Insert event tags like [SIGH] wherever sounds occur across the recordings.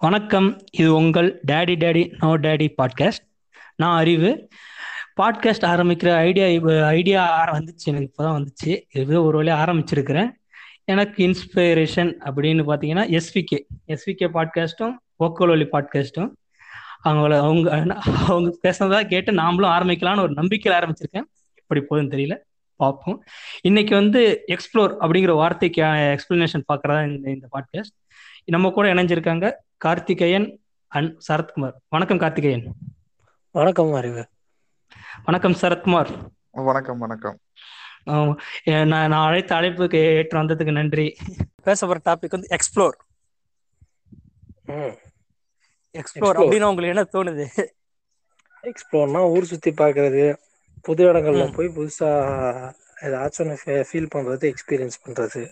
வணக்கம். இது உங்கள் daddy daddy no daddy podcast நான் அறிவு. பாட்காஸ்ட் ஆரம்பிக்கிற ஐடியா ஐடியா வந்துச்சு. எனக்கு இப்போ தான் வந்துச்சு. இது ஒரு வழியாக ஆரம்பிச்சிருக்கிறேன். எனக்கு இன்ஸ்பிரேஷன் அப்படின்னு பார்த்தீங்கன்னா எஸ்விகே எஸ்விகே பாட்காஸ்ட்டும் ஒக்கோலொலி பாட்காஸ்ட்டும் அவங்கள அவங்க அவங்க பேசுனதாக கேட்டு நாமளும் ஆரம்பிக்கலாம்னு ஒரு நம்பிக்கையில் ஆரம்பிச்சிருக்கேன். எப்படி போகுதுன்னு தெரியல. பார்ப்போம். இன்னைக்கு வந்து எக்ஸ்ப்ளோர் அப்படிங்கிற வார்த்தைக்கு எக்ஸ்பிளனேஷன் பார்க்குறதா இந்த இந்த பாட்காஸ்ட் நம்ம கூட இணைஞ்சிருக்காங்க கார்த்திகேயன் அண்ட் சரத்குமார். வணக்கம் கார்த்திகேயன். வணக்கம் அறிவு. வணக்கம் சரத்குமார். வணக்கம் வணக்கம். நான் நான் அழைத்த அழைப்புக்கு ஏற்று வந்ததுக்கு நன்றி. பேச போற டாபிக் வந்து எக்ஸ்ப்ளோர் எக்ஸ்ப்ளோர் Explore. அப்படின்னு உங்களுக்கு என்ன தோணுது? எக்ஸ்ப்ளோர்னா ஊர் சுத்தி பார்க்கிறது புது இடங்கள்ல. போய் புதுசா ஏதாச்சும் ஃபீல் பண்றது எக்ஸ்பீரியன்ஸ் பண்றது.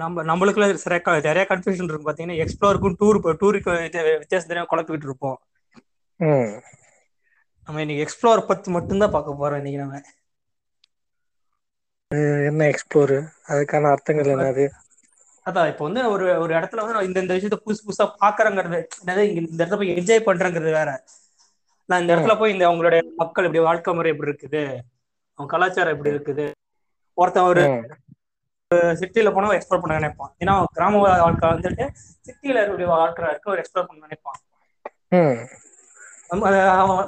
நம்ம நம்மளுக்குள்ள நிறைய நிறைய கன்ஃபியூஷன் இருக்கும். பாத்தீங்கன்னா எக்ஸ்ப்ளோருக்கும் டூர் டூருக்கு வித்தியாசம் தெரியாம குழப்பிக்கிட்டு இருப்போம். நம்ம இன்னைக்கு எக்ஸ்ப்ளோர் பத்தி மட்டும்தான் பார்க்க போறோம் இன்னைக்கு நம்ம. என்ன எக்ஸ்ப்ளோர் அதுக்கான அர்த்தங்கள் என்னது? அதான் இப்போ வந்து ஒரு ஒரு இடத்துல வந்து இந்த இந்த விஷயத்த புதுசு புதுசா பாக்குறேங்கிறது என்னது இந்த இடத்துல போய் என்ஜாய் பண்றேங்கிறது வேற. நான் இந்த இடத்துல போய் இந்த அவங்களுடைய மக்கள் இப்படி வாழ்க்கை முறை எப்படி இருக்குது? அவங்க கலாச்சாரம் எப்படி இருக்குது? ஒருத்தன் ஒரு ம், சிட்டில போனா எக்ஸ்ப்ளோர் பண்ண நினைப்பான். ஏன்னா கிராம வாழ்க்கை வந்துட்டு சிட்டில இருக்கக்கூடிய வாழ்க்கை இருக்க ஒரு எக்ஸ்ப்ளோர் பண்ண நினைப்பான்.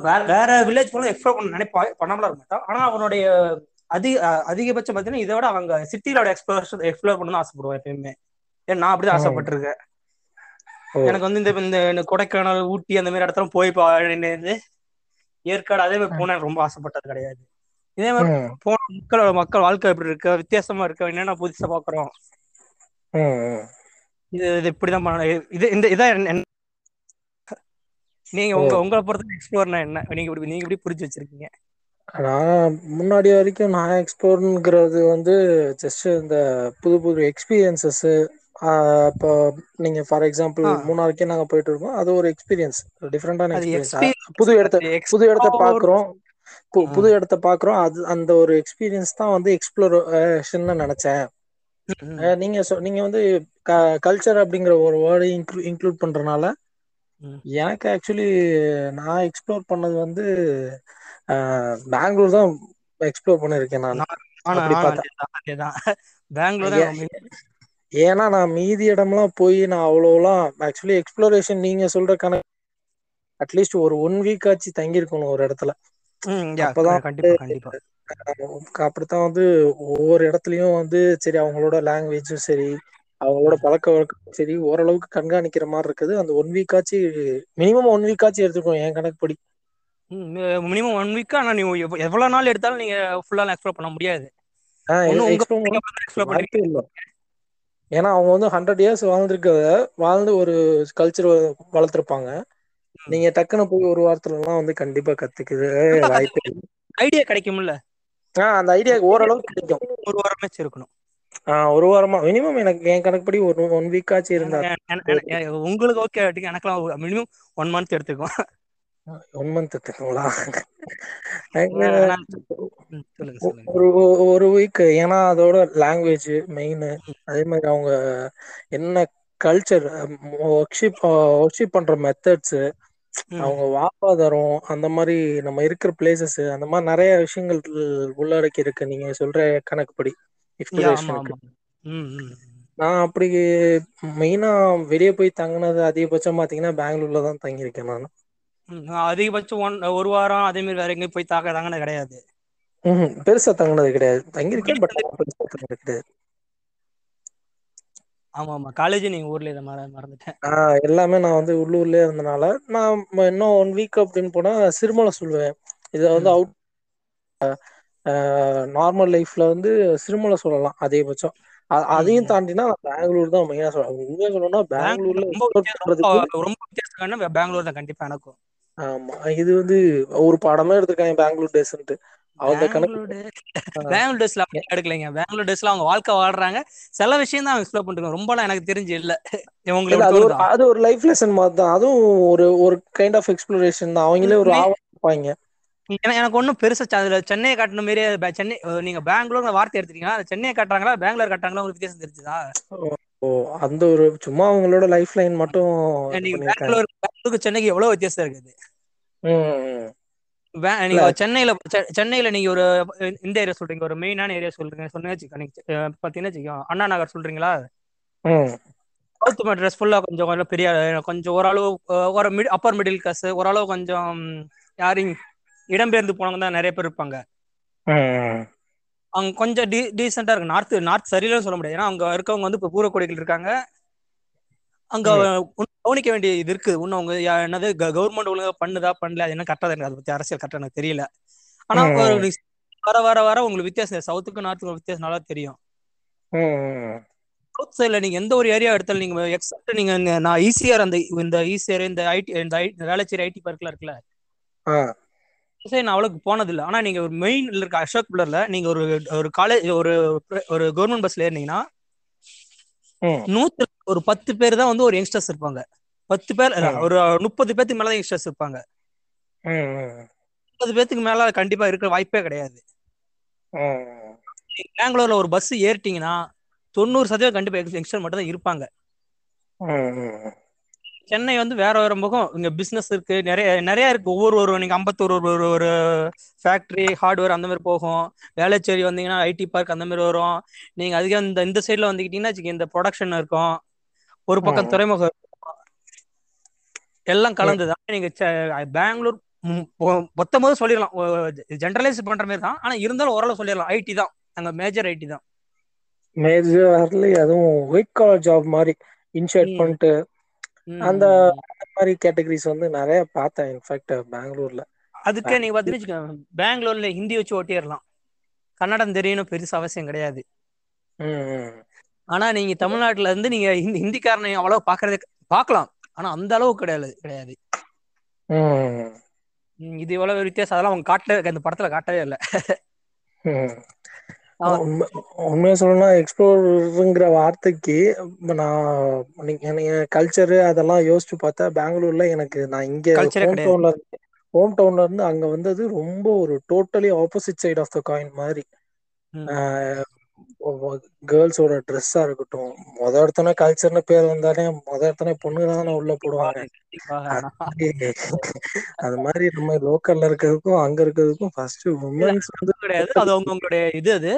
வேற வேற வில்லேஜ் போல எக்ஸ்ப்ளோர் பண்ண நினைப்பான். பண்ணாமல இருக்க மாட்டான். ஆனா அவனுடைய அதிக அதிகபட்சம் பார்த்தீங்கன்னா இதை விட அவங்க சிட்டிலோட எக்ஸ்ப்ளோர் எக்ஸ்ப்ளோர் பண்ணணும் ஆசைப்படுவான் எப்பயுமே. ஏன்னா நான் அப்படிதான். ஆசைப்பட்டிருக்கேன். எனக்கு வந்து இந்த இந்த கொடைக்கானல் ஊட்டி அந்த மாதிரி இடத்துல போய் ஏற்காடு அதே மாதிரி போன ரொம்ப ஆசைப்பட்டது கிடையாது. இதே மாதிரி போன மக்களோட மக்கள் வாழ்க்கை எப்படி இருக்கு? வித்தியாசமா இருக்கு? என்னென்ன புதுசா பாக்குறோம். இது இது இப்படிதான் பண்ண இது இந்த இதான் நீங்க உங்க உங்களை பொறுத்த எக்ஸ்ப்ளோர்னா என்ன? நீங்க இப்படி நீங்க இப்படி புரிஞ்சு வச்சிருக்கீங்க. நான் முன்னாடி வரைக்கும் நான் எக்ஸ்ப்ளோர்ங்கிறது வந்து ஜஸ்ட் இந்த புது புது எக்ஸ்பீரியன்சஸ் இப்போ நீங்க ஃபார் எக்ஸாம்பிள். மூணாருக்கே நாங்க போயிட்டு இருக்கோம். அது ஒரு எக்ஸ்பீரியன்ஸ் டிஃப்ரெண்டான எக்ஸ்பீரியன்ஸ் புது இடத்த புது இடத்த பாக்குறோம். புது இடத்த பாக்குறோம். அது அந்த ஒரு எக்ஸ்பீரியன்ஸ் தான் வந்து எக்ஸ்ப்ளோரேஷன் நினைச்சேன். நீங்க நீங்க வந்து கல்ச்சர் அப்படிங்கிற ஒரு வேர்டை இன்க்ளூட் பண்றதுனால. எனக்கு ஆக்சுவலி நான் எக்ஸ்ப்ளோர் பண்ணது வந்து பெங்களூர் தான் எக்ஸ்ப்ளோர் பண்ணிருக்கேன் நான். பெங்களூர் ஏன்னா நான் மீதி இடம்லாம் போய் நான் அவ்வளோலாம் ஆக்சுவலி எக்ஸ்ப்ளோரேஷன் நீங்க சொல்ற கணக்கு அட்லீஸ்ட் ஒரு ஒன் வீக் ஆச்சு தங்கியிருக்கணும் ஒரு இடத்துல. அப்பதான் கண்டிப்பா கண்டிப்பா. அப்படித்தான் வந்து ஒவ்வொரு இடத்துலயும் வந்து சரி அவங்களோட லாங்குவேஜும் சரி அவங்களோட பழக்க வழக்கம் சரி ஓரளவுக்கு கண்காணிக்கிற மாதிரி இருக்குது. அந்த ஒன் வீக் ஆச்சு மினிமம் ஒன் வீக் ஆச்சு எடுத்துக்கோ என் கணக்குப்படி. மினிமம் ஒன் வீக் ஆனா எவ்வ- எவ்வளவு நாள் எடுத்தாலும் நீங்க ஃபுல்லா எக்ஸ்ப்ளோர் பண்ண முடியாது. ஏன்னா அவங்க வந்து ஹண்ட்ரட் இயர்ஸ் வாழ்ந்துருக்கத வாழ்ந்து ஒரு கல்ச்சர் வளர்த்துருப்பாங்க. நீங்க டக்குன்னு போய் ஒரு வாரத்துல எல்லாம் வந்து கண்டிப்பா கத்துக்குது [LAUGHS] வாய்ப்பே ஐடியா கிடைக்கும்ல? ஆஹ் அந்த ஐடியா ஓரளவுக்கு கிடைக்கும். ஒரு வாரமாச்சு இருக்கணும். ஆஹ் ஒரு வாரமா? மினிமம் எனக்கு என் கணக்குப்படி ஒரு ஒன் வீக் ஆச்சு இருந்தா உங்களுக்கு ஓகே எனக்கெல்லாம் மினிமம் ஒன் மந்த் எடுத்துக்கும் ஒன் மந்த் எடுத்துக்கோங்களா? ஒரு ஒரு வீக் ஏன்னா அதோட லாங்குவேஜ் மெயின் அதே மாதிரி அவங்க என்ன கல்ச்சர் ஒர்க்ஷிப் ஒர்க்ஷிப் பண்ற மெத்தட்ஸ் அவங்க வாழ்வாதாரம் அந்த மாதிரி நம்ம இருக்கிற பிளேசஸ் அந்த மாதிரி நிறைய விஷயங்கள் உள்ளடக்கி இருக்கு. நீங்க சொல்ற கணக்குப்படி எக்ஸ்பிளேஷனுக்கு. நான் அப்படி மெயினா வெளியே போய் தங்கினது அதிகபட்சம் பாத்தீங்கன்னா பெங்களூர்ல தான் தங்கியிருக்கேன் நான். ம், அதிகபட்சம் ஒன் ஒரு வாரம் அதே மாதிரி வேற எங்கேயும் போய் தாக்க தாங்கன்னு கிடையாது. பெருசா தங்கினது கிடையாது. தங்கியிருக்கேன் பட் பெருசா தங்கினது கிடையாது. ஆமா ஆமா காலேஜ் நீங்க ஊர்ல இதை மற மறந்துட்டேன். எல்லாமே நான் வந்து உள்ளூர்லயே இருந்தனால நான் இன்னும் ஒன் வீக் அப்படின்னு போனா சிறுமலை சொல்லுவேன். இதை வந்து. அவுட் நார்மல் லைஃப்ல வந்து சிறுமலை சொல்லலாம் அதிகபட்சம். அதையும். தாண்டினா பெங்களூர் தான் மெயினா சொல்லுவேன் உண்மையா சொல்லணும்னா பெங்களூர்ல ரொம்ப வித்தியாசம் பெங்களூர் தான் கண்டிப்பா எனக்கும். ஆமா. இது வந்து ஒரு படமே எடுத்திருக்காங்க பெங்களூர் டேஸ்ன்ட்டு பெங்களூர் டேஸ்ல எடுக்கலைங்க பெங்களூர் டேஸ்ல அவங்க வாழ்க்கை வாழ்றாங்க. சில விஷயம் தான் எக்ஸ்ப்ளோர் பண்ணிருக்கோம் ரொம்பலாம் எனக்கு தெரிஞ்சு இல்ல. உங்களுக்கு அது ஒரு தோணுதா அது ஒரு லைஃப் லெசன் மாதிரி தான். அதுவும் ஒரு ஒரு கைண்ட் ஆஃப் எக்ஸ்ப்ளோரேஷன் தான். அவங்களே ஒரு ஆவணம் இருப்பாங்க. எனக்கு எனக்கு ஒன்றும் பெருசா ச- அதுல சென்னையை காட்டின மாரியே ப- சென்னை அஹ் நீங்க பெங்களூர் வார்த்தை எடுத்துட்டீங்கன்னா சென்னையை காட்டுறாங்களா பெங்களூர் காட்டுறாங்களா உங்களுக்கு வித்தியாசம் தெரிஞ்சுதா? ஓ அந்த ஒரு சும்மா அவங்களோட லைஃப் லைன் மட்டும் பெங்களூருக்கு சென்னைக்கு எவ்வளவு வித்தியாசம் இருக்குது? நீங்க சென்னையில சென்னையில நீங்க ஒரு இந்த ஏரியா சொல்றீங்க ஒரு மெயினான ஏரியா சொல்றீங்க சொன்னீங்க நீங்க பாத்தீங்கன்னா அண்ணா நகர் சொல்றீங்களா. சவுத் மெட்ரஸ் ஃபுல்லா கொஞ்சம் கொஞ்சம் பெரிய கொஞ்சம் ஓரளவு ஒரு மிட் அப்பர் மிடில் கிளாஸ் ஓரளவு கொஞ்சம் யாரும் இடம்பெயர்ந்து போனவங்க தான் நிறைய பேர் இருப்பாங்க. ம். அங்க கொஞ்சம் டீ டீசெண்டா இருக்கு. நார்த் நார்த் சரியில்லைன்னு சொல்ல முடியாது. ஏன்னா அங்க இருக்கவங்க வந்து இப்போ பூரக்குடிகள் இருக்காங்க. அங்க கவனிக்க வேண்டிய இது இருக்குது. இன்னும் அவங்க என்னது கவர்மெண்ட் ஒழுங்கா பண்ணுதா பண்ணல அது என்ன கரெக்டா எனக்கு அதை பத்தி அரசியல் கரெக்டா எனக்கு தெரியல. ஆனா வர வர வர உங்களுக்கு வித்தியாசம் சவுத்துக்கும் நார்த்துக்கும் வித்தியாசம் நல்லா தெரியும். சவுத் சைட்ல நீங்க எந்த ஒரு ஏரியா எடுத்தாலும் நீங்க எக்ஸப்ட் நீங்க நான் ஈசிஆர் அந்த இந்த ஈசிஆர் இந்த ஐடி இந்த வேளச்சேரி ஐடி பார்க்ல இருக்குல்ல. சரி நான் அவ்வளவுக்கு போனதில்லை. ஆனா நீங்க ஒரு மெயின்ல இருக்க அசோக் பில்லர்ல நீங்க ஒரு ஒரு காலேஜ் ஒரு ஒரு கவர்மெண்ட் பஸ்ல ஏறினீங்கன்னா ம். நூத்து ஒரு பத்து பேர் தான் வந்து ஒரு யங்ஸ்டர்ஸ் இருப்பாங்க பத்து பேர். ஒரு முப்பது பேத்துக்கு மேல யங்ஸ்டர்ஸ் இருப்பாங்க. முப்பது பேத்துக்கு மேல கண்டிப்பா இருக்க வாய்ப்பே கிடையாது பெங்களூர்ல ஒரு பஸ் ஏறிட்டீங்கன்னா தொண்ணூறு சதவீதம் கண்டிப்பா யங்ஸ்டர் மட்டும் தான் இருப்பாங்க. சென்னை வந்து வேற வேற முகம். இங்க பிசினஸ் இருக்கு. நிறைய நிறைய இருக்கு. ஒவ்வொரு ஒரு நீங்க ஐம்பத்தோரு ஒரு ஒரு ஒரு ஃபேக்டரி ஹார்ட்வேர் அந்த மாதிரி போகும். வேளச்சேரி வந்தீங்கன்னா ஐடி பார்க் அந்த மாதிரி வரும். நீங்க அதுக்கு இந்த இந்த சைட்ல வந்துக்கிட்டீங்கன்னா இந்த ப்ரொடக்ஷன் இருக்கும். ஒரு பக்கம். துறைமுகம் இருக்கும். எல்லாம். கலந்துதான் நீங்க பெங்களூர் ம், பொ- மொத்தமாக சொல்லிடலாம். ஜென்ரலைஸ் பண்ற மாதிரி தான். ஆனா இருந்தாலும் ஓரளவு சொல்லிடலாம். ஐடி தான். அங்க மேஜர் ஐடி தான். மேஜர்லி அதுவும் ஒயிட் காலர் ஜாப் மாதிரி இன்ஷர்ட் பண்ணிட்டு அந்த. அந்த மாதிரி கேட்டகரிஸ் வந்து நிறைய பார்த்தேன் இன்ஃபேக்ட் பெங்களூர்ல. அதுக்கே நீங்க வச்சுக்கோங்க, பெங்களூர்ல ஹிந்தி வச்சு ஓட்டிடலாம். கன்னடம் தெரியணும் பெருசு அவசியம் கிடையாது. ஆனா நீங்க தமிழ்நாட்டுல இருந்து நீங்க ஹிந்தி ஹிந்திக்காரனை அவ்வளவு பாக்குறதே பார்க்கலாம். ஆனா அந்த அளவுக்கு கிடையாது கிடையாது. இது எவ்வளவு வித்தியாசம். அதெல்லாம் அவங்க காட்டல இந்த படத்துல காட்டவே இல்லை. உண்மையை சொல்லணும்னா எக்ஸ்ப்ளோருங்கிற வார்த்தைக்கு நான் நீங்க கல்ச்சரு அதெல்லாம் யோசிச்சு பார்த்தா பெங்களூர்ல எனக்கு நான் இங்க ஹோம் டவுன்ல இருந்து ஹோம் டவுன்ல இருந்து அங்க வந்தது ரொம்ப ஒரு totally opposite side of the coin மாதிரி. கேர்ள்ஸோட ட்ரெஸ்ஸா இருக்கட்டும் முத இடத்தன கல்ச்சர்னு பேர் வந்தாலே முத இடத்தன பொண்ணுங்க தானே உள்ள போடுவாங்க. அது மாதிரி நம்ம லோக்கல்ல இருக்கிறதுக்கும் அங்க இருக்கிறதுக்கும் ஃபர்ஸ்ட் உமன்ஸ் வந்து கிடையாது. அது அவங்க உங்களுடைய இது அது.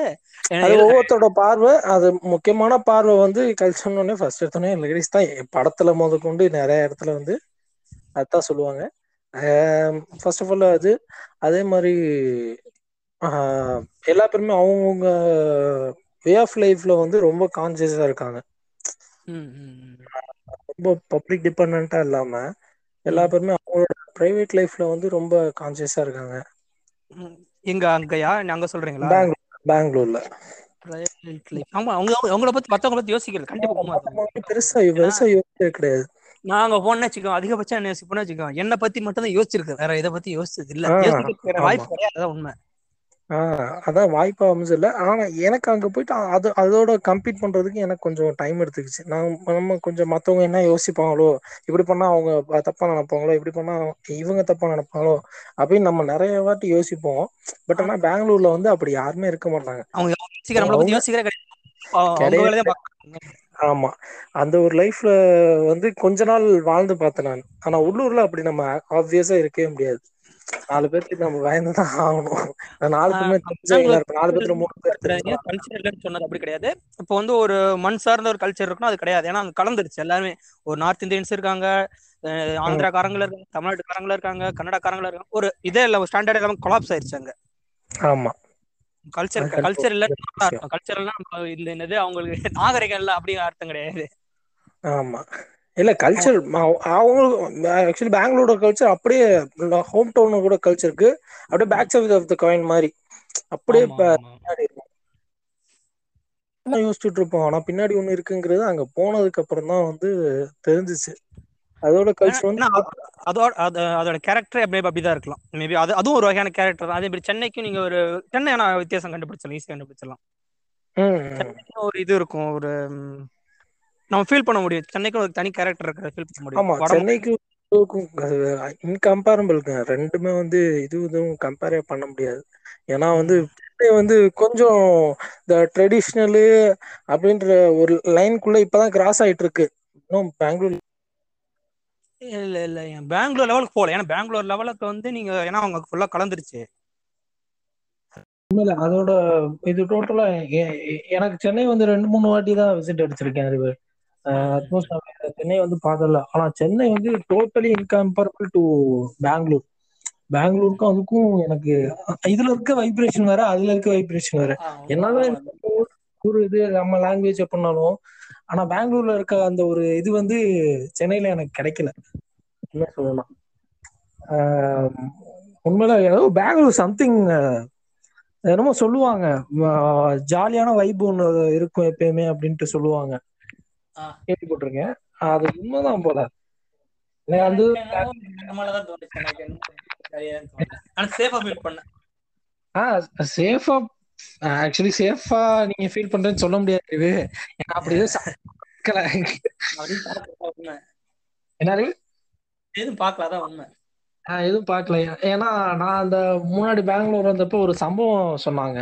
அது பார்வை அது முக்கியமான பார்வை வந்து கல்ச்சர்னு ஃபர்ஸ்ட் எடுத்தோடனே லேடிஸ் தான். படத்துல முதற்கொண்டு நிறைய இடத்துல வந்து அதான் சொல்லுவாங்க. ஃபர்ஸ்ட் ஆஃப் ஆல் அது அதே மாதிரி எல்லா பேருமே அவங்கவுங்க வே ஆஃப் லைஃப்ல வந்து ரொம்ப கான்சியஸா இருக்காங்க. ரொம்ப பப்ளிக் டிபெண்டா இல்லாம எல்லா பேருமே அவங்களோட பிரைவேட் லைஃப்ல வந்து ரொம்ப கான்சியஸா இருக்காங்க. எங்க அங்கயா? அங்க சொல்றீங்களா? பெங்களூர் பெங்களூர்ல. ஆமா அவங்க அவங்க- அவங்கள பத்தி மத்தவங்கள பத்தி யோசிக்கிறது கண்டிப்பா பெருசா பெருசா யோசிச்சது கிடையாது. நாங்க போன வச்சுக்கோ அதிகபட்சம் என்ன யோசிப்போம்னு வச்சுக்கோ என்னை பத்தி மட்டும் தான் யோசிச்சிருக்கு வேற இதை பத்தி யோசிச்சது இல்ல. யோசிக்க வாய்ப்பு கிடையாது அதான் உண்மை. அதான் வாய்ப்பா அமைஞ்சல ஆனா எனக்கு அங்க போயிட்டு அது அதோட கம்பீட் பண்றதுக்கு எனக்கு கொஞ்சம் டைம் எடுத்துக்கிச்சு. நான் நம்ம கொஞ்சம் மத்தவங்க என்ன யோசிப்பாங்களோ இப்படி பண்ணா அவங்க தப்பா நினைப்பாங்களோ இப்படி பண்ணா இவங்க தப்பா நினைப்பாங்களோ அப்படின்னு நம்ம நிறைய வாட்டி யோசிப்போம். பட் ஆனா பெங்களூர்ல வந்து அப்படி யாருமே இருக்க மாட்டாங்க. ஆமா. அந்த ஒரு லைஃப்ல வந்து கொஞ்ச நாள் வாழ்ந்து பார்த்தேன் நான். ஆனா உள்ளூர்ல அப்படி நம்ம ஆப்வியஸா இருக்கவே முடியாது. நாலு பேருக்கு நம்ம பயந்துதான் ஆகணும். நாலு நாலு பேர்த்துல மூணு பேர் கல்ச்சர் இல்லைன்னு சொன்னது அப்படி கிடையாது. இப்போ வந்து ஒரு மண் சார்ந்த ஒரு கல்ச்சர் இருக்குன்னா அது கிடையாது. ஏன்னா அது கலந்துருச்சு. எல்லாருமே ஒரு நார்த் இந்தியன்ஸ் இருக்காங்க ஆந்திராக்காரங்களும் இருக்காங்க தமிழ்நாட்டுக்காரங்களும் இருக்காங்க கன்னடக்காரங்களும் இருக்காங்க. ஒரு இதே இல்லை ஸ்டாண்டர்ட் எல்லாமே கொலாப்ஸ் ஆயிருச்சு அங்க. ஆமா. கல்ச்சர் கல்ச்சர் இல்ல விஷயம் கல்ச்சர்னா இந்த என்னது அவங்களுக்கு நாகரிகம் இல்ல அப்படிங்கிற அர்த்தம் கிடையாது. ஆமா. இல்ல கல்ச்சர் அவங்க ஆக்சுவலி பெங்களூரோட கல்ச்சர் அப்படியே ஹோம் டவுனோட கல்ச்சருக்கு அப்படியே back side of the coin மாதிரி. அப்படியே நம்ம யோசிச்சுட்டு இருப்போம். ஆனா பின்னாடி ஒண்ணு இருக்குங்கிறது அங்க போனதுக்கு அப்புறம் தான் வந்து தெரிஞ்சுச்சு. அதோட கல்ச்சர் வந்து அதோட அது அதோட கேரக்டர் அப்படியே அப்படிதான் இருக்கலாம். மேபி அது அதுவும் ஒரு வகையான கேரக்டர் தான். அதே மாதிரி சென்னைக்கும் நீங்க ஒரு சென்னை வித்தியாசம் கண்டுபிடிச்சலாம் ஈஸியாக கண்டுபிடிச்சலாம் ஒரு இது இருக்கும் ஒரு நம்ம ஃபீல் பண்ண முடியும். சென்னைக்கும் ஒரு தனி கேரக்டர் இருக்கிற ஃபீல் பண்ண முடியும். ஆமா சென்னைக்கு இன்கம்பேரபிள்ங்க ரெண்டுமே வந்து இது இதுவும் கம்பேரே பண்ண முடியாது. ஏன்னா வந்து சென்னை வந்து கொஞ்சோ இந்த ட்ரெடிஷ்னலு அப்டின்ற ஒரு லைன்க்குள்ள இப்பதா கிராஸ் ஆயிட்டு இருக்கு இன்னு பெங்களூர் இல்ல இல்ல பெங்களூர் லெவலுக்கு போல ஏன்னா பெங்களூர் லெவலுக்கு வந்து நீங்க ஏன்னா அவங்க ஃபுல்லா கலந்துருச்சு. உண்மையில அதோட இது டோட்டலா எனக்கு சென்னை வந்து ரெண்டு மூணு வாட்டி தான் விசிட் அடிச்சிருக்கேன் அறிவு அட்மோஸ்ட் சென்னை வந்து பார்த்ததில்ல ஆனா சென்னை வந்து டோட்டலி இன்கம்பேரபிள் டு பெங்களூர் பெங்களூருக்கும் அதுக்கும் எனக்கு இதுல இருக்க வைப்ரேஷன் வேற அதுல இருக்க வைப்ரேஷன் வேற. என்னதான் இது நம்ம லாங்குவேஜ் எப்படினாலும் ஆனா பெங்களூர்ல இருக்க அந்த ஒரு இது வந்து சென்னையில எனக்கு கிடைக்கல. என்ன சொல்லலாம் உண்மையில ஏதோ பெங்களூர் சம்திங் என்னமோ சொல்லுவாங்க. ஜாலியான வைப் ஒண்ணு இருக்கும் எப்பயுமே அப்படின்ட்டு சொல்லுவாங்க. கேள்விப்பட்டிருக்கேன். அது உண்மைதான் போல. என்ன ஆனா சேஃபா ஆக்சுவலி சேஃபா நீங்க ஃபீல் பண்றேன்னு சொல்ல முடியாது ஏன்னா அப்படி எதுவும் சாக்கல. அப்படின்னு பார்க்கல உண்மை. என்னது எதுவும் பார்க்கல அதான் உண்மை. எதுவும் பார்க்கல ஏன்னா நான் அந்த முன்னாடி பெங்களூர் வந்தப்போ ஒரு சம்பவம் சொன்னாங்க.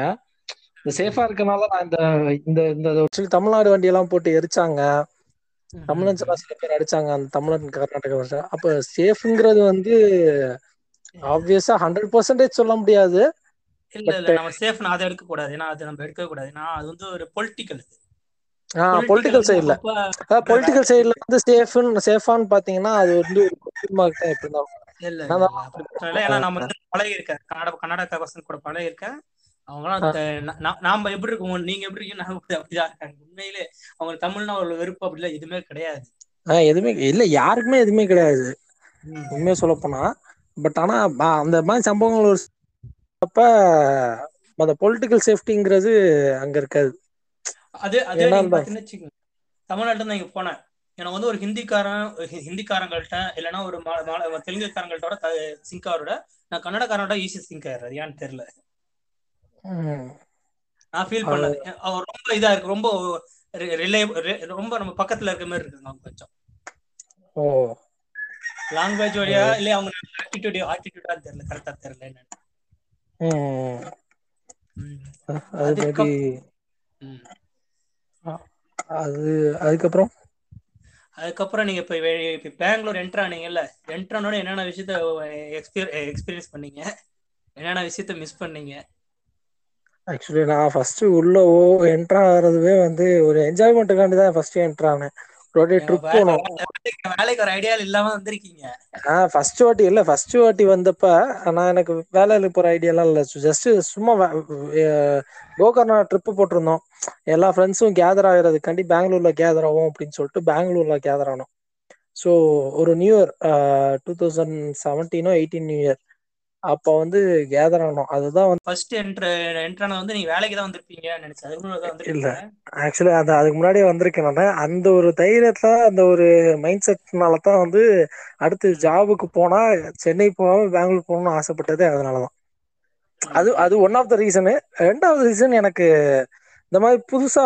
இந்த சேஃபா இருக்கனால நான் இந்த இந்த இந்த தமிழ்நாடு வண்டி எல்லாம் போட்டு எரிச்சாங்க. எல்லாம் சில பேர் அடிச்சாங்க அந்த தமிழன் கர்நாடகா அப்ப சேஃப்ங்கிறது வந்து ஆப்வியஸா ஹண்ட்ரட் பர்சன்டேஜ் சொல்ல முடியாது. இல்ல இல்ல நம்ம சேஃப் அதை எடுக்க கூடாது. ஏன்னா அது நம்ம எடுக்க கூடாது. ஏன்னா அது வந்து ஒரு பொலிட்டிக்கல் பொலிட்டிக்கல் சைட்ல பொலிட்டிக்கல் சைடுல வந்து சேஃப்னு சேஃபான்னு பாத்தீங்கன்னா அது வந்து ஒரு எப்படி இருந்தாலும். ஏன்னா நம்ம பழகி இருக்கேன் கன்னட கர்நாடகா பசங்க கூட பழகி இருக்கேன் அவங்களாம் நாம எப்படி இருக்கோம் நீங்க எப்படி இருக்கீங்க அப்படி- அப்படிதான் இருக்காங்க. உண்மையிலே அவங்க தமிழ்னா ஒரு வெறுப்பு அப்படி இல்ல எதுவுமே கிடையாது. ஆஹ் எதுவுமே இல்ல யாருக்குமே எதுவுமே கிடையாது. உண்மையா சொல்ல போனா. பட் ஆனா அந்த மாதிரி சம்பவங்கள் ஒரு அப்ப அந்த பொலிட்டிக்கல் சேஃப்டிங்கிறது அங்க இருக்காது. அது அதே தமிழ்நாட்டுல தான் இங்க போனேன். எனக்கு வந்து ஒரு ஹிந்திக்காரன் ஹிந்திக்காரங்கள்ட்ட இல்லைன்னா ஒரு மா- மா- தெலுங்குக்காரங்கள்ட்ட சிங்காரோட நான் கன்னடக்காரனோட ஈஸி சிங்க் ஆயிடுறது ஏன்னு தெரியல. நான் ஃபீல் பண்ணது அவர் ரொம்ப இதா இருக்கு. ரொம்ப ரிலேபிள் ரொம்ப நம்ம பக்கத்துல இருக்க மாதிரி இருக்குங்க அவங்க கொஞ்சம். ஓ. லாங்குவேஜ் வழியா இல்ல அவங்க ஆட்டிடியூட் ஆட்டிடியூடா தெரியல. கரெக்டா தெரியல என்னன்னு. அது. அது அதுக்கப்புறம்? அதுக்கப்புறம் நீங்க இப்ப பெங்களூர் என்டர் ஆனீங்கல்ல என்டர் என்னென்ன விஷயத்த எக்ஸ்பீரியன்ஸ் பண்ணீங்க? என்னென்ன விஷயத்த மிஸ் பண்ணீங்க? ஆக்சுவலி நான் ஃபர்ஸ்ட் உள்ள ஓ என்ட்ரு ஆகிறதுவே வந்து ஒரு என்ஜாய்மெண்ட்டுக்காண்டி தான் ஃபர்ஸ்ட் என்ட்ரு ஆனேன். ஒரு ட்ரிப் போனோம். வேலைக்கு வேலைக்கு ஒரு ஐடியா இல்லாம வந்திருக்கீங்க. ஆ ஃபர்ஸ்ட் வாட்டி இல்ல ஃபர்ஸ்ட் வாட்டி வந்தப்ப நான் எனக்கு வேலையில போற ஐடியாலாம் இல்ல. ஜஸ்ட் சும்மா கோகர்ணா ட்ரிப் போட்டிருந்தோம். எல்லா ஃப்ரெண்ட்ஸும் கேதர் ஆகிறதுக்காண்டி பெங்களூர்ல கேதர் ஆகும் அப்படின்னு சொல்லிட்டு பெங்களூர்ல கேதர் ஆனோம். ஸோ ஒரு நியூ இயர் டூ தௌசண்ட் செவன்டீனோ எயிட்டீன் நியூ இயர் அப்போ வந்து கேதர் ஆனோம். அதுதான் வந்து ஃபர்ஸ்ட் என்ட்ரு என்ட்ரு ஆனது வந்து நீங்க வேலைக்கு தான் வந்திருப்பீங்கன்னு நினைச்சேன். இல்ல. ஆக்சுவலி அது அதுக்கு முன்னாடியே வந்திருக்கேன் நான். அந்த ஒரு தைரியத்துல அந்த ஒரு மைண்ட் செட்னால தான் வந்து அடுத்து. ஜாபுக்கு போனா சென்னை போகாம பெங்களூர் போகணும்னு ஆசைப்பட்டதே அதனாலதான். அது அது ஒன் ஆஃப் த ரீசனு ரெண்டாவது ரீசன் எனக்கு இந்த மாதிரி புதுசா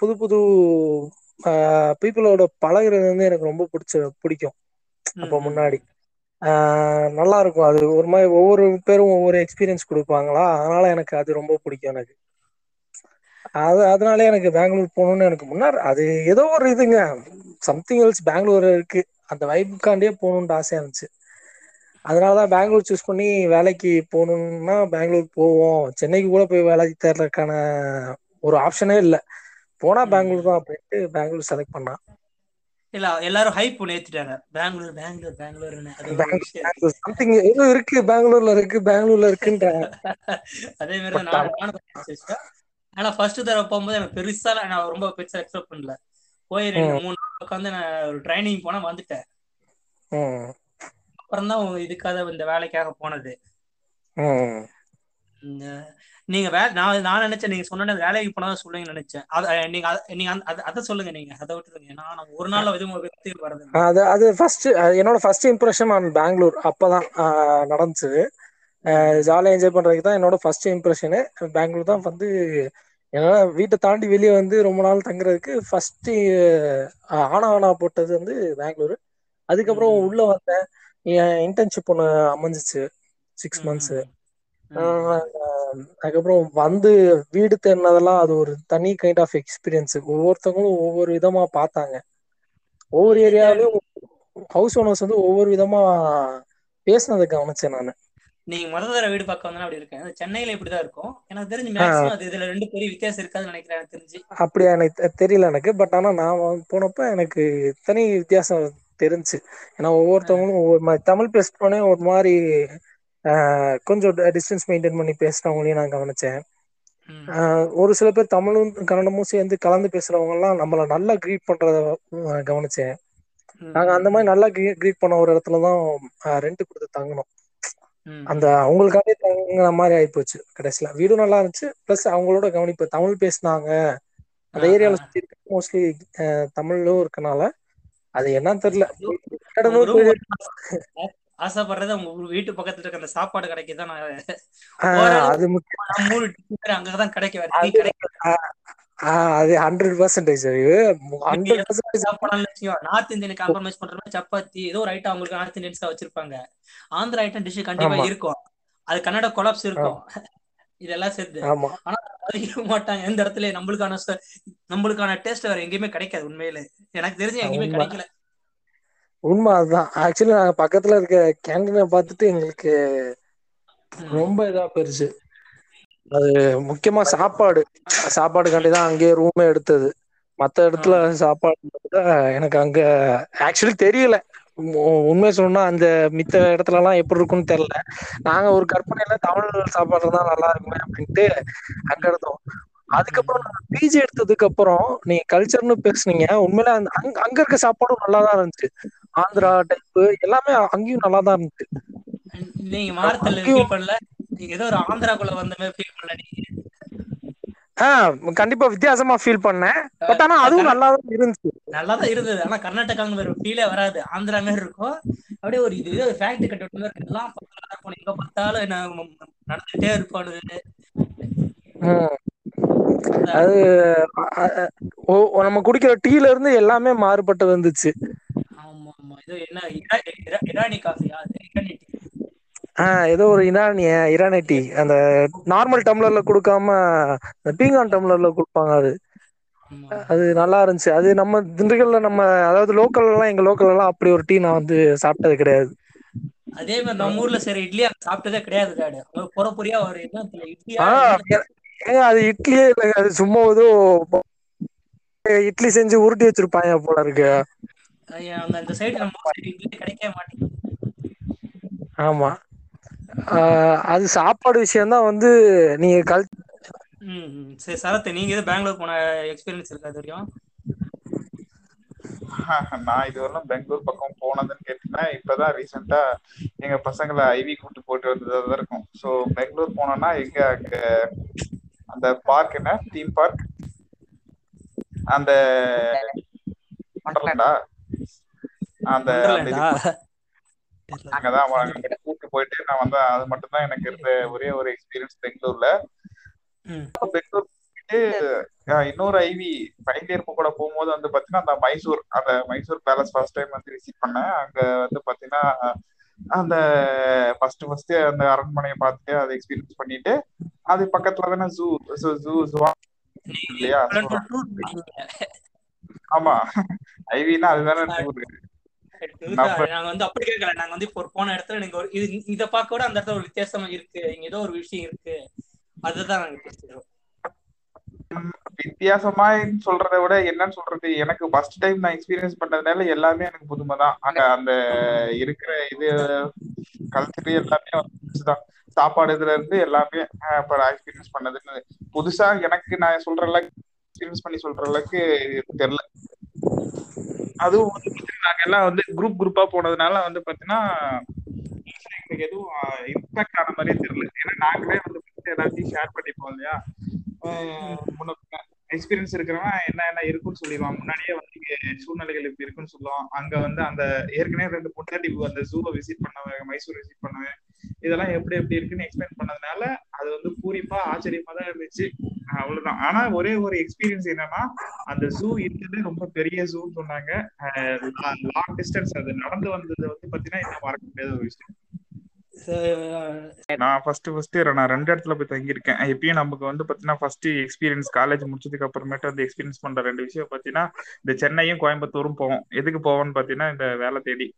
புது புது பீப்புளோட பழகுறது வந்து எனக்கு ரொம்ப பிடிச்ச பிடிக்கும். அப்போ முன்னாடி. நல்லா இருக்கும் அது ஒரு மாதிரி ஒவ்வொரு பேரும் ஒவ்வொரு எக்ஸ்பீரியன்ஸ் கொடுப்பாங்களா? அதனால எனக்கு அது ரொம்ப பிடிக்கும் எனக்கு. அது அதனால எனக்கு பெங்களூர் போகணும்னு எனக்கு முன்னாடி அது ஏதோ ஒரு இதுங்க. சம்திங் எல்ஸ் பெங்களூர் இருக்கு. அந்த வைப்புக்காண்டியே போகணுன்ட்டு ஆசையா இருந்துச்சு. அதனாலதான் பெங்களூர் சூஸ் பண்ணி வேலைக்கு போகணும்னா பெங்களூர் போவோம். சென்னைக்கு கூட போய் வேலைக்கு தேடுறதுக்கான ஒரு ஆப்ஷனே இல்லை. போனா பெங்களூர் தான் அப்படின்ட்டு பெங்களூர் செலக்ட் பண்ணான். இல்ல எல்லாரும் ஹைப் ஏத்திட்டாங்க பெங்களூர் பெங்களூர் பெங்களூர் சம்திங் ஏதோ இருக்கு? பெங்களூர்ல இருக்கு பெங்களூர்ல இருக்குன்றாங்க [LAUGHS] அதே மாதிரி தான் நானும் ஆனா ஃபர்ஸ்ட் தடவை போகும்போது எனக்கு பெருசா நான் ரொம்ப பெருசா எக்ஸ்பெக்ட் பண்ணல. போய் ரெண்டு மூணு நாள் உட்காந்து நான் ஒரு ட்ரைனிங் போனா வந்துட்டேன். அப்புறம் தான் இதுக்காக இந்த வேலைக்காக போனது. நீங்க வே நான் நான் நினைச்சேன் நீங்க சொன்ன வேலைக்கு போனா சொல்லுங்கன்னு நினைச்சேன். அத நீங்க அத- நீங்க அத- சொல்லுங்க நீங்க அதை விட்டுருங்க. ஏன்னா நான் ஒரு எதுவும் பத்தி வரது அது அது ஃபர்ஸ்ட் என்னோட ஃபர்ஸ்ட் இம்ப்ரெஷன் ஆன் பெங்களூர் அப்பதான் நடந்துச்சு. ஜாலியாக என்ஜாய் பண்றதுக்கு தான் என்னோட ஃபர்ஸ்ட் இம்ப்ரெஷனு பெங்களூர் தான் வந்து என்னால வீட்டை தாண்டி வெளியே வந்து ரொம்ப நாள் தங்குறதுக்கு ஃபர்ஸ்ட் ஆனா போட்டது வந்து பெங்களூர் அதுக்கப்புறம். உள்ள வந்தேன். என் இன்டர்ன்ஷிப் ஒன்று அமைஞ்சிச்சு. சிக்ஸ் மந்த்ஸ் அதுக்கப்புறம் வந்து வீடு தேடினதெல்லாம் அது ஒரு தனி கைண்ட் ஆஃப் எக்ஸ்பீரியன்ஸ் ஒவ்வொருத்தவங்களும் ஒவ்வொரு விதமா பார்த்தாங்க. ஒவ்வொரு ஏரியாவிலும் ஹவுஸ் ஓனர்ஸ் வந்து ஒவ்வொரு விதமா பேசினதை கவனிச்சேன் நான். நீங்க முதல் தடவை வீடு பார்க்க வந்தா அப்படி இருக்கேன். சென்னையில இப்படிதான் இருக்கும். எனக்கு தெரிஞ்சு மேக்ஸிமம் அது இதுல ரெண்டு பெரிய வித்தியாசம் இருக்காதுன்னு நினைக்கிறேன் எனக்கு தெரிஞ்சு. அப்படியா? எனக்கு தெரியல எனக்கு. பட் ஆனா நான் போனப்ப எனக்கு தனி வித்தியாசம் தெரிஞ்சு. ஏன்னா ஒவ்வொருத்தவங்களும் ஒவ்வொரு மாதிரி தமிழ் பேசினோடனே ஒரு மாதிரி கொஞ்சம் டிஸ்டன்ஸ் மெயின்டைன் பண்ணி பேசுறவங்களையும் நான் கவனிச்சேன். ஒரு சில பேர் தமிழும் கன்னடமும் சேர்ந்து கலந்து பேசுறவங்க எல்லாம் நம்மள நல்லா க்ரீட் பண்றத கவனிச்சேன். நாங்க அந்த மாதிரி நல்லா க்ரீட் பண்ண ஒரு இடத்துலதான் ரெண்ட் கொடுத்து தங்கணும் அந்த அவங்களுக்காகவே தங்குற மாதிரி ஆயிப்போச்சு கடைசியில. வீடும் நல்லா இருந்துச்சு. பிளஸ் அவங்களோட கவனிப்பு தமிழ் பேசினாங்க. அந்த ஏரியால சுத்தி மோஸ்ட்லி தமிழ்லும் இருக்கனால அது என்னன்னு தெரியல. ஆசைப்படுறது உங்க வீட்டு பக்கத்துல இருக்க அந்த சாப்பாடு கிடைக்குதான் அது மூணு அங்கதான் கிடைக்கும். அது hundred percentage hundred percentage north Indian compromise பண்ற மாதிரி சப்பாத்தி ஏதோ ஒரு ஐட்டம் அவங்களுக்கு நார்த் இந்தியன்ஸ் வச்சிருப்பாங்க. ஆந்திரா ஐட்டம் டிஷ் கண்டிப்பா இருக்கும். அது கன்னட கொலாப்ஸ் இருக்கும். இதெல்லாம் சேர்த்து ஆனா அதிக மாட்டாங்க. எந்த இடத்துல நம்மளுக்கான நம்மளுக்கான டேஸ்ட் வேற எங்கேயுமே கிடைக்காது உண்மையில. எனக்கு தெரிஞ்சு எங்கேயுமே கிடைக்கல. உண்மை அதுதான். ஆக்சுவலி நாங்க பக்கத்துல இருக்க கேண்டீனை பார்த்துட்டு எங்களுக்கு ரொம்ப இதா பெருசு அது முக்கியமா சாப்பாடு. சாப்பாடுக்காண்டி தான் அங்கேயே ரூமே எடுத்தது. மத்த இடத்துல சாப்பாடு எனக்கு அங்க ஆக்சுவலி தெரியல. உண்மை சொன்னா அந்த மித்த இடத்துல எல்லாம் எப்படி இருக்கும்னு தெரியல. நாங்க ஒரு கற்பனையில தமிழ் சாப்பாடு தான் நல்லா இருக்குமே அப்படின்ட்டு அங்க இருந்தோம். அதுக்கப்புறம் நாங்க பிஜி எடுத்ததுக்கு அப்புறம் நீங்க கல்ச்சர்னு பேசுனீங்க உண்மையில அங்க அங்க இருக்க சாப்பாடும் நல்லா தான் இருந்துச்சு. ஆந்திரா டைப் எல்லாமே அங்கேயும் நல்லா தான் இருந்துச்சு நீங்க மாரத்தல்ல ஃபீல் பண்ணல? ஏதோ ஒரு ஆந்திராக்குள்ள வந்த மாதிரி ஃபீல் பண்ணல நீங்க கண்டிப்பா வித்தியாசமா ஃபீல் பண்ணேன். பட் ஆனா அதுவும் நல்லா தான் இருந்துச்சு. நல்லா தான் இருந்தது. ஆனா கர்நாடகாங்க வேற ஃபீலே வராது. ஆந்திரா மாதிரி இருக்கும். அப்படியே ஒரு இது ஒரு ஃபேக்டரி கட்ட விட்ட மாதிரி எல்லாம் இருக்கும் எங்க பார்த்தாலும் என்ன நடந்துட்டே இருப்பானு அது நம்ம குடிக்கிற டீல இருந்து எல்லாமே மாறுபட்டு வந்துச்சு. ஆமா ஆமா இது என்ன இரானி காஃபியா? இரானி டீ. ஆஹ் ஏதோ ஒரு இரானிய இரானி டீ. அந்த நார்மல் டம்ளர்ல கொடுக்காம பீங்கான் டம்ளர்ல கொடுப்பாங்க அது. அது நல்லா இருந்துச்சு. அது நம்ம திண்டுக்கல்ல நம்ம அதாவது லோக்கல் எல்லாம் எங்க லோக்கல் எல்லாம் அப்படி ஒரு டீ நான் வந்து சாப்பிட்டது கிடையாது. அதே மாதிரி நம்ம ஊர்ல சரி இட்லி சாப்பிட்டதே கிடையாது காடு பொற பொறியா ஒரு இட்லியா? ஏங்க அது இட்லியே இல்லைங்க. அது சும்மா ஏதோ இட்லி செஞ்சு உருட்டி வச்சிருப்பாங்க போல இருக்கு. அங்க இந்த சைடு நம்ம இட்லி கிடைக்கவே மாட்டேங்குது. ஆமா. அது சாப்பாடு விஷயம் தான் வந்து நீங்க கல் ம் சரி சரத் நீங்க எது பெங்களூர் போன எக்ஸ்பீரியன்ஸ் இருக்கா இது வரையும் நான் இதுவரையும் பெங்களூர் பக்கம் போனதுன்னு கேட்டீங்கன்னா இப்பதான் ரீசெண்டா எங்க பசங்களை ஐவி கூட்டு போட்டு வந்ததா இருக்கும். ஸோ பெங்களூர் போனோம்னா எங்க அங்க அந்த பார்க் என்ன? தீம் பார்க் அந்த வண்டர்லாண்டா அந்த அங்கதான் கூட்டு போயிட்டு நான் வந்து அது மட்டும் தான் எனக்கு இருந்த ஒரே ஒரு எக்ஸ்பீரியன்ஸ் பெங்களூர்ல. பெங்களூர் போயிட்டு இன்னொரு ஐவி ஃபைனல் இயர் கூட போகும்போது வந்து பாத்தீங்கன்னா அந்த மைசூர் அந்த மைசூர் பேலஸ் ஃபர்ஸ்ட் டைம் வந்து விசிட் பண்ணேன். அங்க வந்து பாத்தீங்கன்னா அந்த ஃபர்ஸ்ட் ஃபர்ஸ்ட் அந்த அரண்மனையை பார்த்துட்டு அதை எக்ஸ்பீரியன்ஸ் பண்ணிட்டு அது பக்கத்துல தானே ஜூ ஜூ ஜூ இல்லையா? ஆமா. ஐவினா அதுதானே நாங்க வந்து அப்படி கேட்கல நாங்க வந்து இப்போ போன இடத்துல நீங்க ஒரு இது இத பார்க்க கூட அந்த இடத்துல ஒரு வித்தியாசமா இருக்கு. இங்க ஏதோ ஒரு விஷயம் இருக்கு. அதுதான் நாங்க பேசுறோம். வித்தியாசமா சொல்றதை விட என்னன்னு சொல்றது எனக்கு ஃபர்ஸ்ட் டைம் நான் எக்ஸ்பீரியன்ஸ் பண்ணதுனால எல்லாமே எனக்கு புதுமை தான் அங்க அந்த இருக்கிற இது கல்ச்சர் எல்லாமே வந்துதான் சாப்பாடு இதுல இருந்து எல்லாமே இப்போ எக்ஸ்பீரியன்ஸ் பண்ணதுன்னு புதுசா எனக்கு நான் சொல்ற அளவுக்கு எக்ஸ்பீரியன்ஸ் பண்ணி சொல்ற அளவுக்கு தெரியல. அதுவும் வந்து நாங்க எல்லாம் வந்து குரூப் குரூப்பா போனதுனால வந்து பாத்தீங்கன்னா எதுவும் இம்பாக்ட் ஆன மாதிரியே தெரியல. ஏன்னா நாங்களே வந்து எல்லாத்தையும் ஷேர் பண்ணிப்போம் இல்லையா? எக்ஸ்பீரியன்ஸ் இருக்கிறவன் என்ன என்ன இருக்குன்னு சொல்லிடுவான். முன்னாடியே வந்து சூழ்நிலைகள் இப்படி இருக்குன்னு சொல்லுவான். அங்க வந்து அந்த ஏற்கனவே ரெண்டு பொண்டாட்டி அந்த ஜூவை விசிட் பண்ணவன் மைசூர் விசிட் பண்ணுவேன் இதெல்லாம் எப்படி எப்படி இருக்குன்னு எக்ஸ்பிளைன் பண்ணதுனால அது வந்து பூரிப்பா ஆச்சரியமா தான் இருந்துச்சு. அவ்வளவுதான். ஆனா ஒரே ஒரு எக்ஸ்பீரியன்ஸ் என்னன்னா அந்த ஜூ இருந்தது ரொம்ப பெரிய ஜூன்னு சொன்னாங்க. லாங் டிஸ்டன்ஸ் அது. நடந்து வந்தது வந்து பாத்தீங்கன்னா இன்னும் மறக்க முடியாத ஒரு விஷயம். நான் ஃபர்ஸ்ட் ஃபர்ஸ்ட் நான் ரெண்டு இடத்துல போய் தங்கியிருக்கேன். எப்பயும் நமக்கு வந்து பாத்தீங்கன்னா ஃபர்ஸ்ட் எக்ஸ்பீரியன்ஸ் காலேஜ் முடிச்சதுக்கு அப்புறமேட்டு வந்து எக்ஸ்பீரியன்ஸ் பண்ற ரெண்டு விஷயம் பாத்தீங்கன்னா இந்த சென்னையும் கோயம்புத்தூரும் போவோம். எதுக்கு போவோம்னு பாத்தீங்கன்னா இந்த வேலை தேடி.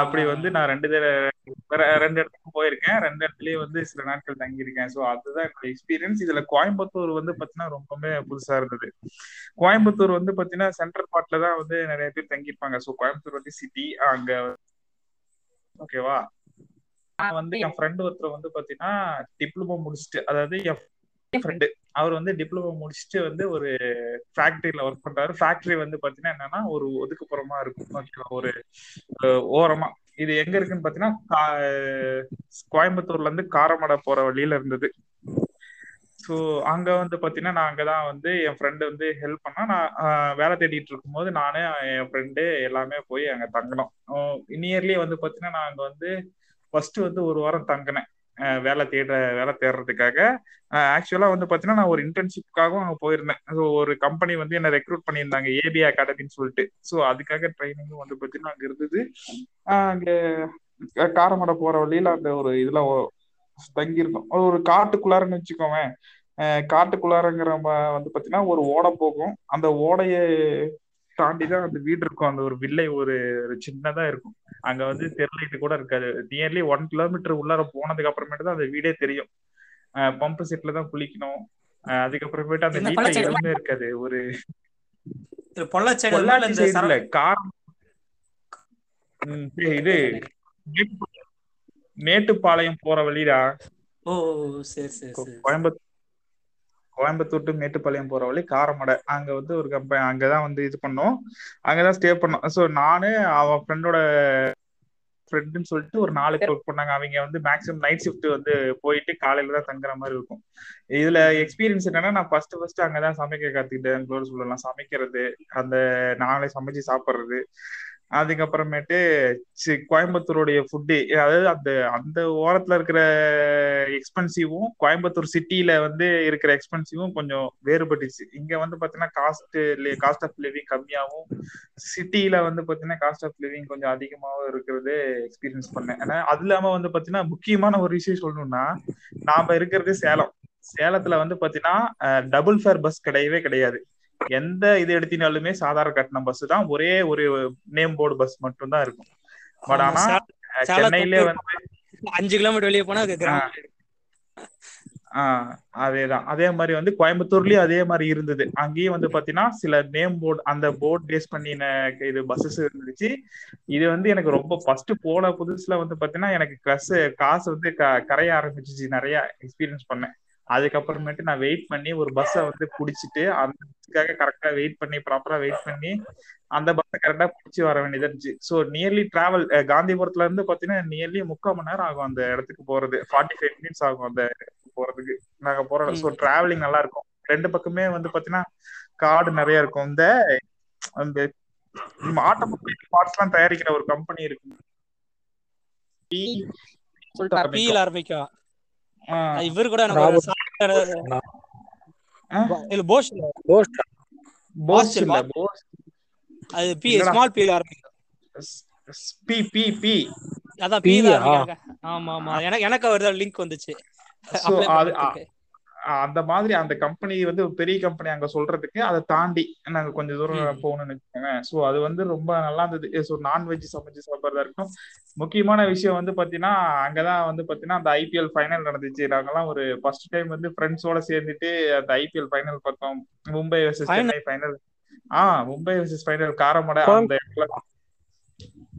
அப்படி வந்து நான் ரெண்டு ரெண்டு இடத்துக்கு போயிருக்கேன். ரெண்டு இடத்துலயும் வந்து சில நாட்கள் தங்கியிருக்கேன். ஸோ அதுதான் என்னோட எக்ஸ்பீரியன்ஸ் இதுல கோயம்புத்தூர் வந்து பாத்தீங்கன்னா ரொம்பவே புதுசா இருந்தது. கோயம்புத்தூர் வந்து பாத்தீங்கன்னா சென்ட்ரல் பார்ட்ல தான் வந்து நிறைய பேர் தங்கியிருப்பாங்க. ஸோ கோயம்புத்தூர் வந்து சிட்டி அங்க ஓகேவா நான் வந்து என் ஃப்ரெண்ட் ஒருத்தர் வந்து பாத்தீங்கன்னா டிப்ளமோ முடிச்சுட்டு அதாவது என் ஃப்ரெண்டு அவர் வந்து டிப்ளமோ முடிச்சுட்டு வந்து ஒரு ஃபேக்டரியில ஒர்க் பண்றாரு. ஃபேக்டரி வந்து பாத்தீங்கன்னா என்னன்னா ஒரு ஒதுக்குப்புறமா இருக்கும். ஒரு ஓரமா. இது எங்க இருக்குன்னு பாத்தீங்கன்னா கோயம்புத்தூர்ல இருந்து காரமடை போற வழியில இருந்தது. ஸோ அங்க வந்து பாத்தீங்கன்னா நான் அங்கதான் வந்து என் ஃப்ரெண்டு வந்து ஹெல்ப் பண்ணா நான் வேலை தேடிட்டு இருக்கும்போது நானே என் ஃப்ரெண்டு எல்லாமே போய் அங்க தங்கினோம். நியர்லி வந்து பாத்தீங்கன்னா நான் அங்க வந்து ஃபர்ஸ்ட் வந்து ஒரு வாரம் தங்கினேன். வேலை தேடுற வேலை தேடுறதுக்காக. ஆக்சுவலா வந்து பாத்தீங்கன்னா நான் ஒரு இன்டர்ன்ஷிப்காகவும் அங்க போயிருந்தேன். ஸோ ஒரு கம்பெனி வந்து என்ன ரெக்ரூட் பண்ணியிருந்தாங்க ஏபி அகாடமின்னு சொல்லிட்டு. ஸோ அதுக்காக ட்ரைனிங்கும் வந்து பாத்தீங்கன்னா அங்க இருந்தது. அங்க காரமடை போற வழியில அந்த ஒரு இதுல தங்கியிருந்தோம். ஒரு காட்டுக்குள்ளாரன்னு வச்சுக்கோவேன் காட்டுக்குள்ளாரங்கிற வந்து பாத்தீங்கன்னா ஒரு ஓடை போகும். அந்த ஓடைய தாண்டிதான் அந்த வீடு இருக்கும். அந்த ஒரு வில்லை ஒரு சின்னதா இருக்கும். அங்க வந்து தெருலைட்டு கூட இருக்காது. நியர்லி ஒன் கிலோமீட்டர் உள்ளார போனதுக்கு அப்புறமேட்டு தான் அந்த வீடே தெரியும். பம்ப் செட்ல தான் குளிக்கணும் அதுக்கப்புறமேட்டு அந்த வீட்டுல எதுவுமே இருக்காது. ஒரு இது [UNINTELLIGIBLE] மேட்டுப்பாளையம் போற வழிடா. ஓ சரி சரி. கோயம்புத்தூர் கோயம்புத்தூர் டு மேட்டுப்பாளையம் போற வழி காரமடை. அங்க வந்து ஒரு கம்பெனி அங்கதான் வந்து இது பண்ணோம். அங்கதான் ஸ்டே பண்ணோம். ஸோ நானு அவன் ஃப்ரெண்டோட ஃப்ரெண்டுன்னு சொல்லிட்டு ஒரு நாலு பேர் ஒர்க் பண்ணாங்க. அவங்க வந்து மேக்ஸிமம் நைட் ஷிஃப்ட் வந்து போயிட்டு காலையில தான் தங்குற மாதிரி இருக்கும். இதுல எக்ஸ்பீரியன்ஸ் என்னன்னா நான் ஃபர்ஸ்ட் ஃபர்ஸ்ட் அங்கதான் சமைக்க கத்துக்கிட்டேன். சொல்லலாம் சமைக்கிறது அந்த நாங்களே சமைச்சு சாப்பிடுறது. அதுக்கப்புறமேட்டு கோயம்புத்தூருடைய ஃபுட்டு அதாவது அந்த அந்த ஓரத்துல இருக்கிற எக்ஸ்பென்சிவும் கோயம்புத்தூர் சிட்டியில வந்து இருக்கிற எக்ஸ்பென்சிவும் கொஞ்சம் வேறுபட்டுச்சு. இங்க வந்து பாத்தீங்கன்னா காஸ்ட் காஸ்ட் ஆஃப் லிவிங் கம்மியாகவும் சிட்டியில வந்து பாத்தீங்கன்னா காஸ்ட் ஆஃப் லிவிங் கொஞ்சம் அதிகமாகவும் இருக்கிறது எக்ஸ்பீரியன்ஸ் பண்ணேன். ஏன்னா அது இல்லாம வந்து பாத்தீங்கன்னா முக்கியமான ஒரு விஷயம் சொல்லணும்னா நாம இருக்கிறது சேலம். சேலத்துல வந்து பாத்தீங்கன்னா டபுள் ஃபேர் பஸ் கிடையவே கிடையாது. எந்த இது எடுத்தினாலுமே சாதாரண கட்டணம் பஸ் தான். ஒரே ஒரு நேம் போர்டு பஸ் மட்டும் தான் இருக்கும் பட் ஆனா சென்னையிலே வந்து அஞ்சு கிலோமீட்டர் வெளியே போனா ஆஹ் அதேதான். அதே மாதிரி வந்து கோயம்புத்தூர்லயும் அதே மாதிரி இருந்தது. அங்கேயும் வந்து பாத்தீங்கன்னா சில நேம் போர்டு அந்த போர்டு பேஸ் பண்ணின இது பஸ்ஸஸ் இருந்துச்சு. இது வந்து எனக்கு ரொம்ப ஃபர்ஸ்ட் போன புதுசுல வந்து பாத்தீங்கன்னா எனக்கு காசு காசு வந்து கரைய ஆரம்பிச்சிச்சு. நிறைய எக்ஸ்பீரியன்ஸ் பண்ணேன். அதுக்கப்புறமேட்டு நான் வெயிட் பண்ணி ஒரு பஸ்ஸை வந்து பிடிச்சிட்டு அந்த பஸ்ஸுக்காக கரெக்டா வெயிட் பண்ணி ப்ராப்பரா வெயிட் பண்ணி அந்த பஸ்ஸை கரெக்டா பிடிச்சி வர வேண்டியது இருந்துச்சு. ஸோ நியர்லி டிராவல் காந்திபுரத்துல இருந்து பாத்தீங்கன்னா நியர்லி முக்கால் மணி நேரம் ஆகும் அந்த இடத்துக்கு போறது. ஃபார்ட்டி ஃபைவ் மினிட்ஸ் ஆகும் அந்த போறதுக்கு. நாங்க போறோம் ஸோ டிராவலிங் நல்லா இருக்கும். ரெண்டு பக்கமே வந்து பாத்தீங்கன்னா காடு நிறைய இருக்கும். இந்த அந்த ஆட்டோமொபைல் பார்ட்ஸ் எல்லாம் தயாரிக்கிற ஒரு கம்பெனி இருக்கு இவர் கூட எனக்கு போஸ் இல்ல. போஸ். அது பி ஸ்மால் பீல் ஆரம்பிக்கும். பி பி பி அதான் ஆரம்பிக்காங்க ஆமா ஆமா. எனக்கு எனக்கு ஒரு லிங்க் வந்துச்சு. அந்த மாதிரி அந்த கம்பெனி வந்து பெரிய கம்பெனி அங்க சொல்றதுக்கு அதை தாண்டி நாங்க கொஞ்சம் தூரம் போகணும்னு வச்சுக்கோங்க சோ அது வந்து ரொம்ப நல்லா இருந்தது. ஸோ நான்வெஜ் சமைச்சு சாப்பிட்றதா இருக்கட்டும். முக்கியமான விஷயம் வந்து பாத்தீங்கன்னா அங்கதான் வந்து பாத்தீங்கன்னா அந்த ஐபிஎல் ஃபைனல் நடந்துச்சு. நாங்கெல்லாம் ஒரு ஃபர்ஸ்ட் டைம் வந்து ஃப்ரெண்ட்ஸோட சேர்ந்துட்டு அந்த ஐபிஎல் ஃபைனல் பார்த்தோம். மும்பை வர்சஸ் சென்னை ஃபைனல் ஆஹ் மும்பை வர்சஸ் ஃபைனல் காரமடை அந்த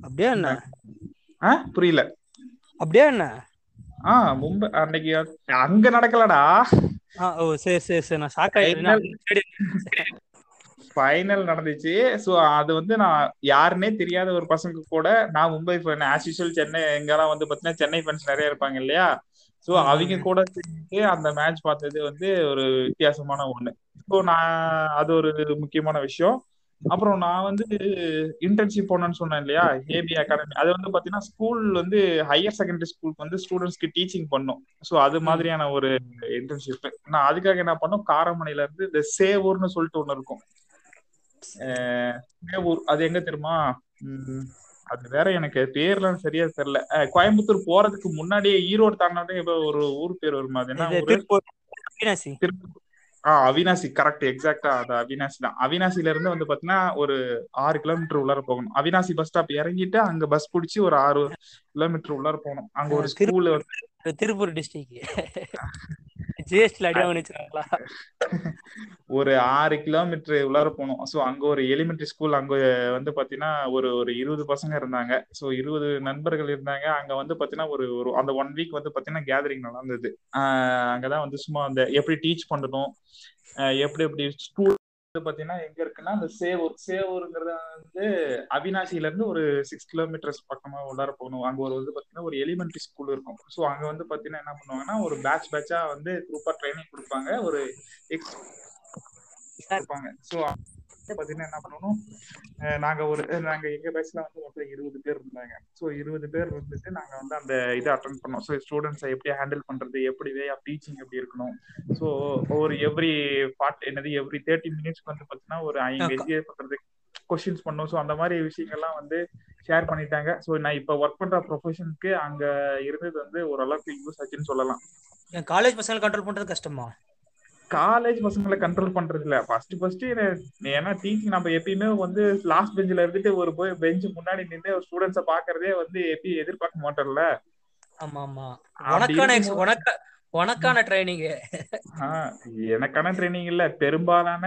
அப்படியே என்ன? புரியல. அப்படியே என்ன? ஆஹ் மும்பை அன்னைக்கு அங்க நடக்கலடா. ஓ சரி சரி சரி நான் ஷாக் ஆயிட்டேன். ஃபைனல் நடந்துச்சு. சோ அது வந்து நான் யாருன்னே தெரியாத ஒரு பசங்க கூட நான் Mumbai fan as usual Chennai எங்கெல்லாம் வந்து பாத்தீங்கன்னா சென்னை ஃபேன்ஸ் நிறைய இருப்பாங்க இல்லையா? சோ அவங்க கூட அந்த மேட்ச் பார்த்தது வந்து ஒரு வித்தியாசமான ஒண்ணு. ஸோ நான் அது ஒரு முக்கியமான விஷயம். அப்புறம் நான் வந்து இன்டர்ன்ஷிப் போனேன்னு சொன்னேன் இல்லையா? ஏபி அகாடமி அது வந்து பாத்தீங்கன்னா ஸ்கூல் வந்து ஹையர் செகண்டரி ஸ்கூலுக்கு வந்து ஸ்டூடெண்ட்ஸ்க்கு டீச்சிங் பண்ணும். ஸோ அது மாதிரியான ஒரு இன்டர்ன்ஷிப் நான் அதுக்காக என்ன பண்ணோம்? காரமணில இருந்து இந்த சேவூர்னு சொல்லிட்டு ஒண்ணு இருக்கும். சேவூர். அது எங்க தெரியுமா? அது வேற எனக்கு பேர்லாம் சரியா தெரியல. கோயம்புத்தூர் போறதுக்கு முன்னாடியே ஈரோடு தாண்டாட்டே ஏதோ ஒரு ஊர் பேர் வருமா? அது என்ன திருப்பூர். அவினாசி திருப்பூர் ஆ அவினாசி கரெக்ட் எக்ஸாக்டா அது அவினாசி தான். அவினாசில இருந்து வந்து பாத்தீங்கன்னா ஒரு ஆறு கிலோமீட்டர் உள்ளார போகணும். அவினாசி பஸ் ஸ்டாப் இறங்கிட்டு அங்க பஸ் பிடிச்சி ஒரு ஆறு கிலோமீட்டர் உள்ளார போகணும். அங்க ஒரு ஸ்கூல் திருப்பூர் டிஸ்ட்ரிக்ட் ஜிஎஸ்டில அடி வாங்கி வச்சிருக்காங்களா ஒரு ஆறு கிலோமீட்டர் உள்ளார போகணும் ஸோ அங்க ஒரு எலிமெண்டரி ஸ்கூல் அங்க வந்து பாத்தீங்கன்னா ஒரு ஒரு இருபது பசங்க இருந்தாங்க. ஸோ இருபது நண்பர்கள் இருந்தாங்க. அங்க வந்து பாத்தீங்கன்னா ஒரு ஒரு அந்த ஒன் வீக் வந்து பாத்தீங்கன்னா கேதரிங் ஆஹ் அங்கதான் வந்து சும்மா அந்த எப்படி டீச் பண்ணணும் எப்படி எப்படி ஸ்கூல் பாத்தீங்கன்னா எங்க இருக்குன்னா அந்த சேவூர் சேவூருங்கிறது வந்து அவினாசில இருந்து ஒரு சிக்ஸ் கிலோமீட்டர்ஸ் பக்கமா உள்ளார போகணும். அங்க ஒரு வந்து பாத்தீங்கன்னா ஒரு எலிமெண்ட்ரி ஸ்கூல் இருக்கும். ஸோ அங்க வந்து பாத்தீங்கன்னா என்ன பண்ணுவாங்கன்னா ஒரு பேட்ச் பேட்சா வந்து குரூப்பா ட்ரைனிங் கொடுப்பாங்க. ஒரு எக்ஸ் இருப்பாங்க ஸோ பாத்தீங்கன்னா என்ன பண்ணணும்? அஹ் நாங்க ஒரு நாங்க எங்க பேட்ச்ல வந்து மொத்தம் இருபது பேர் இருந்தாங்க. ஸோ இருபது பேர் இருந்துட்டு நாங்க வந்து அந்த இதை அட்டன் பண்ணோம். ஸோ ஸ்டூடெண்ட்ஸை எப்படி ஹேண்டில் பண்றது? எப்படி வே ஆஃப் டீச்சிங் எப்படி இருக்கணும்? ஸோ ஒரு எவ்ரி பார்ட் என்னது எவ்ரி தேர்ட்டி மினிட்ஸ்க்கு வந்து பாத்தீங்கன்னா ஒரு ஐந்து பண்றது கொஸ்டின்ஸ் பண்ணோம். ஸோ அந்த மாதிரி விஷயங்கள்லாம் வந்து ஷேர் பண்ணிட்டாங்க. ஸோ நான் இப்போ ஒர்க் பண்ற ப்ரொஃபஷனுக்கு அங்க இருந்தது வந்து ஓரளவுக்கு யூஸ் ஆச்சுன்னு சொல்லலாம். காலேஜ் பசங்களை கண்ட்ரோல் பண்றது கஷ்டமா? காலேஜ் பசங்களை கண்ட்ரோல் பண்றது இல்ல ஃபர்ஸ்ட் ஃபர்ஸ்ட் ஏன்னா டீச்சிங் நம்ம எப்பயுமே வந்து லாஸ்ட் பெஞ்சில இருந்துட்டு ஒரு போய் பெஞ்ச் முன்னாடி நின்று ஸ்டூடெண்ட்ஸ பாக்குறதே வந்து எப்படி எதிர்பார்க்க மாட்டோம்ல. ஆமா ஆமா உனக்கான உனக்கான ட்ரைனிங் எனக்கான ட்ரைனிங் இல்ல. பெரும்பாலான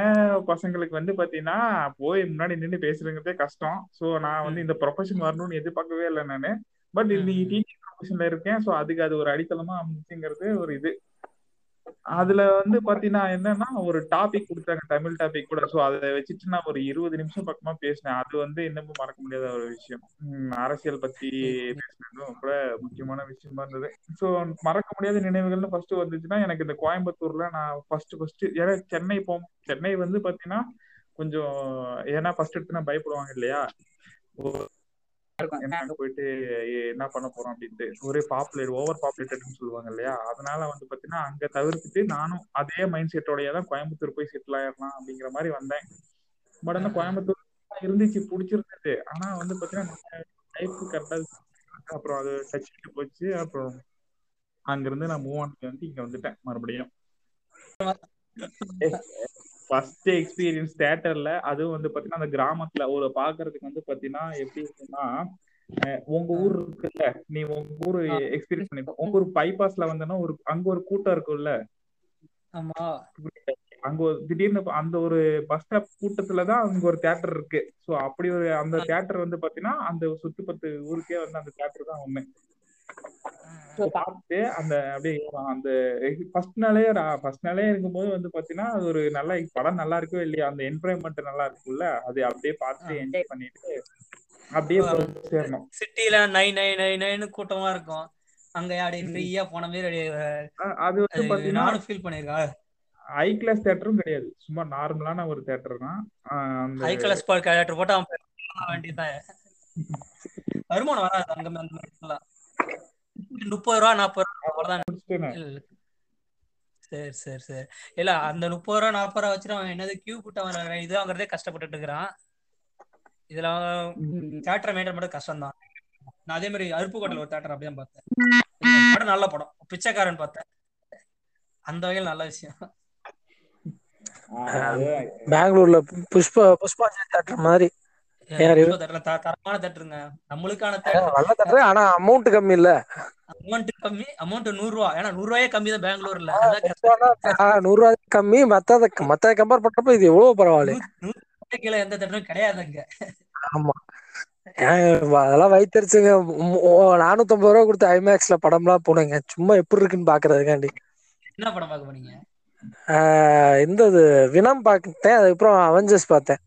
பசங்களுக்கு வந்து பாத்தீங்கன்னா போய் முன்னாடி நின்று பேசுறதுங்கிறதே கஷ்டம். சோ நான் வந்து இந்த ப்ரொஃபஷன் வரணும்னு எதிர்பார்க்கவே இல்லை நானு. பட் இன்னைக்கு. டீச்சிங் ப்ரொஃபஷன்ல இருக்கேன். சோ அதுக்கு அது ஒரு அடித்தளமா அமைச்சுங்கிறது ஒரு இது. அதுல வந்து பாத்தீங்கன்னா என்னன்னா ஒரு டாபிக் கொடுத்தாங்க தமிழ் டாபிக் கூட. சோ அதை வச்சுட்டு நான் ஒரு இருபது நிமிஷம் பக்கமா பேசினேன். அது வந்து இன்னமும் மறக்க முடியாத ஒரு விஷயம். அரசியல் பத்தி பேசினதும் கூட முக்கியமான விஷயமா இருந்தது. சோ மறக்க முடியாத நினைவுகள்னு ஃபர்ஸ்ட் வந்துச்சுன்னா எனக்கு இந்த கோயம்புத்தூர்ல நான் ஃபர்ஸ்ட் ஃபர்ஸ்ட் ஏன்னா சென்னை போ சென்னை வந்து பாத்தீங்கன்னா கொஞ்சம் ஏன்னா ஃபர்ஸ்ட் எடுத்து நான் பயப்படுவாங்க இல்லையா? என்ன அங்க போயிட்டு என்ன பண்ண போறோம் அப்படின்ட்டு. ஒரே பாப்புலேட் ஓவர் பாப்புலேட்டட்னு சொல்லுவாங்க இல்லையா? அதனால வந்து பாத்தீங்கன்னா அங்க தவிர்த்துட்டு நானும் அதே மைண்ட் செட்டோடய தான் கோயம்புத்தூர் போய் செட்டில் ஆயிடலாம் அப்படிங்கிற மாதிரி வந்தேன். பட் ஆனா கோயம்புத்தூர் இருந்துச்சு பிடிச்சிருந்தது. ஆனா வந்து பாத்தீங்கன்னா லைஃப் கரெக்டா அப்புறம் அது டச் விட்டு போச்சு. அப்புறம் அங்கிருந்து நான் மூவ் ஆன் வந்து இங்க வந்துட்டேன் மறுபடியும். [LAUGHS] ஃபர்ஸ்ட் எக்ஸ்பீரியன்ஸ் தியேட்டர்ல அதுவும் வந்து பாத்தீங்கன்னா அந்த கிராமத்துல ஒரு பாக்குறதுக்கு வந்து பாத்தீங்கன்னா எப்படி இருக்குன்னா உங்க ஊர் இருக்குல்ல நீ உங்க ஊர் எக்ஸ்பீரியன்ஸ் பண்ணி உங்க ஊர் பைபாஸ்ல வந்தனா ஒரு அங்க ஒரு கூட்டம் இருக்கும்ல? ஆமா. அங்க ஒரு திடீர்னு அந்த ஒரு பஸ் ஸ்டாப் கூட்டத்துலதான் அங்க ஒரு தியேட்டர் இருக்கு. சோ அப்படி ஒரு அந்த தியேட்டர் வந்து பாத்தீங்கன்னா அந்த சுத்துப்பத்து ஊருக்கே வந்து அந்த தியேட்டர் தான் ஒண்ணு பார்த்துட்டு அந்த அப்படியே அந்த ஃபர்ஸ்ட் நாளே ஃபர்ஸ்ட் நாளே இருக்கும்போது வந்து பாத்தீங்கன்னா அது ஒரு நல்ல படம் நல்லா இருக்கோ இல்லையா அந்த என்வரன்மெண்ட் நல்லா இருக்கும்ல அது அப்படியே பார்த்து என்ஜாய் பண்ணிட்டு அப்படியே சேரணும். சிட்டில நை நை நை நைன்னு கூட்டமா இருக்கும். அங்க அப்படியே ஃப்ரீயா போன மாதிரி அது வந்து பாத்தீங்கன்னா நானும் ஃபீல் பண்ணிருக்கேன் ஹை கிளாஸ் தியேட்டரும் கிடையாது. சும்மா நார்மலான ஒரு தியேட்டர் தான். ஹை கிளாஸ் தியேட்டர் போட்டு அவன் வேண்டியதான் வருமானம் வராது அங்க முப்பது ரூபா நாற்பது ரூபா அவ்வளவுதான். சரி சரி சரி. இல்ல அந்த முப்பது ரூபா நாற்பது ரூபா வச்சுட்டு அவன் என்னது கியூ போட்டு அவன் இது வாங்குறதே கஷ்டப்பட்டுட்டு இருக்கிறான். இதுல தேட்டரை மெயின்டைன் பண்ண கஷ்டம் தான் நான் அதே மாதிரி அருப்புக்கோட்டையில் ஒரு தேட்டர் அப்படிதான் பார்த்தேன். படம் நல்ல படம். பிச்சைக்காரன் பார்த்தேன். அந்த வகையில் நல்ல விஷயம். பெங்களூர்ல புஷ்பா புஷ்பா தேட்டர் மாதிரி. தரமான தேட்டருங்க. நம்மளுக்கான நல்ல தேட்டர் ஆனா அமௌண்ட் கம்மி இல்ல. அமௌண்ட் கம்மி அமௌண்ட் நூறு ரூபா ஏன்னா நூறு ரூபாயே கம்மி தான் பெங்களூர்ல. நூறு ரூபாய் கம்மி. மத்த மத்த கம்பேர் பண்றப்ப இது எவ்வளவு பரவாயில்ல கீழே எந்த தேட்டரும் கிடையாதுங்க ஆமா. அதெல்லாம் வைத்தறிச்சுங்க. நானூத்தம்பது ரூபா கொடுத்து ஐமேக்ஸ்ல படம் எல்லாம் போனேங்க. சும்மா எப்படி இருக்குன்னு பாக்குறதுக்காண்டி. என்ன படம் பார்க்க போனீங்க? இந்த வினம் பார்த்தேன் அதுக்கப்புறம் அவெஞ்சர்ஸ் பார்த்தேன்.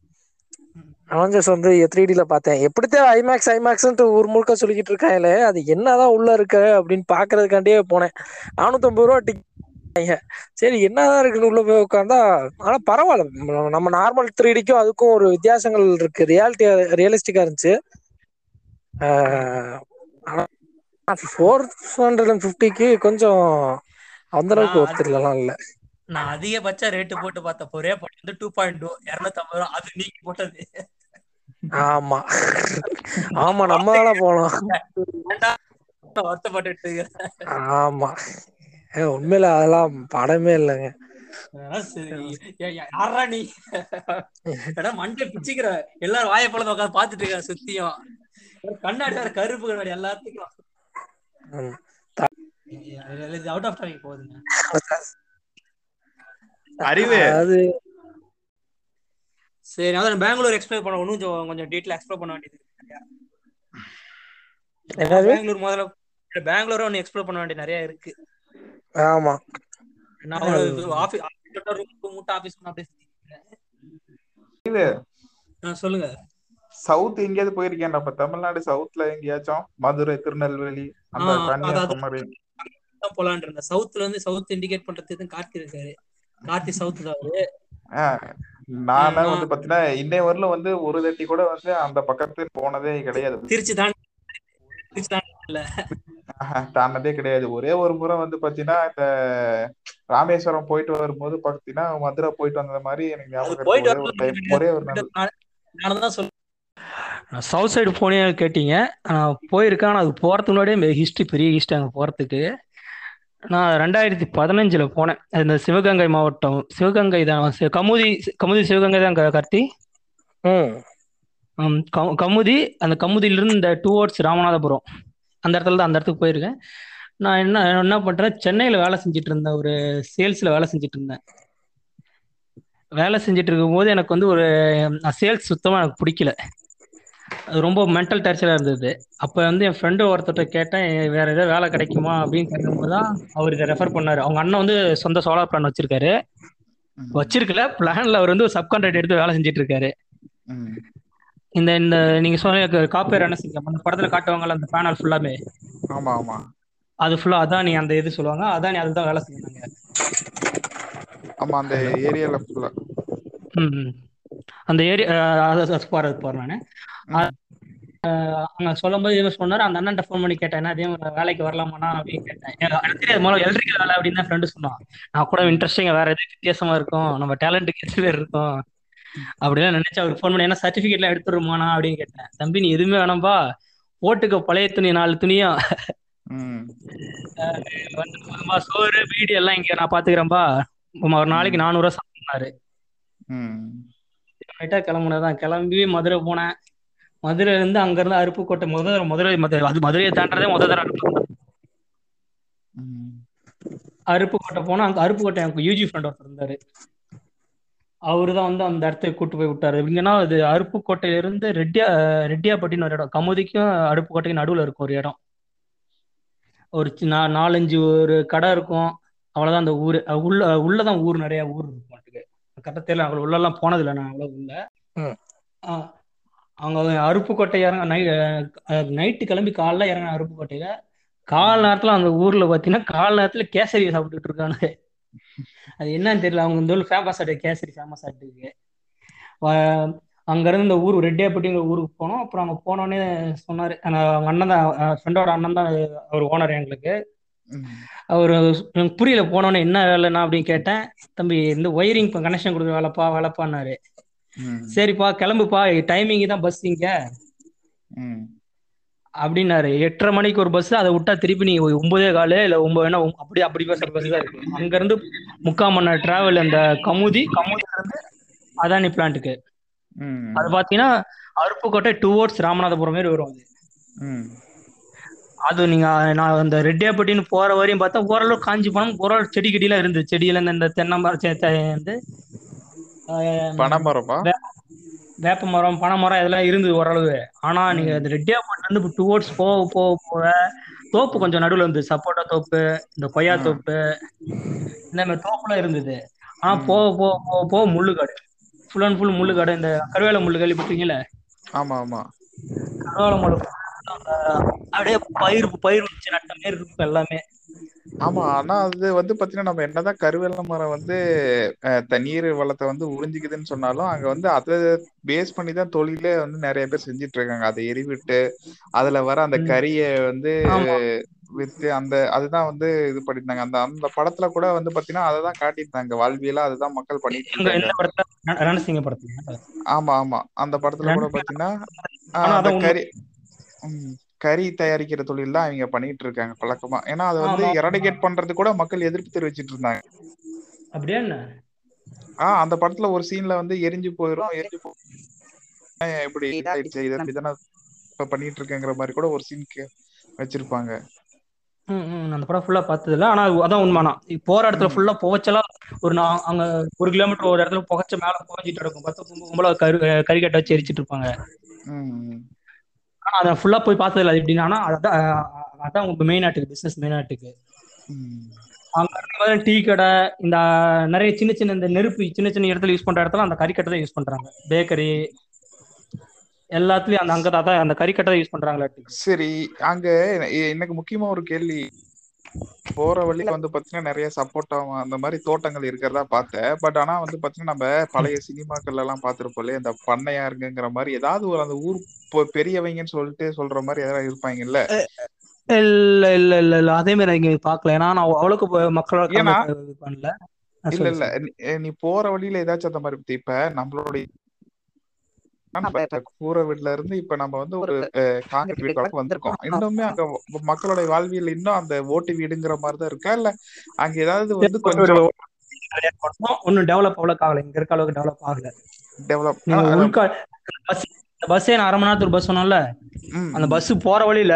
அவெஞ்சர்ஸ் வந்து த்ரீ டில பார்த்தேன். எப்படித்தான் ஐமேக்ஸ் ஐமேக்ஸ்ன்ட்டு ஊர் முழுக்க சொல்லிக்கிட்டு இருக்காங்களே அது என்னதான் உள்ள இருக்கு அப்படின்னு பாக்குறதுக்காண்டியே போனேன். நானூத்தம்பது ரூபா டிக்கெட் சரி என்னதான் இருக்குன்னு உள்ள போய் உட்காந்தா ஆனா பரவாயில்ல. நம்ம நார்மல் த்ரீ டிக்கும் அதுக்கும் ஒரு வித்தியாசங்கள் இருக்கு. ரியாலிட்டி ரியலிஸ்டிக்கா இருந்துச்சு. ஃபோர் ஹண்ட்ரட் அண்ட் ஃபிஃப்டிக்கு கொஞ்சம் அந்த அளவுக்கு ஒருத்தர்லாம் இல்ல. நான் அதிகபட்ச ரேட்டு போட்டு பார்த்த ஒரே படம் வந்து டூ பாயிண்ட் டூ இருநூத்தி ஐம்பது ரூபா அது நீங்க போட்டது. ஆமா. ஆமா நம்ம தானே போனோம் வருத்தப்பட்டுட்டு இருக்கிறேன். ஆமா உண்மையில அதெல்லாம் படமே இல்லைங்க. யார்றா நீ? ஏடா மண்டை பிச்சுக்கிற. எல்லாரும் வாயை பழத்தை உட்காந்து பாத்துட்டு இருக்க சுத்தியும். கண்ணாடி வேற கருப்பு கண்ணாடி எல்லாத்துக்கும். அவுட் ஆஃப் டாபிக் போகுதுங்க. அறிவு. அது சரி அதான் பெங்களூர் எக்ஸ்ப்ளோர் பண்ண இன்னும் கொஞ்சம் கொஞ்சம் டீட்டெயில் எக்ஸ்ப்ளோர் பண்ண வேண்டியது பெங்களூர் முதல்ல பெங்களூரும் ஒன்று எக்ஸ்ப்ளோர் பண்ண வேண்டிய நிறைய இருக்கு. ஆமா. நான் ஆபீஸ் ரூம் மூட்டை ஆபீஸ் அப்படியே சொல்லுங்க. சவுத் எங்கேயாவது போயிருக்கேன் அப்ப தமிழ்நாடு சவுத்ல எங்கேயாச்சும்? மதுரை திருநெல்வேலி அந்த கன்னியாகுமரி. இருந்தேன். சவுத்ல இருந்து சவுத் இண்டிகேட் பண்றதுக்கு கார்த்தி இருக்காரு. கார்த்தி சவுத் தான் அவரு. ஆஹ் நானே. வந்து பாத்தீங்கன்னா இன்னைய வரல வந்து ஒரு தட்டி கூட வந்து அந்த பக்கத்து போனதே கிடையாது. திருச்சி தான் திருச்சி தான் இல்ல ஆஹா, தாண்டதே கிடையாது. ஒரே ஒரு முறை வந்து பாத்தீங்கன்னா இந்த ராமேஸ்வரம் போயிட்டு வரும்போது பாத்தீங்கன்னா மதுரை போயிட்டு வந்த மாதிரி எனக்கு ஞாபகம் ஒரே ஒரு நாள். நான் தான் சொல்ல சவுத் சைடு போனேன்னு கேட்டீங்க. நான் போயிருக்கேன் ஆனால் அது போகிறதுக்கு முன்னாடியே ஹிஸ்ட்ரி பெரிய ஹிஸ்ட்ரி அங்கே போகிறதுக்கு நான் ரெண்டாயிரத்தி பதினஞ்சில் போனேன். இந்த சிவகங்கை மாவட்டம் சிவகங்கை தான் கமுதி கமுதி சிவகங்கை தான் கார்த்தி? கமுதி அந்த கமுதியிலிருந்து இந்த டூவர்ட்ஸ் ராமநாதபுரம். அந்த இடத்துல தான் அந்த இடத்துக்கு போயிருக்கேன். நான் என்ன என்ன பண்ணுறேன் சென்னையில் வேலை செஞ்சுட்டு இருந்தேன் ஒரு சேல்ஸில் வேலை செஞ்சுட்டு இருந்தேன் வேலை செஞ்சுட்டு இருக்கும்போது எனக்கு வந்து ஒரு சேல்ஸ் சுத்தமாக எனக்கு பிடிக்கல. அது ரொம்ப மென்டல் டார்ச்சராக இருந்தது. அப்போ வந்து என் ஃப்ரெண்டு ஒருத்தர்கிட்ட கேட்டேன் வேற ஏதாவது வேலை கிடைக்குமா? அப்படின்னு கேட்கும்போது தான் அவர் இதை ரெஃபர் பண்ணார். அவங்க அண்ணன் வந்து சொந்த சோலார் பிளான் வச்சிருக்காரு. வச்சிருக்கல பிளான்ல அவர் வந்து சப்கான்ட்ராக்ட் எடுத்து வேலை செஞ்சுட்டு இருக்காரு. இந்த இந்த நீங்க சொன்ன காப்பேர் என்ன செஞ்ச அந்த படத்துல காட்டுவாங்கல்ல அந்த பேனல் ஃபுல்லாமே ஆமா ஆமா. அது ஃபுல்லா அதானி அந்த இது சொல்லுவாங்க அதானி அதுதான் வேலை செஞ்சாங்க ஆமா அந்த ஏரியால ஃபுல்லா ம். அந்த ஏரியா பாரு பாரு நானு. அங்க சொல்லும்போது இவன் சொன்னாரு அந்த அண்ணன் ஃபோன் பண்ணி கேட்டேன் அதே வேலைக்கு வரலாமாண்ணா? அப்படின்னு கேட்டேன். எனக்கு தெரியாது முதல்ல எலக்ட்ரிக்கல் வேலை அப்படின்னு தான் ஃப்ரெண்டு சொன்னான். நான் கூட இன்ட்ரெஸ்டிங்கா வேற எதுவும் வித்தியாசமா இருக்கும் நம்ம டேலண்ட்டுக்கு எது பேர் இருக்கும். அப்படிலாம் நினைச்சு அவருக்கு ஃபோன் பண்ணி என்ன சர்டிபிகேட்லாம் எடுத்துருமாண்ணா அப்படின்னு கேட்டேன். தம்பி நீ எதுவுமே வேணாம்பா போட்டுக்க பழைய துணி நாலு துணியும் சோறு வீடு எல்லாம் இங்க நான் பாத்துக்கிறேன்பா. ஒரு நாளைக்கு நானூறுவா சாப்பிட்டாரு ம். கரெக்டாக கிளம்புனதான் கிளம்பி மதுரை போனேன். மதுரை இருந்து அங்க இருந்து அருப்புக்கோட்டை முதல் மதுரை மதுரை அது மதுரையை தாண்டதே முதல் தடவை அருப்புக்கோட்டை. ம் அருப்புக்கோட்டை போனா அங்க அருப்புக்கோட்டை எனக்கு யூஜி ஃப்ரெண்ட் ஒருத்தர் இருந்தாரு. அவரு தான் வந்து அந்த இடத்துக்கு கூட்டு போய் விட்டாரு. எப்படிங்கன்னா அது அருப்புக்கோட்டையில இருந்து ரெட்டியா ரெட்டியாப்பட்டின்னு ஒரு இடம். கமுதிக்கும் அருப்புக்கோட்டைக்கும் நடுவில் இருக்கும் ஒரு இடம். ஒரு நாலஞ்சு ஒரு கடை இருக்கும். அவ்வளவுதான் அந்த ஊர். உள்ள உள்ளதான் ஊர் நிறைய ஊர் இருக்கும். மாட்டுக்கு கரெக்டாக தெரியல. அவ்வளோ உள்ளெல்லாம் போனதில்லை. நான் அவ்வளோ உள்ள. அவங்க அருப்புக்கோட்டை இறங்க நை நைட்டு கிளம்பி காலைல இறங்கின அருப்புக்கோட்டையில கால நேரத்துல அந்த ஊர்ல பாத்தீங்கன்னா கால நேரத்துல கேசரி சாப்பிட்டுட்டு இருக்காங்க. அது என்னன்னு தெரியல. அவங்க இந்த ஊர் ஃபேமஸ் ஆட்டு கேசரி ஃபேமஸ் ஆட்டுக்கு அங்க இருந்து இந்த ஊர் ரெட்டியாப்பட்டிங்கிற ஊருக்கு போனோம். அப்புறம் அங்க போனோடனே சொன்னாரு. அவங்க அண்ணன் தான் ஃப்ரெண்டோட அண்ணன் தான் அவர் ஓனர் எங்களுக்கு. அவர் புரியல போனோடனே என்ன வேலைண்ணா அப்படின்னு கேட்டேன். தம்பி இந்த ஒயரிங் கனெக்ஷன் கொடுக்குற வேலைப்பா வேலைப்பான்னாரு. சரிப்பா கிளம்புப்பா டைமிங் தான் பஸ் இங்க. அப்படின்னாரு. எட்டரை மணிக்கு ஒரு பஸ் அதை விட்டா திருப்பி நீ ஒன்பதே காலு இல்ல ஒன்பது வேணா அப்படி அப்படி பஸ் பஸ் தான் இருக்கு. அங்க இருந்து முக்கால் மணி நேரம் டிராவல் அந்த கமுதி கமுதில இருந்து அதானி பிளான்ட்டுக்கு அது பாத்தீங்கன்னா அருப்புக்கோட்டை டுவோர்ட்ஸ் ராமநாதபுரம் மாதிரி வரும் அது. அது நீங்க நான் அந்த ரெட்டியாப்பட்டின்னு போற வரையும் பார்த்தா ஓரளவு காஞ்சி போனோம் ஓரளவு செடி கொடியெல்லாம் இருந்தது செடியில இந்த- தென்னை மரம் வந்து பனைமரமா வேப்ப மரம் பனை மரம் இதெல்லாம் இருந்தது ஓரளவு. ஆனா நீங்க இந்த ரெட்டியாப்பட்டில இருந்து டுவோர்ட்ஸ் போக போக போக தோப்பு கொஞ்சம் நடுவுல இருந்தது. சப்போட்டா தோப்பு இந்த கொய்யா. தோப்பு இந்த மாதிரி தோப்புலாம் இருந்தது. ஆனா. போக போக போக போக முள்ளுக்காடு ஃபுல் அண்ட் ஃபுல் முள்ளுக்காடு இந்த கருவேல முள்ளு கேள்விப்பட்டீங்கல்ல ஆமா ஆமா. கருவேல முள்ளு அந்த அப்படியே பயிர் பயிர் வச்சு நட்ட மாதிரி இருக்கும் எல்லாமே. ஆமா ஆனா அது வந்து பாத்தீங்கன்னா நம்ம என்னதான் கருவேல மரம் வந்து தண்ணீர் வளத்தை வந்து உறிஞ்சிக்குதுன்னு சொன்னாலும் அங்க வந்து அதை பேஸ் பண்ணி தான் தொழிலே வந்து நிறைய பேர் செஞ்சிட்டு இருக்காங்க அதை எரிவிட்டு அதுல வர அந்த. கறியை வந்து வித்து அந்த அதுதான் வந்து இது பண்ணியிருந்தாங்க. அந்த அந்த படத்துல கூட வந்து பாத்தீங்கன்னா அதை தான் காட்டியிருந்தாங்க. வாழ்வியலா அதுதான் மக்கள் பண்ணிட்டு இருக்காங்க ஆமா ஆமா. அந்த படத்துல கூட பாத்தீங்கன்னா அந்த. கறி கறி தயாரிக்கிற தொழில் தான் அவங்க பண்ணிட்டு இருக்காங்க பழக்கமா. ஏன்னா அதை வந்து. எரடிகேட் பண்றது கூட மக்கள் எதிர்ப்பு தெரிவிச்சிட்டு இருந்தாங்க. அப்படியா என்ன? ஆஹ் அந்த படத்துல ஒரு சீன்ல வந்து எரிஞ்சு போயிரும் எரிஞ்சு போ இப்படி இதாயிடுச்சு இதை இப்படிதானே இப்ப பண்ணிட்டு இருக்கேங்கிற மாதிரி கூட ஒரு சீனுக்கு வச்சிருப்பாங்க. அந்த படம் ஃபுல்லா பார்த்தது இல்ல ஆனா அது- அதான் உண்மைனா போற இடத்துல. ஃபுல்லா புகைச்சலா ஒரு நான் அங்க ஒரு கிலோமீட்டர் ஒரு இடத்துல புகைச்ச மேல புகைஞ்சிட்டு இருக்கும். பத்து கும்பல் கரு கறிக்கட்டை வச்சு எரிச்சிட்டு இருப்பாங்க. ஆனா அதை ஃபுல்லா போய் பார்த்தது இல்லை. எப்படின்னா அதான் அதான் உங்க மெயின் ஆட்டுக்கு பிசினஸ் மெயின் ஆட்டுக்கு. அங்க இருக்கிற டீ கடை இந்த நிறைய சின்ன சின்ன இந்த நெருப்பு சின்ன சின்ன இடத்துல யூஸ் பண்ற இடத்துல அந்த கறிக்கட்டை தான் யூஸ் பண்றாங்க. பேக்கரி எல்லாத்துலயும் அந்த அங்க தான் அந்த கறிக்கட்டை யூஸ் பண்றாங்களா சரி அங்க எனக்கு முக்கியமா ஒரு கேள்வி. போற வழியில வந்து பாத்தீங்கன்னா நிறைய சப்போட்டா அந்த மாதிரி தோட்டங்கள் இருக்கிறதா பார்த்தேன். பட் ஆனா வந்து பாத்தீங்கன்னா நம்ம பழைய சினிமாக்கள்ல எல்லாம் பார்த்திருப்போம்ல இந்த பண்ணையாருங்கிற மாதிரி ஏதாவது ஒரு அந்த ஊர் பெரியவங்கன்னு சொல்லிட்டு சொல்ற மாதிரி யாராவது இருப்பாங்கல்ல? இல்ல இல்ல இல்ல இல்ல. அதே மாதிரி இங்க பார்க்கல. ஏன்னா நான் அவ்வளவுக்கு மக்களோட பண்ணல. இல்ல இல்ல. நீ- போற வழியில ஏதாச்சும் அந்த மாதிரி இப்ப நம்மளுடைய நம்ம கூரை வீட்ல இருந்து இப்ப நம்ம வந்து ஒரு காங்கிரீட் வீட்டுக்கு வந்திருக்கோம். இன்னுமே அங்க மக்களுடைய வாழ்வியல் இன்னும் அந்த ஓட்டு வீடுங்கிற மாதிரி தான் இருக்கா? இல்ல அங்க ஏதாவது வந்து கொஞ்சம் ஒன்னும் டெவலப் அவ்வளவு ஆகல. இங்க இருக்க அளவுக்கு டெவலப் ஆகல. டெவலப் பஸ் பஸ்ஸே நான் அரை மணி நேரத்துக்கு பஸ் சொன்னேன்ல? அந்த பஸ் போற வழியில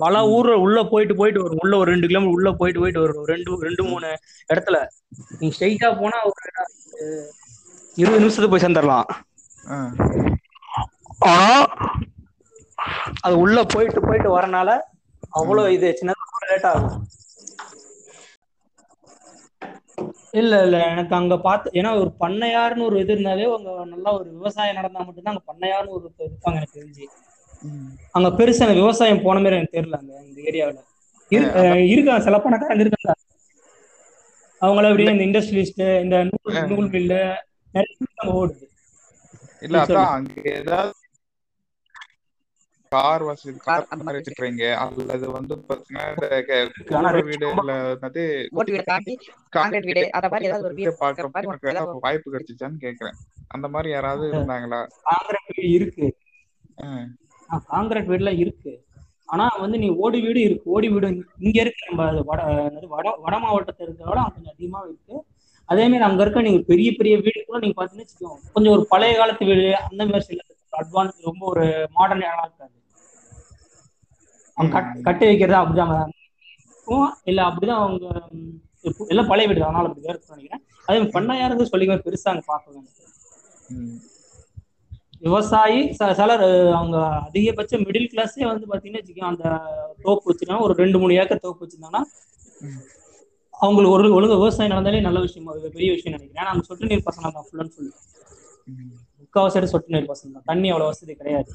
பல. ஊர்ல உள்ள போயிட்டு போயிட்டு வரும். உள்ள ஒரு ரெண்டு கிலோமீட்டர் உள்ள போயிட்டு போயிட்டு வரும். ஒரு ரெண்டு ரெண்டு மூணு இடத்துல. நீங்க ஸ்ட்ரைட்டா போனா ஒரு இருபது நிமிஷத்துக்கு போய் சேர்ந்துடலாம். ஆனா அது உள்ள போயிட்டு போயிட்டு வரனால அவ்வளவு இது சின்னதா லேட் ஆகும். இல்ல இல்ல. எனக்கு அங்க பார்த்து ஏன்னா ஒரு பண்ணையார்னு ஒரு இது இருந்தாலே அங்க நல்லா ஒரு விவசாயம் நடந்தா மட்டும்தான் அங்க பண்ணையார்னு ஒரு இருப்பாங்க எனக்கு தெரிஞ்சு. அங்க பெருசா எனக்கு விவசாயம் போன மாதிரி எனக்கு தெரியல அங்க இந்த ஏரியாவுல. இரு- அஹ் இருக்காங்க சில பணக்காரங்க இருக்காங்க அவங்கள எப்படின்னா இந்த இண்டஸ்ட்ரியலிஸ்ட் இந்த நூல் நூல் மில்லு நிறைய ஓடுது. இல்ல அதான் அங்க ஏதாவது கார் வசதி கார் அந்த மாதிரி. வச்சிருக்கீங்க அல்லது வந்து பாத்தீங்கன்னா rich வீடுல வந்து ஓட்டு வீடு வீடு அந்த மாதிரி ஏதாவது ஒரு வீடு பாக்குற மாதிரி ஏதாவது வாய்ப்பு கிடைச்சிச்சான்னு கேக்குறேன். அந்த மாதிரி யாராவது இருந்தாங்களா? காங்கிரீட் வீடு இருக்கு. காங்கிரீட் வீடுல இருக்கு. ஆனா வந்து நீ ஓடி வீடு இருக்கு ஓடி வீடு இங்க இருக்கு நம்ம அது வட வட வட மாவட்டத்துல இருக்கிறத அங்க கொஞ்சம் அதிகமா இருக்கு. அதே மாதிரி அங்க இருக்க நீங்க பெரிய பெரிய வீடு கூட நீங்க பாத்தீங்கன்னா வச்சுக்கோங்க, கொஞ்சம் ஒரு பழைய காலத்து வீடு அந்த மாதிரி சில அட்வான்ஸ் ரொம்ப ஒரு மாடர்ன் இருக்காது அவங்க கட். கட்டி வைக்கிறதா அப்படிதான் இருக்கும் இல்ல அப்படிதான் அவங்க. எல்லாம் பழைய வீடு தான், அதனால அப்படி இருக்கும்னு நினைக்கிறேன் அதே மாதிரி பண்ணையாருந்து சொல்லிக்க பெருசா அங்க ம். விவசாயி சிலர் அவங்க அதிகபட்ச மிடில் கிளாஸே வந்து பாத்தீங்கன்னா வச்சுக்கோங்க, அந்த தோப்பு வச்சுருக்காங்க ஒரு ரெண்டு மூணு ஏக்கர் தோப்பு வச்சிருந்தாங்கன்னா. அவங்களுக்கு ஒரு ஒழுங்கு விவசாயம் நடந்தாலே நல்ல விஷயம் பெரிய விஷயம் நினைக்கிறேன் ஏன்னா அந்த சொட்டு நீர் பசங்க ஃபுல்லு சொல்லி ம். முக்காவாசி சொட்டு நீர் பசங்க தான். தண்ணி அவ்வளவு வசதி கிடையாது.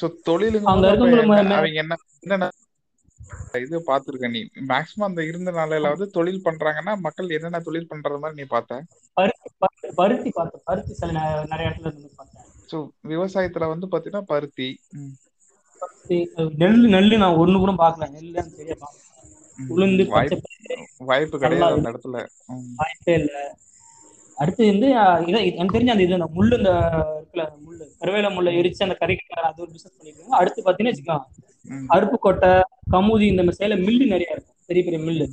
சோ என்ன- மே- அவங்க என்ன என்னென்ன இது பாத்துருக்க நீ. மேக்சிமம் அந்த இருந்த நாளையில வந்து தொழில் பண்றாங்கன்னா மக்கள் என்னென்ன தொழில் பண்றது மாதிரி நீ பார்த்த? பருத்தி பருத்தி- பருத்தி பார்த்தேன். பருத்தி சில நிறைய இடத்துல இருந்து பார்த்தேன். சோ விவசாயத்துல வந்து பாத்தீங்கன்னா பருத்தி நெல்லு நெல்லு நான் ஒண்ணு கூட பார்க்கல. நெல்லு எனக்கு சரியா பார்க்கல. ம். உளுந்து வாய்ப்பு கிடையாது அந்த. இடத்துல. வாய்ப்பே இல்ல. அடுத்து வந்து எனக்கு தெரிஞ்ச அந்த இது அந்த முள்ளு இந்த இருக்குல்ல முள்ளு கருவேல முள்ளை எரிச்சு அந்த கறிக்கு அது ஒரு பிசினஸ் பண்ணிருக்காங்க. அடுத்து பாத்தீங்கன்னா வச்சுக்கலாம். அருப்பு கொட்டை கமுதி இந்த மாதிரி சேல மில்லு நிறைய இருக்கும். பெரிய பெரிய மில்லு.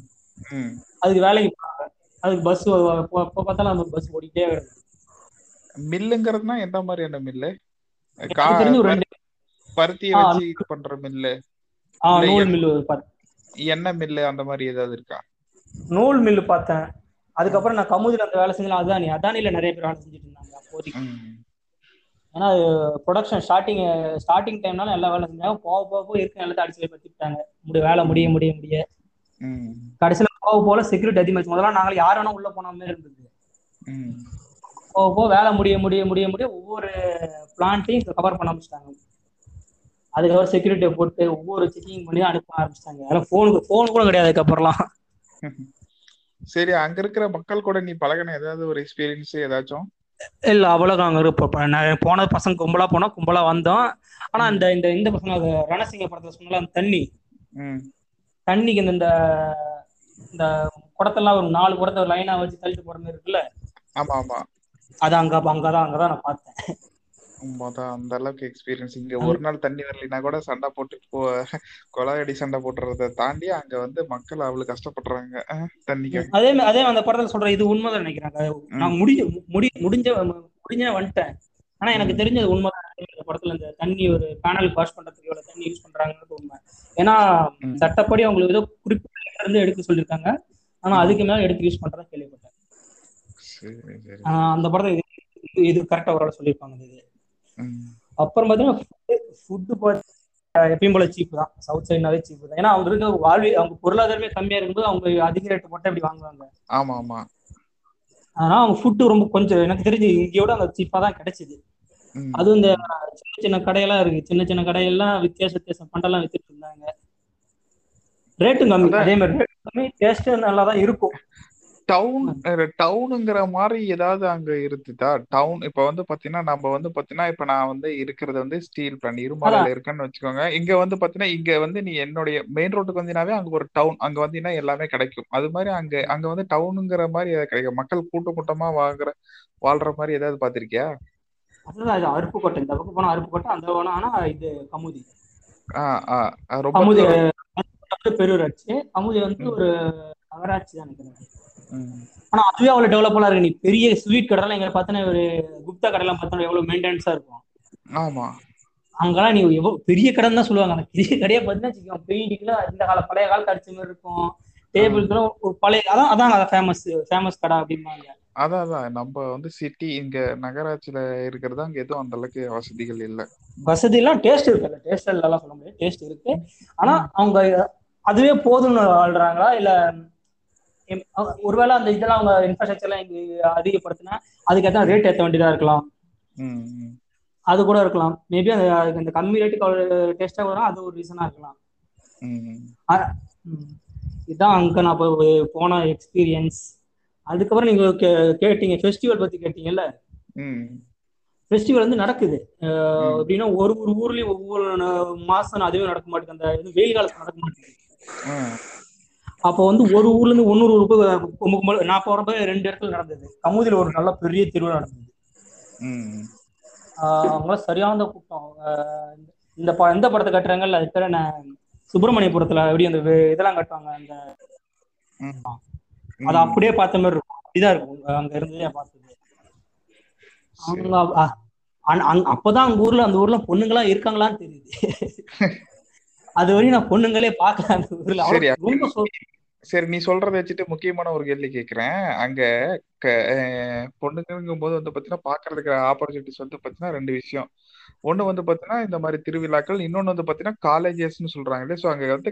அதுக்கு வேலைக்கு போறாங்க. அதுக்கு பஸ் பார்த்தாலும் அந்த பஸ் ஓடிட்டே கிடக்கு மில்லுங்கிறதுனா எந்த மாதிரியான மில்லு? ஆ, வச்சு இது பண்ற மில்லு. நூல் மில்லு எண்ணெய் மில்லு அந்த மாதிரி ஏதாவது இருக்கா? நூல் மில்லு பார்த்தேன். அதுக்கப்புறம் நான் கமுதில அந்த வேலை செஞ்சேன் அதானி அதானில நிறைய பேர் வேலை செஞ்சுட்டு இருந்தாங்க அப்போதைக்கு. ஏன்னா அது ப்ரொடக்ஷன் ஸ்டார்டிங் ஸ்டார்டிங் டைம்னால எல்லா வேலை செஞ்சாங்க. போக போக போக இருக்க எல்லாத்தையும் அடிச்சு பத்திட்டாங்க முடி வேலை முடிய முடிய முடிய. கடைசியில போக போல செக்யூரிட்டி அதிகமாச்சு முதல்ல நாங்கள் யார் வேணா உள்ள போன மாதிரி இருந்தது. போக போக வேலை முடிய முடிய முடிய முடிய ஒவ்வொரு பிளான்ட்டையும் கவர் பண்ண ஆரம்பிச்சிட்டாங்க. அதுக்கப்புறம் செக்யூரிட்டியை போட்டு ஒவ்வொரு செக்கிங் பண்ணி அனுப்ப ஆரம்பிச்சிட்டாங்க. அதெல்லாம் ஃபோனுக்கு ஃபோன் கூட கிடையாது அதுக்கப்புறம்லாம். [LAUGHS] சரி அங்க இருக்கிற மக்கள் கூட நீ பழகின ஏதாவது ஒரு எக்ஸ்பீரியன்ஸ் ஏதாச்சும்? இல்ல அவ்வளவுதான் அங்க போன பசங்க கும்பலா போனா கும்பலா வந்தோம். ஆனா இந்த இந்த இந்த பசங்க ரணசிங்க படத்துல சொன்னால அந்த தண்ணி. ம். தண்ணிக்கு இந்த இந்த இந்த குடத்தெல்லாம் ஒரு நாலு குடத்தை லைனா வச்சு தள்ளிட்டு போற மாதிரி இருக்குல்ல? ஆமா ஆமா. அது அங்க அங்கதான் அங்கதான் நான் பார்த்தேன். உண்மைதான் அந்த அளவுக்கு எக்ஸ்பீரியன்ஸ் இங்க ஒரு நாள் தண்ணி வரலைன்னா கூட சண்டை போட்டு கொலாயடி சண்டை போட்டுறத தாண்டி அங்க வந்து மக்கள் அவ்வளவு கஷ்டப்படுறாங்க. தண்ணிக்கு. அதே அதே அந்த படத்துல சொல்ற இது உண்மைதான் நினைக்கிறாங்க நான் முடி முடி முடிஞ்ச முடிஞ்ச வந்துட்டேன். ஆனா எனக்கு தெரிஞ்சது உண்மைதான். இந்த படத்துல இந்த தண்ணி ஒரு பேனல் வாஷ் பண்றதுக்கு எவ்வளவு தண்ணி யூஸ் பண்றாங்கன்றது உண்மை. ஏன்னா. சட்டப்படி அவங்களுக்கு ஏதோ குறிப்பிட்ட இருந்து எடுக்க சொல்லியிருக்காங்க ஆனா அதுக்கு மேல எடுத்து யூஸ் பண்றதா கேள்விப்பட்டேன். அந்த படத்தை இது கரெக்டா ஒரு சொல்லியிருப்பாங்க இது. அப்புறம் பாத்தீங்கன்னா ஃபுட்டு எப்பயும் போல சீப் தான். சவுத் சைட்னாவே சீப் தான். ஏன்னா அவங்க இருக்க வாழ்வி அவங்க பொருளாதாரமே கம்மியா இருக்கும்போது அவங்க அதிக ரேட் போட்டு அப்படி வாங்குவாங்க. ஆமா ஆமா. ஆனா அவங்க ஃபுட்டு ரொம்ப கொஞ்சம் எனக்கு தெரிஞ்சு இங்கேயோட அந்த சீப்பா தான் கிடைச்சது. அதுவும் இந்த சின்ன சின்ன கடையெல்லாம் இருக்கு. சின்ன சின்ன கடையெல்லாம் வித்தியாச வித்தியாசம் பண்டெல்லாம் வித்துட்டு இருந்தாங்க. ரேட்டும் கம்மி. அதே மாதிரி ரேட்டும் கம்மி டேஸ்ட்டும் நல்லா தான் இருக்கும். டவுன் டவுனுங்கிற மாதிரி ஏதாவது அங்க இருக்குதா டவுன் இப்ப வந்து பாத்தீங்கன்னா நம்ம வந்து பாத்தீங்கன்னா இப்ப நான் வந்து இருக்கிறது வந்து ஸ்டீல் பிளான் இருமலையில இருக்கேன்னு வச்சுக்கோங்க. இங்க வந்து பாத்தீங்கன்னா இங்க வந்து நீ என்னுடைய மெயின் ரோட்டுக்கு வந்தீங்கன்னாவே அங்க ஒரு டவுன் அங்க வந்தீங்கன்னா எல்லாமே கிடைக்கும். அது மாதிரி அங்க அங்க வந்து டவுனுங்கிற மாதிரி ஏதாவது கிடைக்கும். மக்கள் கூட்ட கூட்டமா வாங்குற வாழ்ற மாதிரி ஏதாவது பாத்திருக்கியா? அதுதான் இது அருப்புக்கோட்டை இந்த பக்கம் போனா அருப்புக்கோட்டை அந்த போனா ஆனா இது கமுதி. கமுதி பெரூராட்சி கமுதி வந்து ஒரு நகராட்சி தான் நினைக்கிறேன். ஆனா அதுவே அவ்வளவு டெவலப்லாம் இருக்கு. நீ பெரிய ஸ்வீட் கடைலாம் எங்க பார்த்தோன்னா ஒரு குப்தா கடைலாம் பார்த்தோன்னா எவ்வளவு மெயின்டெனன்ஸா இருக்கும். ஆமா. அங்கெல்லாம் நீ எவ்வளவு பெரிய கடைன்னு தான் சொல்லுவாங்க. அந்த பெரிய கடையை பார்த்தீங்கன்னா பெயிண்டிங்லாம் இந்த கால பழைய காலத்து அடிச்ச மாதிரி இருக்கும். டேபிள்ஸ்லாம் ஒரு பழைய அதான் அதான் ஃபேமஸ் ஃபேமஸ் கடை அப்படிம்பாங்க. அதான் அதான். நம்ம வந்து சிட்டி இங்க நகராட்சியில இருக்கிறது அங்க எதுவும் அந்த அளவுக்கு வசதிகள் இல்ல. வசதி எல்லாம் டேஸ்ட் இருக்குல்ல. டேஸ்ட் எல்லாம் சொல்ல முடியாது. டேஸ்ட் இருக்கு. ஆனா அவங்க அதுவே போதும்னு வாழ்றாங்களா? இல்ல ஒருவேளை அந்த இதெல்லாம் அவங்க இன்ஃப்ராஸ்ட்ரக்சர் எல்லாம் இங்க அதிகப்படுத்தினா அதுக்கேற்ற ரேட் ஏற்ற வேண்டியதா இருக்கலாம். அது கூட இருக்கலாம் மேபி அந்த அந்த கம்மி ரேட்டுக்கு டேஸ்டா வரும் அது ஒரு ரீசனா இருக்கலாம். இதுதான் அங்க நான் போன எக்ஸ்பீரியன்ஸ் அதுக்கப்புறம் நீங்க கேட்டீங்க ஃபெஸ்டிவல் பத்தி கேட்டீங்கல்ல. ஃபெஸ்டிவல் வந்து நடக்குது. எப்படின்னா ஒரு ஒரு ஊர்லயும் ஒவ்வொரு மாசம் அதுவே நடக்க மாட்டேங்குது அந்த வெயில் காலத்துல நடக்க மாட்டேங்குது. அப்போ வந்து ஒரு ஊர்ல இருந்து இன்னொரு ஊருக்கு நான் போறப்ப ரெண்டு இடத்துல நடந்தது. கமுதியில ஒரு நல்ல பெரிய திருவிழா நடந்தது. அவங்களாம் சரியான கூட்டம். இந்த ப எந்த படத்தை கட்டுறாங்கல்ல அது பேர் என்ன? சுப்பிரமணியபுரத்துல எப்படி அந்த இதெல்லாம் கட்டுவாங்க அந்த. அதை அப்படியே பார்த்த மாதிரி இருக்கும். அப்படிதான் இருக்கும். அங்க இருந்து பார்த்தது. அவங்க அப்பதான் அங்க ஊர்ல அந்த ஊர்ல பொண்ணுங்களா இருக்காங்களான்னு தெரியுது. [LAUGHS] அது வரையும் நான் பொண்ணுங்களே பார்க்கல அந்த ஊர்ல. ரொம்ப சரி நீ சொல்றத வச்சுட்டு முக்கியமான ஒரு கேள்வி கேக்குறேன் அங்க பொண்ணுங்கும் போது வந்து பாத்தீங்கன்னா பாக்குறதுக்கு ஆப்பர்ச்சுனிட்டிஸ் வந்து பாத்தீங்கன்னா ரெண்டு விஷயம். ஒண்ணு வந்து பாத்தீங்கன்னா இந்த மாதிரி திருவிழாக்கள் இன்னொன்னு வந்து பாத்தீங்கன்னா காலேஜஸ்னு சொல்றாங்களே சோ அங்க வந்து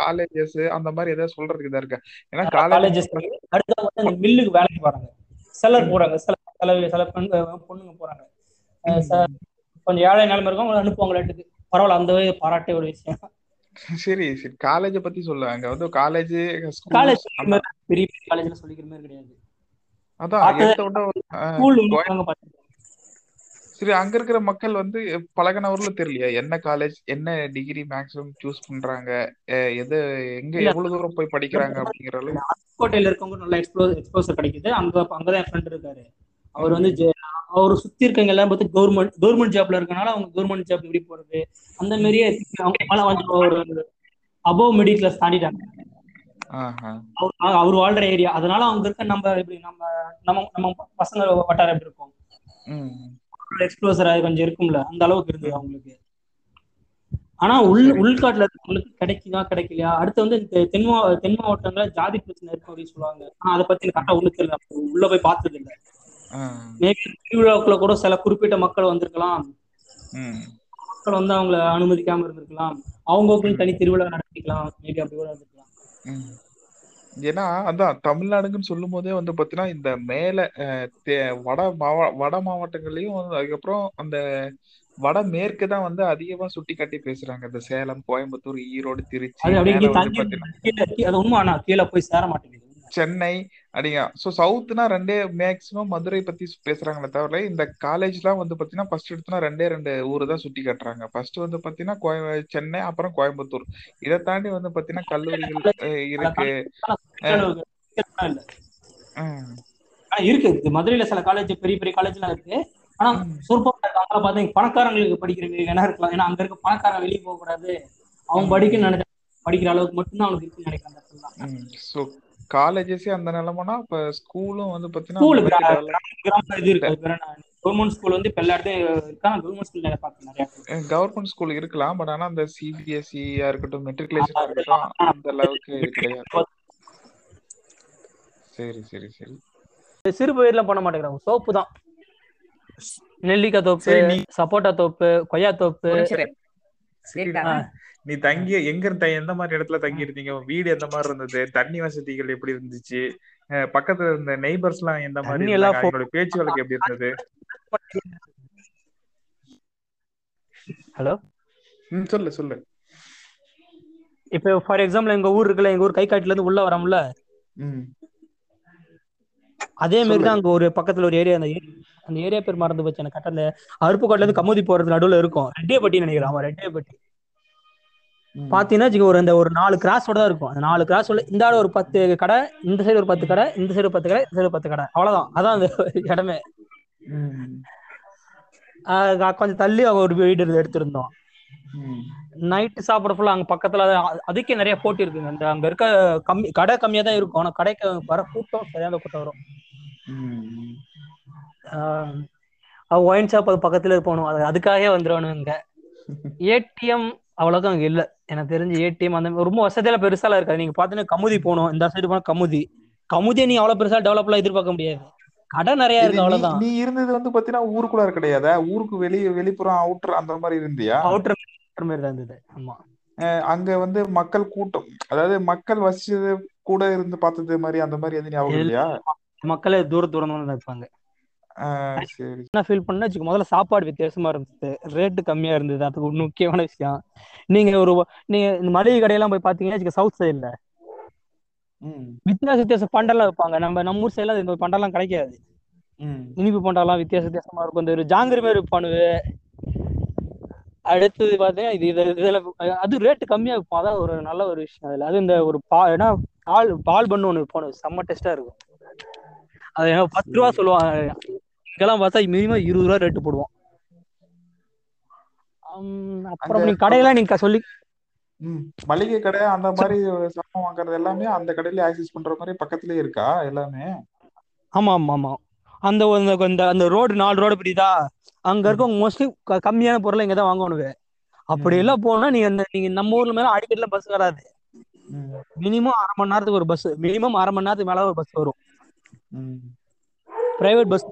காலேஜஸ் அந்த மாதிரி ஏதாவது சொல்றதுக்கு இதா இருக்கா? ஏன்னா காலேஜஸ் காலேஜ் அடுத்து வந்து மில்லுக்கு வேலைக்கு போறாங்க. செலர் போறாங்க. சில சில சில பெண் பொண்ணுங்க போறாங்க. கொஞ்சம் ஏழை நிலைமை இருக்கும் அனுப்புவாங்க பரவாயில்ல அந்த வகை பாராட்டிய ஒரு விஷயம். சரி சரி. காலேஜ பத்தி சொல்லு. அங்க வந்து காலேஜ் காலேஜ் பெரிய பெரிய காலேஜ்ல சொல்லிக்கிற மாதிரி கிடையாது. அதான் சரி அங்க இருக்கிற மக்கள் வந்து பழகினவர்ல தெரியலையா? என்ன காலேஜ் என்ன டிகிரி மேக்ஸிமம் சூஸ் பண்றாங்க? எது எங்க. எவ்வளவு தூரம் போய் படிக்கிறாங்க அப்படிங்கிற அளவு கோட்டையில இருக்கவங்க நல்ல எக்ஸ்ப்ளோ எக்ஸ்போசர் கிடைக்குது. அங்க அங்கதான் என் ஃப்ரெண்ட் இருக்காரு. அவர் வந்து அவர் சுத்தி இருக்கவங்க எல்லாம் பார்த்து கவர்மெண்ட் கவர்மெண்ட் ஜாப்ல இருக்கனால அவங்க கவர்மெண்ட் ஜாப் எப்படி போறது? அந்த மாதிரியே அவங்க மேல வந்து ஒரு அபவ் மிடில் கிளாஸ் தாண்டிட்டாங்க. அவர் அவர் வாழ்ற ஏரியா அதனால அவங்க இருக்க நம்ம எப்படி நம்ம நம்ம நம்ம பசங்க வட்டாரம் எப்படி இருக்கும். எக்ஸ்ப்ளோசர் கொஞ்சம் இருக்கும்ல அந்த அளவுக்கு இருந்தது அவங்களுக்கு. ஆனா உள் உள்காட்டுல இருக்கவங்களுக்கு கிடைக்குதா கிடைக்கலையா? அடுத்து வந்து இந்த தென் தென் மாவட்டங்கள்ல ஜாதி பிரச்சனை இருக்கும் அப்படின்னு சொல்லுவாங்க. ஆனா அதை பத்தி கரெக்டா ஒண்ணு தெரியல. உள்ள போய் பார்த்தது இல்ல. மேபி திருவிழாக்குள்ள கூட சில குறிப்பிட்ட மக்கள் வந்திருக்கலாம். மக்கள் வந்து அவங்கள அனுமதிக்காம இருந்திருக்கலாம். அவங்களுக்கும் தனி திருவிழா நடத்திக்கலாம். மேபி அப்படி கூட இருந்திருக்கலாம். ஏன்னா அதான் தமிழ்நாடுன்னு சொல்லும் போதே வந்து பாத்தீங்கன்னா இந்த மேல வட மாவ வட மாவட்டங்கள்லயும் அதுக்கப்புறம் அந்த வட மேற்கு தான் வந்து அதிகமா சுட்டி காட்டி பேசுறாங்க. இந்த சேலம் கோயம்புத்தூர் ஈரோடு திருச்சி. சென்னை அப்படிங்க ஸோ சவுத்னா ரெண்டே மேக்சிமம் மதுரை பத்தி பேசுறாங்களே தவிர இந்த காலேஜ்லாம் வந்து பாத்தீங்கன்னா ஃபர்ஸ்ட் எடுத்தோன்னா ரெண்டே ரெண்டு ஊர் தான் சுட்டி காட்டுறாங்க. ஃபர்ஸ்ட் வந்து பாத்தீங்கன்னா கோய- சென்னை அப்புறம் கோயம்புத்தூர். இதை தாண்டி வந்து பாத்தீங்கன்னா கல்லூரிகள் இருக்கு. இருக்கு. மதுரையில சில காலேஜ் பெரிய பெரிய காலேஜ்லாம் இருக்கு. ஆனா ம், சொற்பம் அங்க பாத்தீங்க பணக்காரங்களுக்கு படிக்கிற வேணா இருக்கலாம். ஏன்னா அங்க இருக்க பணக்காரங்க வெளியே போக கூடாது அவங்க படிக்க நினைச்ச படிக்கிற அளவுக்கு மட்டும்தான் அவங்களுக்கு இருக்குன்னு நினைக்கிறேன் காலேஜஸே அந்த நிலைமைனா இப்ப ஸ்கூலும் வந்து பாத்தீங்கன்னா கவர்மெண்ட் ஸ்கூல் வந்து இப்ப எல்லா கவர்மெண்ட் ஸ்கூல் நிறைய பார்த்தேன் நிறைய இடத்துல. கவர்மெண்ட் ஸ்கூல் இருக்கலாம். பட் ஆனா அந்த சிபிஎஸ்சியா இருக்கட்டும் மெட்ரிகுலேஷனா இருக்கட்டும் அந்த அளவுக்கு கிடையாது. சரி சரி சரி. சிறு பயிர்லாம் பண்ண மாட்டேங்கிறாங்க. சோப்பு தான். நெல்லிக்காய் தோப்பு சப்போட்டா தோப்பு கொய்யா தோப்பு. நீ தங்கி எங்க இருந்த எந்த மாதிரி இடத்துல தங்கி இருந்தீங்க வீடு எந்த மாதிரி இருந்தது? தண்ணி வசதிகள் எப்படி இருந்துச்சு? பக்கத்துல இருந்த நெய்பர்ஸ் எல்லாம் எந்த மாதிரி அவங்களோட பேச்சு வழக்கு எப்படி இருந்தது? ஹலோ? ம் சொல்லு சொல்லு. இப்போ ஃபார் எக்ஸாம்பிள் எங்க ஊர் இருக்குல்ல எங்க ஊர் கை காட்டுல இருந்து உள்ள வரோம்ல? அதே மாதிரி தான் அங்க ஒரு பக்கத்துல ஒரு ஏரியா அந்த அந்த ஏரியா பேர் மறந்து போச்சு எனக்கு கட்டல. அருப்புக்கோட்ல இருந்து கமுதி போறது நடுவுல இருக்கும். ரெட்டியப்பட்டி நினைக்கிறேன். ஆமா ரெட்டியப்பட்டி. ம் பாத்தீங்கன்னா வச்சுக்கோ, ஒரு அந்த ஒரு நாலு கிராஸோட தான் இருக்கும். அந்த நாலு கிராஸ் உள்ள இந்த ஆள் ஒரு பத்து கடை இந்த சைடு ஒரு பத்து கடை இந்த சைடு பத்து கடை இந்த சைடு பத்து கடை. அவ்வளவுதான். அதான் அந்த இடமே. கொஞ்சம் தள்ளி அவங்க ஒரு வீடு எடுத்திருந்தோம். நைட்டு சாப்பிட ஃபுல்லா அங்க பக்கத்துல அது- அதுக்கே நிறைய போட்டி இருக்குங்க. அந்த அங்க இருக்க கம்மி கடை கம்மியா தான் இருக்கும். ஆனா கடைக்கு வர கூட்டம் சரியான கூட்டம் வரும். ஒயின் ஷாப் அது பக்கத்துல போகணும். அது அதுக்காகவே வந்துருவானுங்க ஏடிஎம் [LAUGHS] அவ்வளவுதான் அங்க இல்ல. எனக்கு தெரிஞ்சு ஏடிஎம் அந்த ரொம்ப வசதியெல்லாம் பெருசாலாம் இருக்காது. நீங்க பாத்தீங்கன்னா கமுதி போகணும். இந்த சைடு போனா கமுதி. கமுதியை நீ அவ்வளவு பெருசா டெவலப்லாம் எதிர்பார்க்க முடியாது. கடை நிறைய இருக்கு அவ்வளவுதான். நீ இருந்தது வந்து பாத்தீங்கன்னா ஊருக்குள்ளார கிடையாதா. ஊருக்கு வெளி வெளிப்புறம் அவுட்டர் அந்த மாதிரி இருந்தியா? அவுட்டர் மாதிரி தான் இருந்தது. ஆமா. அங்க வந்து மக்கள் கூட்டம். அதாவது மக்கள் வசிச்சது கூட இருந்து பார்த்தது மாதிரி அந்த மாதிரி எதுவும் ஞாபகம் இல்லையா? மக்களே தூர தூரம் தான் இருப்பாங்க. என்ன ஃபீல் பண்ணா முதல்ல சாப்பாடு வித்தியாசமா இருந்தது. ரேட்டு கம்மியா இருந்தது. அது ஒரு முக்கியமான விஷயம். நீங்க ஒரு நீங்க இந்த மளிகை கடையெல்லாம் போய் பாத்தீங்கன்னா சவுத் சைடுல வித்தியாச வித்தியாச பண்டெல்லாம் வைப்பாங்க. நம்ம நம்ம ஊர் சைடுல இந்த பண்டெல்லாம் கிடைக்காது. இனிப்பு பண்டெல்லாம் வித்தியாச வித்தியாசமா இருக்கும். இந்த ஒரு ஜாங்கிரி மாதிரி விற்பானுவு அடுத்தது பாத்தீங்கன்னா இது இது இதுல அது ரேட்டு கம்மியா இருக்கும் அதான் ஒரு நல்ல ஒரு விஷயம் அதுல. அது இந்த ஒரு பா ஏன்னா பால் பால் பண்ணு ஒன்று விற்பானு செம்ம டேஸ்டா இருக்கும். அது பத்து ரூபா சொல்லுவாங்க. இங்கெல்லாம் பார்த்தா மினிமம் இருபது ரூபா ரேட்டு போடுவோம் அப்புறம் நீங்க கடையெல்லாம் நீங்க சொல்லி ம் மளிகை கடை அந்த மாதிரி சாமான் வாங்குறது எல்லாமே அந்த கடையில ஆக்சஸ் பண்ற மாதிரி பக்கத்துலயே இருக்கா எல்லாமே? ஆமா ஆமா ஆமா அந்த ஒரு- இந்த இந்த அந்த ரோடு நாலு ரோடு பிடிதா அங்க ம். இருக்க மோஸ்ட்லி கம்மியான பொருளை இங்க தான் வாங்கணும் அப்படி எல்லாம் போனா நீங்க இந்த நீங்க நம்ம ஊர்ல மேல அடிக்கடில பஸ் வராது. ம். மினிமம் அரை மணி நேரத்துக்கு ஒரு பஸ் மினிமம் அரை மணி நேரத்துக்கு மேல ஒரு பஸ் வரும். ம். பிரைவேட் பஸ்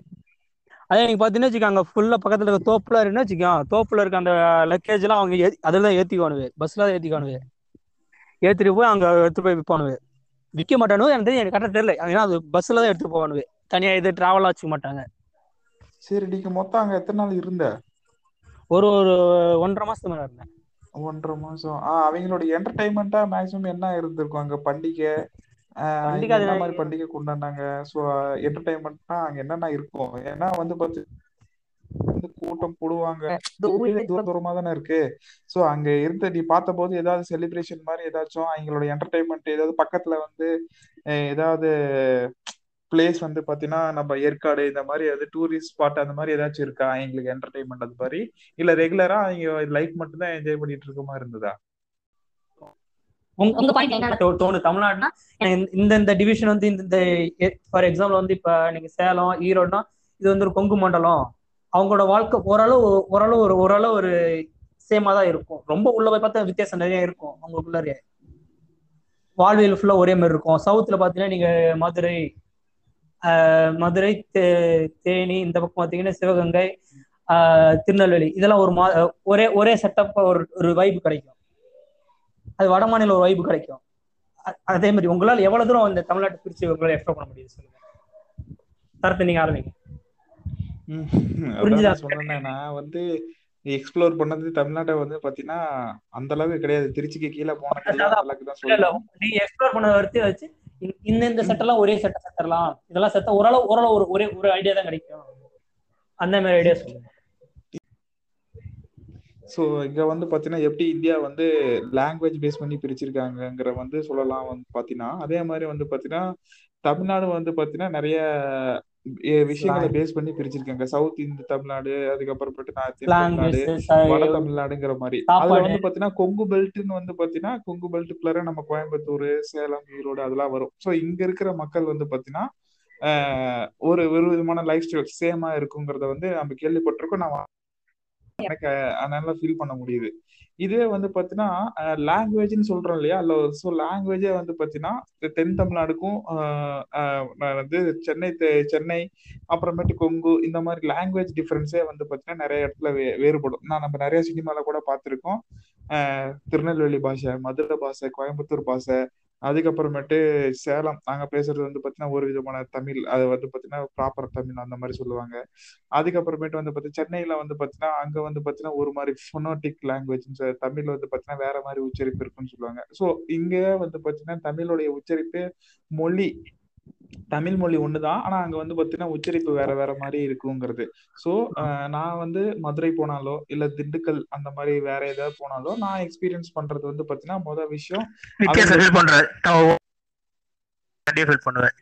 அதே நீங்க பாத்தீங்கன்னா வச்சுக்கோங்க ஃபுல்லா பக்கத்துல இருக்க தோப்புல இருக்குன்னு வச்சுக்கோங்க தோப்புல இருக்க அந்த லக்கேஜ் எல்லாம் அவங்க அதுல தான் ஏத்திக்குவானுவே பஸ்ல தான் ஏத்திக்குவானுவே ஏத்திட்டு போய் அங்க எடுத்து போய் விற்பானுவே விற்க மாட்டானு எனக்கு தெரியும் எனக்கு கரெக்டாக தெரியல. ஏன்னா அது பஸ்ல தான் எடுத்து போவானுவே தனியா இது டிராவலா வச்சுக்க மாட்டாங்க. சரி நீங்க மொத்தம் அங்க எத்தனை நாள் இருந்த? ஒரு ஒரு ஒன்றரை மாசத்துக்கு மேல இருந்தேன். ஒன்றரை மாசம். அவங்களோட என்டர்டைன்மெண்ட்டா மேக்ஸிமம் என்ன இருந்திருக்கும்? அங்க பண்டிகை? என்ன மாதிரி பண்டிகை கொண்டாடினாங்க? ஸோ என்டர்டைன்மெண்ட்னா அங்க என்னென்ன இருக்கும்? ஏன்னா வந்து பார்த்து வந்து கூட்டம் போடுவாங்க. இந்த ஊர்ல தூர தூரமா தானே இருக்கு. சோ அங்க இருந்த நீ பார்த்த போது ஏதாவது செலிப்ரேஷன் மாதிரி ஏதாச்சும் அவங்களோட என்டர்டைன்மெண்ட் ஏதாவது பக்கத்துல வந்து ஏதாவது பிளேஸ் வந்து பாத்தீங்கன்னா நம்ம ஏற்காடு இந்த மாதிரி ஏதாவது டூரிஸ்ட் ஸ்பாட் அந்த மாதிரி ஏதாச்சும் இருக்கா? எங்களுக்கு என்டர்டைன்மெண்ட் அது மாதிரி. இல்ல ரெகுலரா அவங்க லைஃப் மட்டும் தான் என்ஜாய் பண்ணிட்டு இருக்க மாதிரி இருந்ததா? உங்க point என்ன? தோ- தோணும் தமிழ்நாடுனா இந்த- இந்த டிவிஷன் வந்து இந்த ஃபார் எக்ஸாம்பிள் வந்து இப்ப நீங்க சேலம் ஈரோடுனா இது வந்து ஒரு கொங்கு மண்டலம். அவங்களோட வாழ்க்கை ஓரளவு ஓரளவு ஒரு ஓரளவு ஒரு சேமா தான் இருக்கும். ரொம்ப உள்ள போய் பார்த்தா வித்தியாசம் நிறைய இருக்கும் அவங்களுக்குள்ளாரே. வாழ்வியல் ஃபுல்லா ஒரே மாதிரி இருக்கும். சவுத்துல பாத்தீங்கன்னா நீங்க மதுரை மதுரை தே- தேனி இந்த பக்கம் பாத்தீங்கன்னா சிவகங்கை திருநெல்வேலி. இதெல்லாம் ஒரு மா ஒரே ஒரே செட்டப் ஒரு ஒரு வைப் கிடைக்கும். அது வட மாநில ஒரு வைப்பு கிடைக்கும். அதே மாதிரி உங்களால எவ்வளவு தூரம் இந்த தமிழ்நாட்டை பிரிச்சு உங்களால எக்ஸ்ப்ளோர் பண்ண முடியுது சொல்லுங்க. தரத்தை நீங்க ஆரம்பிங்க. சொன்னேன் நான் வந்து எக்ஸ்ப்ளோர் பண்ணது தமிழ்நாட்டை வந்து பாத்தீங்கன்னா அந்த அளவுக்கு கிடையாது. திருச்சிக்கு கீழே சொல்லுவோம் நீங்க எக்ஸ்ப்ளோர் பண்ண வரைக்கும் வச்சு இந்த- இந்த செட்டெல்லாம் ஒரே செட்டை செத்துடலாம் இதெல்லாம் செத்த ஓரளவு ஓரளவு ஒரு ஒரே ஒரு ஐடியா தான் கிடைக்கும். அந்த மாதிரி ஐடியா சொல்லுங்க. ஸோ இங்க வந்து பாத்தீங்கன்னா எப்படி இந்தியா வந்து லாங்குவேஜ் பேஸ் பண்ணி பிரிச்சிருக்காங்கங்கிற வந்து சொல்லலாம் வந்து பாத்தீங்கன்னா அதே மாதிரி வந்து பாத்தீங்கன்னா தமிழ்நாடு வந்து பாத்தீங்கன்னா நிறைய விஷயங்களை பேஸ் பண்ணி பிரிச்சிருக்காங்க. சவுத் இந்து தமிழ்நாடு அதுக்கப்புறமேட்டு நார்த் இந்தியன் தமிழ்நாடு வட லாங்குவேஜ் தமிழ்நாடுங்கிற மாதிரி. அதுல வந்து பாத்தீங்கன்னா கொங்கு பெல்ட்னு வந்து பாத்தீங்கன்னா கொங்கு பெல்ட்டுக்குள்ளார நம்ம கோயம்புத்தூர் சேலம் ஈரோடு அதெல்லாம் வரும். ஸோ இங்க இருக்கிற மக்கள் வந்து பாத்தீங்கன்னா ஒரு ஒரு விதமான லைஃப் ஸ்டைல் சேமா இருக்குங்கிறத வந்து நம்ம கேள்விப்பட்டிருக்கோம். நான் எனக்கு அதனால ஃபீல் பண்ண முடியுது. இதே வந்து பாத்தீங்கன்னா லாங்குவேஜ்னு சொல்றோம் இல்லையா? இல்ல ஸோ லாங்குவேஜே வந்து பாத்தீங்கன்னா தென் தமிழ்நாடுக்கும் நான் வந்து சென்னை தெ- சென்னை அப்புறமேட்டு கொங்கு இந்த மாதிரி லாங்குவேஜ் டிஃபரன்ஸே வந்து பாத்தீங்கன்னா நிறைய இடத்துல வே- வேறுபடும். நான் நம்ம நிறைய சினிமால கூட பார்த்துருக்கோம். திருநெல்வேலி பாஷை மதுரை பாஷை கோயம்புத்தூர் பாஷை அதுக்கப்புறமேட்டு சேலம் நாங்க பேசுறது வந்து பாத்தீங்கன்னா ஒரு விதமான தமிழ் அது வந்து பாத்தீங்கன்னா ப்ராப்பர் தமிழ் அந்த மாதிரி சொல்லுவாங்க. அதுக்கப்புறமேட்டு வந்து பாத்தீங்கன்னா சென்னையில வந்து பாத்தீங்கன்னா அங்க வந்து பாத்தீங்கன்னா ஒரு மாதிரி ஃபொனோட்டிக் லாங்குவேஜ் தமிழ்ல வந்து பாத்தீங்கன்னா வேற மாதிரி உச்சரிப்பு இருக்குன்னு சொல்லுவாங்க. சோ இங்க வந்து பாத்தீங்கன்னா தமிழுடைய உச்சரிப்பு மொழி தமிழ் மொழி ஒண்ணுதான். ஆனா அங்க வந்து பாத்தீங்கன்னா உச்சரிப்பு வேற வேற மாதிரி இருக்குங்கிறது. சோ நான் வந்து மதுரை போனாலோ இல்ல திண்டுக்கல் அந்த மாதிரி வேற ஏதாவது போனாலோ நான் எக்ஸ்பீரியன்ஸ் பண்றது வந்து பாத்தீங்கன்னா முதல் விஷயம் வித்தியாசம் அவங்க ஃபீல் பண்றேன் கண்டிப்பா ஃபீல் பண்ணுவேன்.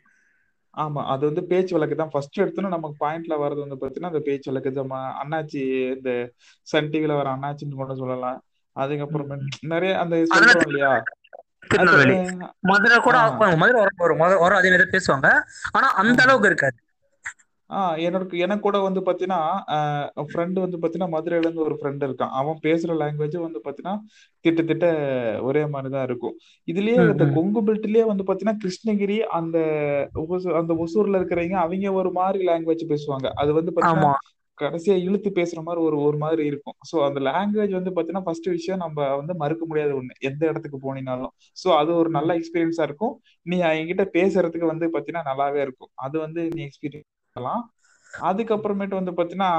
ஆமா அது வந்து பேச்சு வழக்கு தான். ஃபர்ஸ்ட் எடுத்தோன்னா நமக்கு பாயிண்ட்ல வர்றது வந்து பாத்தீங்கன்னா அந்த பேச்சு வழக்கு. நம்ம அண்ணாச்சி இந்த சன் டிவில வர அண்ணாச்சின்னு கூட சொல்லலாம். அதுக்கப்புறமே நிறைய அந்த இல்லையா? திருநெல்வேலி. மதுரை கூட மதுரை வரும் வரும். வரும். அதே மாதிரி பேசுவாங்க. ஆனா அந்த அளவுக்கு இருக்காது. ஆஹ் எனக்கு எனக்கு கூட வந்து பாத்தீங்கன்னா ஃப்ரெண்டு வந்து பாத்தீங்கன்னா மதுரையில இருந்து ஒரு ஃப்ரெண்ட் இருக்கான். அவன் பேசுற லாங்குவேஜ் வந்து பாத்தீங்கன்னா கிட்டத்தட்ட ஒரே மாதிரிதான் இருக்கும். இதுலயே இந்த ம். கொங்கு பெல்ட்லயே வந்து பாத்தீங்கன்னா கிருஷ்ணகிரி அந்த அந்த ஒசூர்ல இருக்கிறவங்க அவங்க ஒரு மாதிரி லாங்குவேஜ் பேசுவாங்க. அது வந்து பாத்தீங்கன்னா கடைசியா இழுத்து பேசுற மாதிரி ஒரு ஒரு மாதிரி இருக்கும். சோ அந்த லாங்குவேஜ் வந்து பாத்தீங்கன்னா ஃபர்ஸ்ட் விஷயம் நம்ம வந்து மறுக்க முடியாத ஒண்ணு. எந்த இடத்துக்கு போனினாலும். சோ அது ஒரு நல்ல எக்ஸ்பீரியன்ஸா இருக்கும். நீ என்கிட்ட பேசுறதுக்கு வந்து பாத்தீங்கன்னா நல்லாவே இருக்கும். அது வந்து நீ எக்ஸ்பீரியன்ஸ் பண்ணலாம். அதுக்கப்புறமேட்டு வந்து பாத்தீங்கன்னா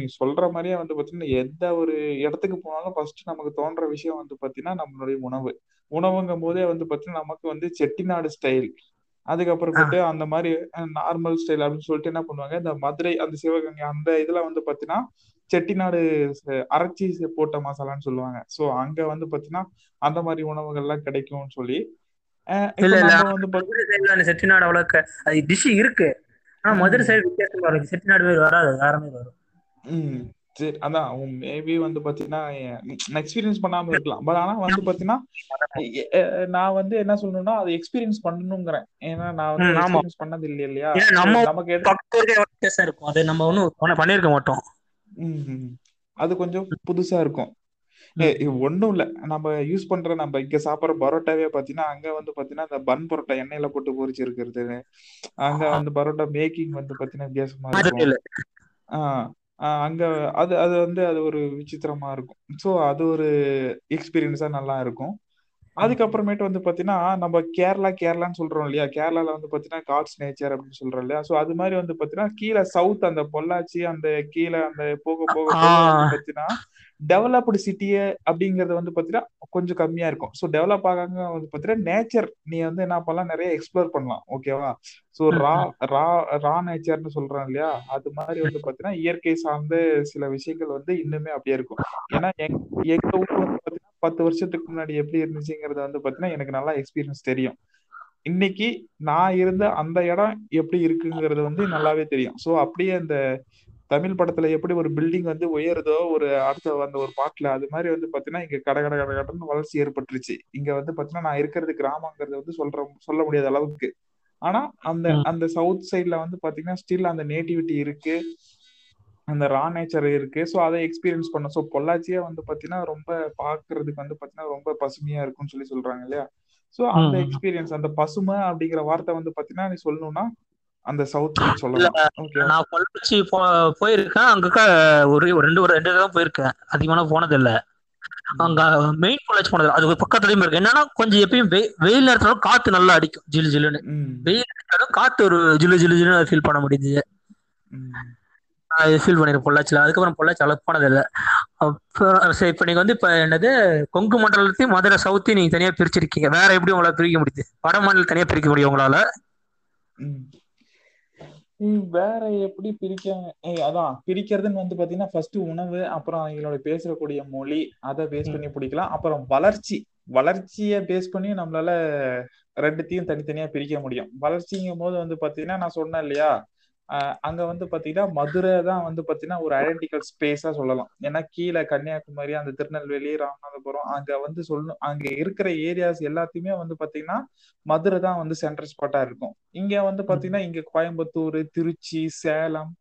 நீ சொல்ற மாதிரியே வந்து பாத்தீங்கன்னா எந்த ஒரு இடத்துக்கு போனாலும் ஃபர்ஸ்ட் நமக்கு தோன்ற விஷயம் வந்து பாத்தீங்கன்னா நம்மளுடைய உணவு. உணவுங்கும் போதே வந்து பாத்தீங்கன்னா நமக்கு வந்து செட்டிநாடு ஸ்டைல் அதுக்கப்புறமேட்டு அந்த மாதிரி நார்மல் ஸ்டைல் அப்படின்னு சொல்லிட்டு என்ன பண்ணுவாங்க? இந்த மதுரை அந்த சிவகங்கை அந்த இதுல வந்து பாத்தீங்கன்னா செட்டிநாடு அரைச்சி போட்ட மசாலான்னு சொல்லுவாங்க. சோ அங்க வந்து பாத்தீங்கன்னா அந்த மாதிரி உணவுகள்லாம் கிடைக்கும்னு சொல்லி இல்ல இல்ல. செட்டிநாடு அவ்வளோக்கு அது டிஷ் இருக்கு. ஆனா மதுரை சைடு வித்தியாசமா இருக்கு. செட்டிநாடு வராது வேற மாதிரி வரும். சரி அதான் மேபி வந்து பாத்தீங்கன்னா எக்ஸ்பீரியன்ஸ் பண்ணாம இருக்கலாம். பட் ஆனா வந்து பாத்தீங்கன்னா நான் வந்து என்ன சொல்லணும்னா அதை எக்ஸ்பீரியன்ஸ் பண்ணணுங்கிறேன் ஏன்னா நான் வந்து எக்ஸ்பீரியன்ஸ் பண்ணது இல்லை இல்லையா? நம்ம நமக்கு இருக்கும். அது நம்ம ஒன்றும் பண்ணியிருக்க மாட்டோம். அது கொஞ்சம் புதுசா இருக்கும். ஒண்ணும் இல்ல. நம்ம யூஸ் பண்ற நம்ம இங்க சாப்பிடுற பரோட்டாவே பாத்தீங்கன்னா அங்க வந்து பாத்தீங்கன்னா அந்த பன் பரோட்டா எண்ணெயில போட்டு பொரிச்சு இருக்கிறது அங்க வந்து பரோட்டா மேக்கிங் வந்து பாத்தீங்கன்னா வித்தியாசமா இருக்கும். ஆஹ் அங்க அது அது வந்து அது ஒரு விசித்திரமா இருக்கும். ஸோ அது ஒரு எக்ஸ்பீரியன்ஸா நல்லா இருக்கும். அதுக்கப்புறமேட்டு வந்து பாத்தீங்கன்னா நம்ம கேரளா கேரளான்னு சொல்றோம் இல்லையா? கேரளால வந்து பாத்தீங்கன்னா காட்ஸ் நேச்சர் அப்படின்னு சொல்றோம் இல்லையா? சோ அது மாதிரி வந்து பாத்தீங்கன்னா கீழே சவுத் அந்த பொள்ளாச்சி அந்த கீழே அந்த போக போக பாத்தீங்கன்னா டெவலப்டு சிட்டியே அப்படிங்கறது வந்து பாத்தீங்கன்னா கொஞ்சம் கம்மியா இருக்கும். ஸோ டெவலப் ஆகாங்க வந்து பாத்தீங்கன்னா நேச்சர் நீ வந்து என்ன பண்ணலாம்? நிறைய எக்ஸ்ப்ளோர் பண்ணலாம். ஓகேவா ஸோ ரா. ரா ரா நேச்சர்னு சொல்றோம் இல்லையா? அது மாதிரி வந்து பாத்தீங்கன்னா இயற்கை சார்ந்த சில விஷயங்கள் வந்து இன்னுமே அப்படியே இருக்கும். ஏன்னா எங் எங்க ஊர் வந்து பத்து வருஷத்துக்கு முன்னாடி எப்படி இருந்துச்சுங்கிறது வந்து பாத்தீங்கன்னா எனக்கு நல்லா எக்ஸ்பீரியன்ஸ் தெரியும். இன்னைக்கு நான் இருந்த அந்த இடம் எப்படி இருக்குங்கிறது வந்து நல்லாவே தெரியும். ஸோ அப்படியே அந்த தமிழ் படத்துல எப்படி ஒரு பில்டிங் வந்து உயருதோ ஒரு அடுத்த அந்த ஒரு பாட்டுல அது மாதிரி வந்து பாத்தீங்கன்னா இங்க கட கட கட கடன்னு வளர்ச்சி ஏற்பட்டுருச்சு. இங்க வந்து பாத்தீங்கன்னா நான் இருக்கிறது கிராமங்கிறது வந்து சொல்ற சொல்ல முடியாத அளவுக்கு. ஆனா அந்த. அந்த சவுத் சைட்ல வந்து பாத்தீங்கன்னா ஸ்டில் அந்த நேட்டிவிட்டி இருக்கு. அந்த ரா நேச்சர் இருக்கு. ஸோ அதை எக்ஸ்பீரியன்ஸ் பண்ணோம் ஸோ பொள்ளாச்சியே வந்து பாத்தீங்கன்னா ரொம்ப பாக்குறதுக்கு வந்து பாத்தீங்கன்னா ரொம்ப பசுமையா இருக்கும்னு சொல்லி சொல்றாங்க இல்லையா? ஸோ அந்த. எக்ஸ்பீரியன்ஸ் அந்த பசுமை அப்படிங்கிற வார்த்தை வந்து பாத்தீங்கன்னா நீ சொல்லணும்னா அந்த சவுத் சொல்லலாம். நான் பொள்ளாச்சி போயிருக்கேன். அங்க ஒரு ரெண்டு ஒரு ரெண்டு தடவை போயிருக்கேன். அதிகமான போனது இல்ல அங்க மெயின் பொள்ளாச்சி போனது. அது பக்கத்துலயும் இருக்கு. என்னன்னா கொஞ்சம் எப்பயும் வெய்- வெயில் நேரத்துல காத்து நல்லா அடிக்கும். ஜிலு ஜிலுன்னு. வெயில் நேரத்துல காத்து ஒரு ஜிலு ஜிலு ஜிலுன்னு ஃபீல் பண்ண முடியுது ம் அது ஃபீல் பண்ணிருக்கேன் பொள்ளாச்சியில அதுக்கப்புறம் பொள்ளாச்சி அளவு போனது இல்ல அப்போ சரி இப்போ நீங்க வந்து இப்ப என்னது கொங்கு மண்டலத்தையும் மதுரை சவுத்தையும் நீங்க தனியா பிரிச்சிருக்கீங்க. வேற எப்படி உங்களால பிரிக்க முடியுது? வட மாநிலம் தனியா பிரிக்க முடியும் உங்களால? வேற எப்படி பிரிக்க அதான் பிரிக்கிறதுன்னு வந்து பாத்தீங்கன்னா ஃபர்ஸ்ட் உணவு அப்புறம் எங்களோட பேசக்கூடிய மொழி அதை பேஸ் பண்ணி பிடிக்கலாம். அப்புறம் வளர்ச்சி. வளர்ச்சியை பேஸ் பண்ணி நம்மளால ரெண்டுத்தையும் தனித்தனியா பிரிக்க முடியும். வளர்ச்சிங்கும் போது வந்து பாத்தீங்கன்னா நான் சொன்னேன் இல்லையா? அங்க வந்து பாத்தீங்கன்னா மதுரை தான் வந்து பாத்தீங்கன்னா ஒரு ஐடென்டிக்கல் ஸ்பேஸா சொல்லலாம். ஏன்னா கீழே கன்னியாகுமரி அந்த திருநெல்வேலி ராமநாதபுரம் அங்க வந்து சொல்லணும் அங்க இருக்கிற ஏரியாஸ் எல்லாத்தையுமே வந்து பாத்தீங்கன்னா மதுரை தான் வந்து சென்ட்ரல் ஸ்பாட்டா இருக்கும். இங்க வந்து பாத்தீங்கன்னா இங்க கோயம்புத்தூர் திருச்சி சேலம்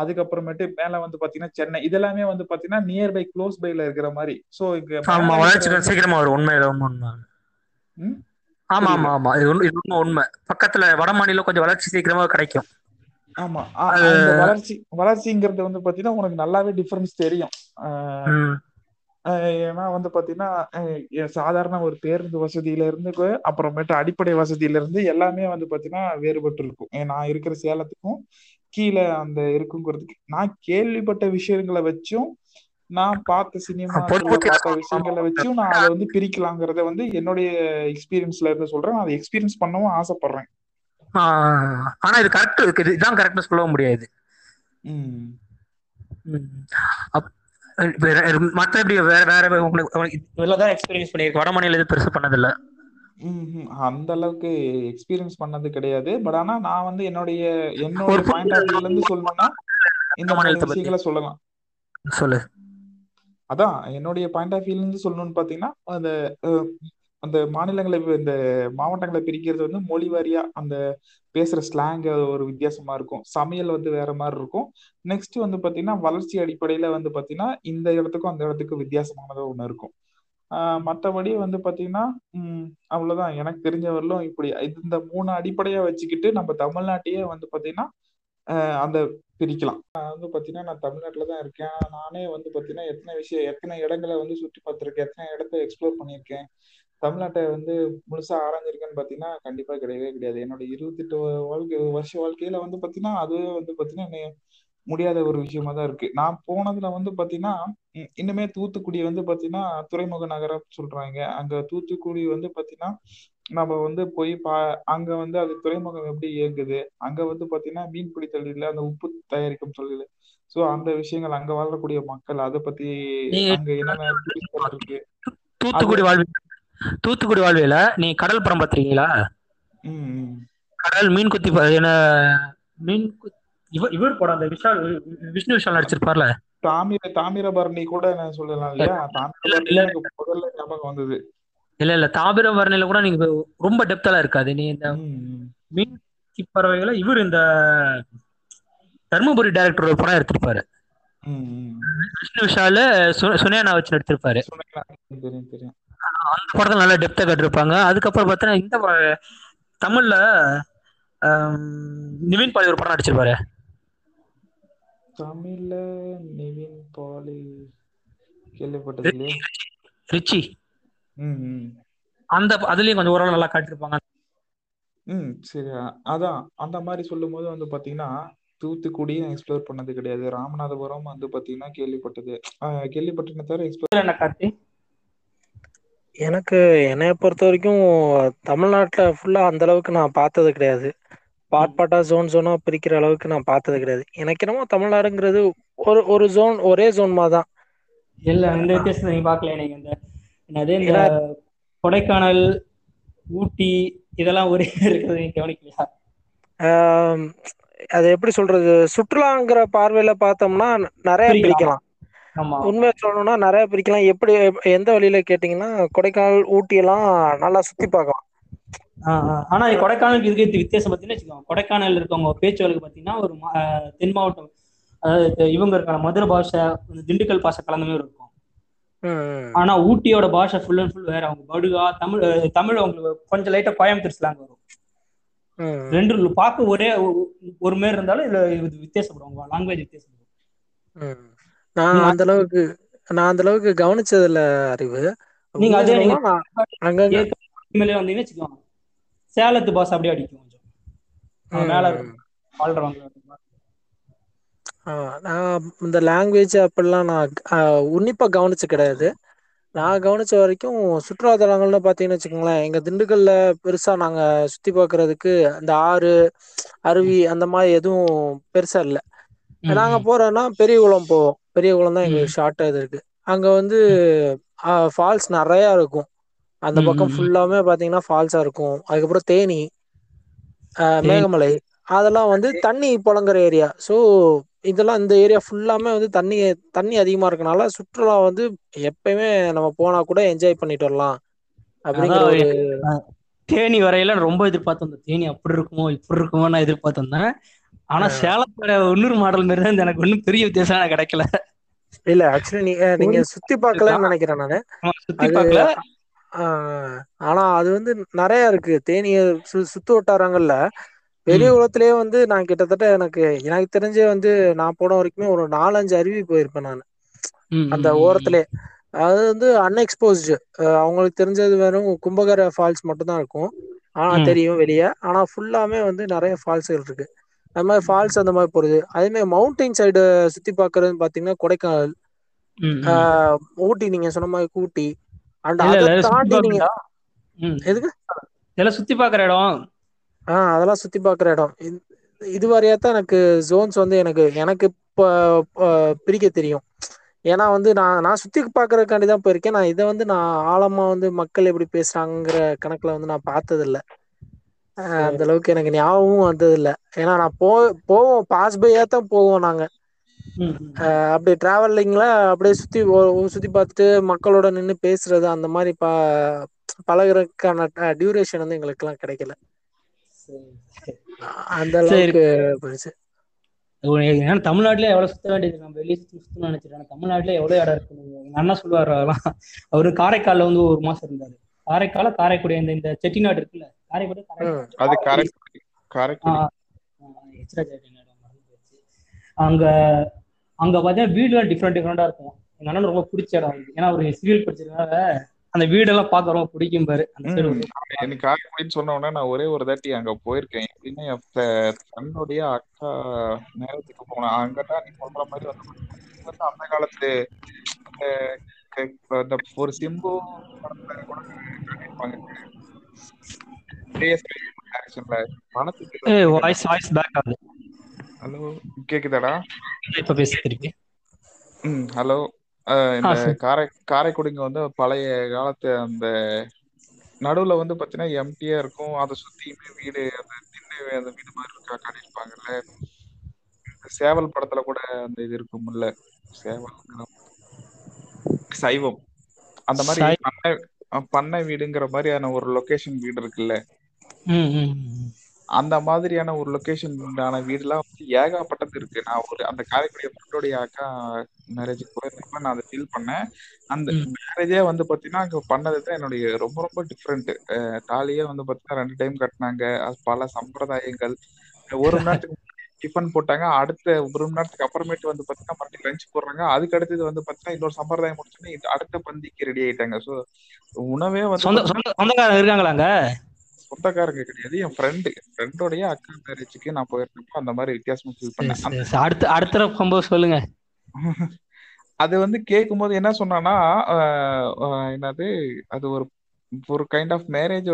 அதுக்கப்புறமேட்டு மேல வந்து பாத்தீங்கன்னா சென்னை. இதெல்லாமே வந்து பாத்தீங்கன்னா நியர்பை க்ளோஸ் பைல இருக்கிற மாதிரி. சோ இங்க சீக்கிரமா வரும் உண்மையில உண்மை? ஆமா ஆமா ஆமா. இது உண்மை இது உண்மை உண்மை. பக்கத்துல வட மாநிலம் கொஞ்சம் வளர்ச்சி சீக்கிரமா கிடைக்கும். ஆமா. வளர்ச்சி வளர்ச்சிங்கிறது வந்து பாத்தீங்கன்னா உனக்கு நல்லாவே டிஃபரன்ஸ் தெரியும். ஏன்னா வந்து பாத்தீங்கன்னா சாதாரண ஒரு பேருந்து வசதியில இருந்து அப்புறமேட்டு அடிப்படை வசதியில இருந்து எல்லாமே வந்து பாத்தீங்கன்னா வேறுபட்டு இருக்கும் நான் இருக்கிற சேலத்துக்கும் கீழே அந்த இருக்குங்கிறதுக்கு நான் கேள்விப்பட்ட விஷயங்களை வச்சும் நான் பார்த்த பொதுப்பத்தியா பார்த்த விஷயங்களை வச்சும் நான் அதை வந்து பிரிக்கலாங்கிறத வந்து என்னுடைய எக்ஸ்பீரியன்ஸ்ல இருந்து சொல்றேன். நான் அதை எக்ஸ்பீரியன்ஸ் பண்ணவும் ஆசைப்படுறேன். ஆனா இது கரெக்ட் இதுதான் கரெக்ட்னு சொல்ல முடியாது. ம். ம். அப்- வேற- மத்த எப்படி வேற வேற உங்களுக்கு இவ்வளவுதான் எக்ஸ்பீரியன்ஸ் பண்ணிருக்கு வட மாநிலம் எதுவும் பெருசு பண்ணதில்ல. அந்த அளவுக்கு எக்ஸ்பீரியன்ஸ் பண்ணது கிடையாது. பட் ஆனா நான் வந்து என்னுடைய என்னோட பாயிண்ட் ஆஃப் வியூல இருந்து சொல்லணும்னா இந்த மாதிரி விஷயங்களை சொல்லலாம். சொல்லு. அதான் என்னுடைய பாயிண்ட் ஆஃப் வியூல இருந்து சொல்லணும்னு பாத்தீங்கன்னா அந்த அந்த மாநிலங்களை இந்த மாவட்டங்களை பிரிக்கிறது வந்து மொழி வாரியா அந்த பேசுற ஸ்லாங் ஒரு வித்தியாசமா இருக்கும். சமையல் வந்து வேற மாதிரி இருக்கும். நெக்ஸ்ட் வந்து பாத்தீங்கன்னா வளர்ச்சி அடிப்படையில வந்து பாத்தீங்கன்னா இந்த இடத்துக்கும் அந்த இடத்துக்கும் வித்தியாசமானது ஒண்ணு இருக்கும். ஆஹ் மற்றபடி வந்து பாத்தீங்கன்னா உம் அவ்வளவுதான். எனக்கு தெரிஞ்ச இப்படி இது- இந்த மூணு அடிப்படையா வச்சுக்கிட்டு நம்ம தமிழ்நாட்டையே வந்து பாத்தீங்கன்னா அந்த பிரிக்கலாம். நான் வந்து பாத்தீங்கன்னா நான் தமிழ்நாட்டில் தான் இருக்கேன். நானே வந்து பாத்தீங்கன்னா எத்தனை விஷயம் எத்தனை இடங்களை வந்து சுற்றி பார்த்துருக்கேன். எத்தனை இடத்த எக்ஸ்ப்ளோர் பண்ணியிருக்கேன். தமிழ்நாட்டை வந்து முழுசா ஆராய்ஞ்சிருக்கேன்னு பாத்தீங்கன்னா கண்டிப்பா கிடையவே கிடையாது. என்னோட இருபத்தெட்டு வாழ்க்கை வருஷ வாழ்க்கையில வந்து பாத்தீங்கன்னா அதுவே வந்து பாத்தீங்கன்னா முடியாத ஒரு விஷயமா தான் இருக்கு. நான் போனதுல வந்து பாத்தீங்கன்னா இன்னுமே தூத்துக்குடி வந்து பாத்தீங்கன்னா துறைமுக நகரம் சொல்றாங்க. அங்க தூத்துக்குடி வந்து பாத்தீங்கன்னா நம்ம வந்து போய் பா அங்க வந்து அது துறைமுகம் எப்படி இயங்குது? அங்க வந்து பாத்தீங்கன்னா மீன்பிடி தொழில அந்த உப்பு தயாரிக்கும் தொழில். சோ அந்த விஷயங்கள் அங்க வாழக்கூடிய மக்கள் அதை பத்தி அங்க என்னென்ன இருக்கு? தூத்துக்குடி வாழ்வி தூத்துக்குடி வாழ்வியல நீ கடல் படம் பார்த்திருக்கீங்களா. கடல் மீன் குத்தி என்ன மீன் இவர் இவர் படம் அந்த விஷால் விஷ்ணு விஷால் நடிச்சிருப்பார்ல? தாமிர தாமிரபரணி கூட நான் சொல்லலாம் இல்லையா? முதல்ல ஞாபகம் வந்தது. இல்ல இல்ல. தாமிரபரணியில கூட நீங்க ரொம்ப டெப்தெல்லாம் இருக்காது. நீ இந்த. மீன் பறவைகளை இவர் இந்த தர்மபுரி டைரக்டர் ஒரு படம் எடுத்திருப்பாரு. விஷ்ணு விஷால் சுனேனா வச்சு எடுத்திருப்பாரு அந்த படத்துல நல்லா டெப்தா கட்டிருப்பாங்க அதுக்கப்புறம் பார்த்தா இந்த தமிழ்ல நிவின் பாலி ஒரு படம் நடிச்சிருப்பாரு. தமிழ்ல நிவின் பாலி கேள்விப்பட்டது இல்லையே ரிச்சி. அந்த அதுலயும் கொஞ்சம் ஓரளவு நல்லா காட்டியிருப்பாங்க. ம் சரி அதான். அந்த மாதிரி சொல்லும் போது வந்து பாத்தீங்கன்னா தூத்துக்குடியும் எக்ஸ்ப்ளோர் பண்ணது கிடையாது. ராமநாதபுரம் வந்து பாத்தீங்கன்னா கேள்விப்பட்டது. கேள்விப்பட்டதை தவிர எக்ஸ்ப்ளோர் என்ன கார்த்தி? எனக்கு என்னைய பொறுத்த வரைக்கும் தமிழ்நாட்டில் ஃபுல்லாக அந்த அளவுக்கு நான் பார்த்தது கிடையாது. பார்ட் பார்ட்டா ஜோன் ஜோனா பிரிக்கிற அளவுக்கு நான் பார்த்தது கிடையாது. எனக்கு என்னமோ தமிழ்நாடுங்கிறது ஒரு ஒரு ஜோன் ஒரே ஜோன் தான் இல்ல இந்த வித்தியாசத்தை நீங்க பார்க்கல நீங்க. இந்த என்னது இந்த கொடைக்கானல் ஊட்டி இதெல்லாம் ஒரே [LAUGHS] இருக்கிறது நீங்க கவனிக்கலையா? அது எப்படி சொல்றது? சுற்றுலாங்கிற பார்வையில பார்த்தோம்னா நிறைய ஆமா உண்மையை சொல்லணும்னா நிறைய பிரிக்கலாம் எப்படி எந்த வழியில கேட்டிங்கன்னா கொடைக்கானல் ஊட்டி எல்லாம் நல்லா சுத்தி பார்க்கலாம். ஆனா கொடைக்கானலுக்கு இதுக்கு இது வித்தியாசம் பார்த்தீங்கன்னா வச்சுக்கோங்க. கொடைக்கானல் இருக்கவங்க பேச்சு வழக்கு பார்த்தீங்கன்னா ஒரு தென் மாவட்டம் அதாவது இவங்க இருக்காங்க மதுரை பாஷை திண்டுக்கல் பாஷை கலந்த மாதிரி இருக்கும். ஆனா ஊட்டியோட பாஷை ஃபுல் அண்ட் ஃபுல் வேற. அவங்க படுகா தமிழ் தமிழ் அவங்களுக்கு கொஞ்சம் லைட்டா கோயம்புத்தூர் ஸ்லாங் வரும். ரெண்டு பார்க்க ஒரே ஒரு மாதிரி இருந்தாலும் இதுல இது வித்தியாசப்படும். லாங்குவேஜ் வித்தியாசப்படும். நான் அந்த அளவுக்கு நான் அந்த அளவுக்கு கவனிச்சது இல்ல அறிவு. நீங்க அதே நீங்க ஏற்கனவே வந்தீங்கன்னு வச்சுக்கோங்க. சேலத்து பாஷை அப்படியே அடிக்கும் கொஞ்சம். மேல வாழ்றவங்க. ஆ நான் இந்த லாங்குவேஜ் அப்படிலாம் நான் ஆஹ் உன்னிப்பா கவனிச்சு கிடையாது. நான் கவனிச்ச வரைக்கும் சுற்றுலாத்தலங்கள்னு பார்த்தீங்கன்னு வச்சுக்கோங்களேன் எங்க திண்டுக்கல்ல பெருசா நாங்க சுத்தி பார்க்கிறதுக்கு அந்த ஆறு அருவி அந்த மாதிரி எதுவும் பெருசா இல்ல. நாங்க ம், போறோம்னா பெரியகுளம் போவோம் பெரியகுளம் தான் எங்களுக்கு ஷார்ட்டா இது இருக்கு. அங்க வந்து ஃபால்ஸ் நிறைய இருக்கும். அந்த பக்கம். ஃபுல்லாமே பாத்தீங்கன்னா ஃபால்ஸா இருக்கும். அதுக்கப்புறம் தேனி. மேகமலை. அதெல்லாம் வந்து தண்ணி புழங்குற ஏரியா ஸோ இதெல்லாம் இந்த ஏரியா ஃபுல்லாமே வந்து தண்ணி தண்ணி அதிகமா இருக்கனால சுற்றுலா வந்து எப்பயுமே நம்ம போனா கூட என்ஜாய் பண்ணிட்டு வரலாம். அப்படிங்கிற ஒரு தேனி வரையில ரொம்ப எதிர்பார்த்தேன். இந்த தேனி அப்படி இருக்குமோ இப்படி இருக்குமோ நான் எதிர்பார்த்திருந்தேன். ஆனா சேலத்தோட உள்ளூர் மாடல் மாதிரி தான் எனக்கு ஒன்றும் பெரிய வித்தியாசம் கிடைக்கல. இல்ல ஆக்சுவலி நீ நீங்க சுத்தி பார்க்கலன்னு நினைக்கிறேன் நானு. சுத்தி பார்க்கல. ஆனா அது வந்து நிறைய இருக்கு. தேனிய சு சுத்து வட்டாரங்கள்ல பெரிய ம், குளத்திலேயே வந்து நான் கிட்டத்தட்ட எனக்கு எனக்கு தெரிஞ்சே வந்து நான் போன வரைக்குமே ஒரு நாலஞ்சு அருவி போயிருப்பேன் நான். அந்த ஓரத்திலே. அது வந்து அன்எக்ஸ்போஸ்டு அவங்களுக்கு தெரிஞ்சது வெறும் கும்பகர ஃபால்ஸ் மட்டும் தான் இருக்கும். ஆனா தெரியும் வெளியே. ஆனா ஃபுல்லாமே வந்து நிறைய ஃபால்ஸ்கள் இருக்கு. அது மாதிரி ஃபால்ஸ் அந்த மாதிரி போறது. அதே மாதிரி மவுண்டைன் சைடு சுத்தி பார்க்கறதுன்னு பாத்தீங்கன்னா கொடைக்கானல் ஊட்டி நீங்க சொன்ன மாதிரி ஊட்டி. அண்ட் அதை தாண்டி நீங்க எதுக்கு? இதெல்லாம் சுத்தி பார்க்குற இடம்? ஆஹ் அதெல்லாம் சுத்தி பார்க்குற இடம். இது- வரையா தான் எனக்கு ஜோன்ஸ் வந்து எனக்கு எனக்கு இப்போ பிரிக்க தெரியும். ஏன்னா வந்து நான் நான் சுத்தி பார்க்கறதுக்காண்டி தான் போயிருக்கேன். நான் இதை வந்து நான் ஆழமா வந்து மக்கள் எப்படி பேசுறாங்கிற கணக்குல வந்து நான் பார்த்தது இல்ல அந்த அளவுக்கு எனக்கு ஞாபகமும் வந்தது இல்ல ஏன்னா நான் போ போவோம். பாஸ் பையா தான் போவோம் நாங்க. அப்படி டிராவலிங்ல அப்படியே சுத்தி சுத்தி பார்த்துட்டு மக்களோட நின்று பேசுறது அந்த மாதிரி ப பழகுறதுக்கான டியூரேஷன் வந்து எங்களுக்கெல்லாம் கிடைக்கல. சரி, சரி. அந்த அளவுக்கு போயிடுச்சு. ஏன்னா தமிழ்நாட்டுல எவ்வளவு சுத்த வேண்டியது? நம்ம வெளியே சுத்தி சுத்தணும்னு நினைச்சிருக்கேன் தமிழ்நாட்டுல எவ்வளவு இடம் இருக்கு? எங்க அண்ணா சொல்லுவாரு அதெல்லாம். அவரு காரைக்கால்ல வந்து ஒரு மாசம் இருந்தாரு. காரைக்கால காரைக்குடி இந்த இந்த செட்டிநாடு இருக்குல்ல காரைக்குடி. அங்க அங்க பார்த்தீங்கன்னா வீடுலாம் டிஃப்ரெண்ட் டிஃப்ரெண்டா இருக்கும். எங்க அண்ணன் ரொம்ப பிடிச்ச இடம் ஏன்னா ஒரு சிவில் படிச்சிருக்கனால அந்த வீடெல்லாம் பார்க்க ரொம்ப பிடிக்கும் பாரு அந்த எனக்கு காரைக்குடின்னு சொன்ன நான் ஒரே ஒரு தாட்டி அங்க போயிருக்கேன். எப்படின்னா ஃப்ரெண்டோடைய அக்கா மேரேஜுக்கு போனேன். அங்கதான் நீ சொல்ற மாதிரி வந்து அந்த காலத்து அந்த ஒரு சிம்பு வாய்ஸ் வாய்ஸ் பேக் ஆகுது. ஹலோ கேக்குதாடா? இப்ப பேசு திருப்பி ம் ஹலோ இந்த காரை காரைக்குடிங்க வந்து பழைய காலத்து அந்த நடுவுல வந்து பாத்தீங்கன்னா எம்டியா இருக்கும். அதை சுத்தியுமே வீடு அந்த திண்ணை அந்த வீடு மாதிரி இருக்கா காட்டியிருப்பாங்கல்ல. இந்த சேவல் படத்துல கூட அந்த இது இருக்கும்ல. சேவல் சைவம். அந்த மாதிரி பண்ணை பண்ணை வீடுங்கிற மாதிரியான ஒரு லொகேஷன் வீடு இருக்குல்ல. அந்த மாதிரியான ஒரு லொகேஷனான வீடுலாம் வந்து ஏகப்பட்டது இருக்கு. நான் ஒரு அந்த காரைக்குடி ஃப்ரெண்டோடைய அக்கா மேரேஜுக்கு போயிருந்தப்ப நான் அதை ஃபீல் பண்ணேன். அந்த. மேரேஜே வந்து பாத்தீங்கன்னா அங்க பண்ணது தான் என்னுடைய ரொம்ப ரொம்ப டிஃப்ரெண்ட் தாலியே வந்து பாத்தீங்கன்னா ரெண்டு டைம் கட்டினாங்க. பல சம்பிரதாயங்கள். ஒரு [LAUGHS] நேரத்துக்கு டிஃபன் போட்டாங்க. அடுத்த ஒரு மணி நேரத்துக்கு அப்புறமேட்டு வந்து பாத்தீங்கன்னா மறுபடியும் லஞ்ச் போடுறாங்க. அதுக்கு அடுத்தது வந்து பாத்தீங்கன்னா இன்னொரு சம்பிரதாயம் முடிச்சோன்னே அடுத்த பந்திக்கு ரெடி ஆயிட்டாங்க. ஸோ உணவே வந்து சொந்தக்காரங்க இருக்காங்களா அங்க? சொந்தக்காரங்க கிடையாது. என் ஃப்ரெண்டு ஃப்ரெண்டோடைய அக்கா மேரேஜுக்கு நான் போயிருந்தப்போ அந்த மாதிரி வித்தியாசமா ஃபீல் பண்ணேன். அடுத்த அடுத்த போகும்போது சொல்லுங்க. [LAUGHS] அது வந்து கேட்கும்போது என்ன சொன்னான்னா என்னது அது ஒரு ஒரு கைண்ட் ஆஃப் மேரேஜ்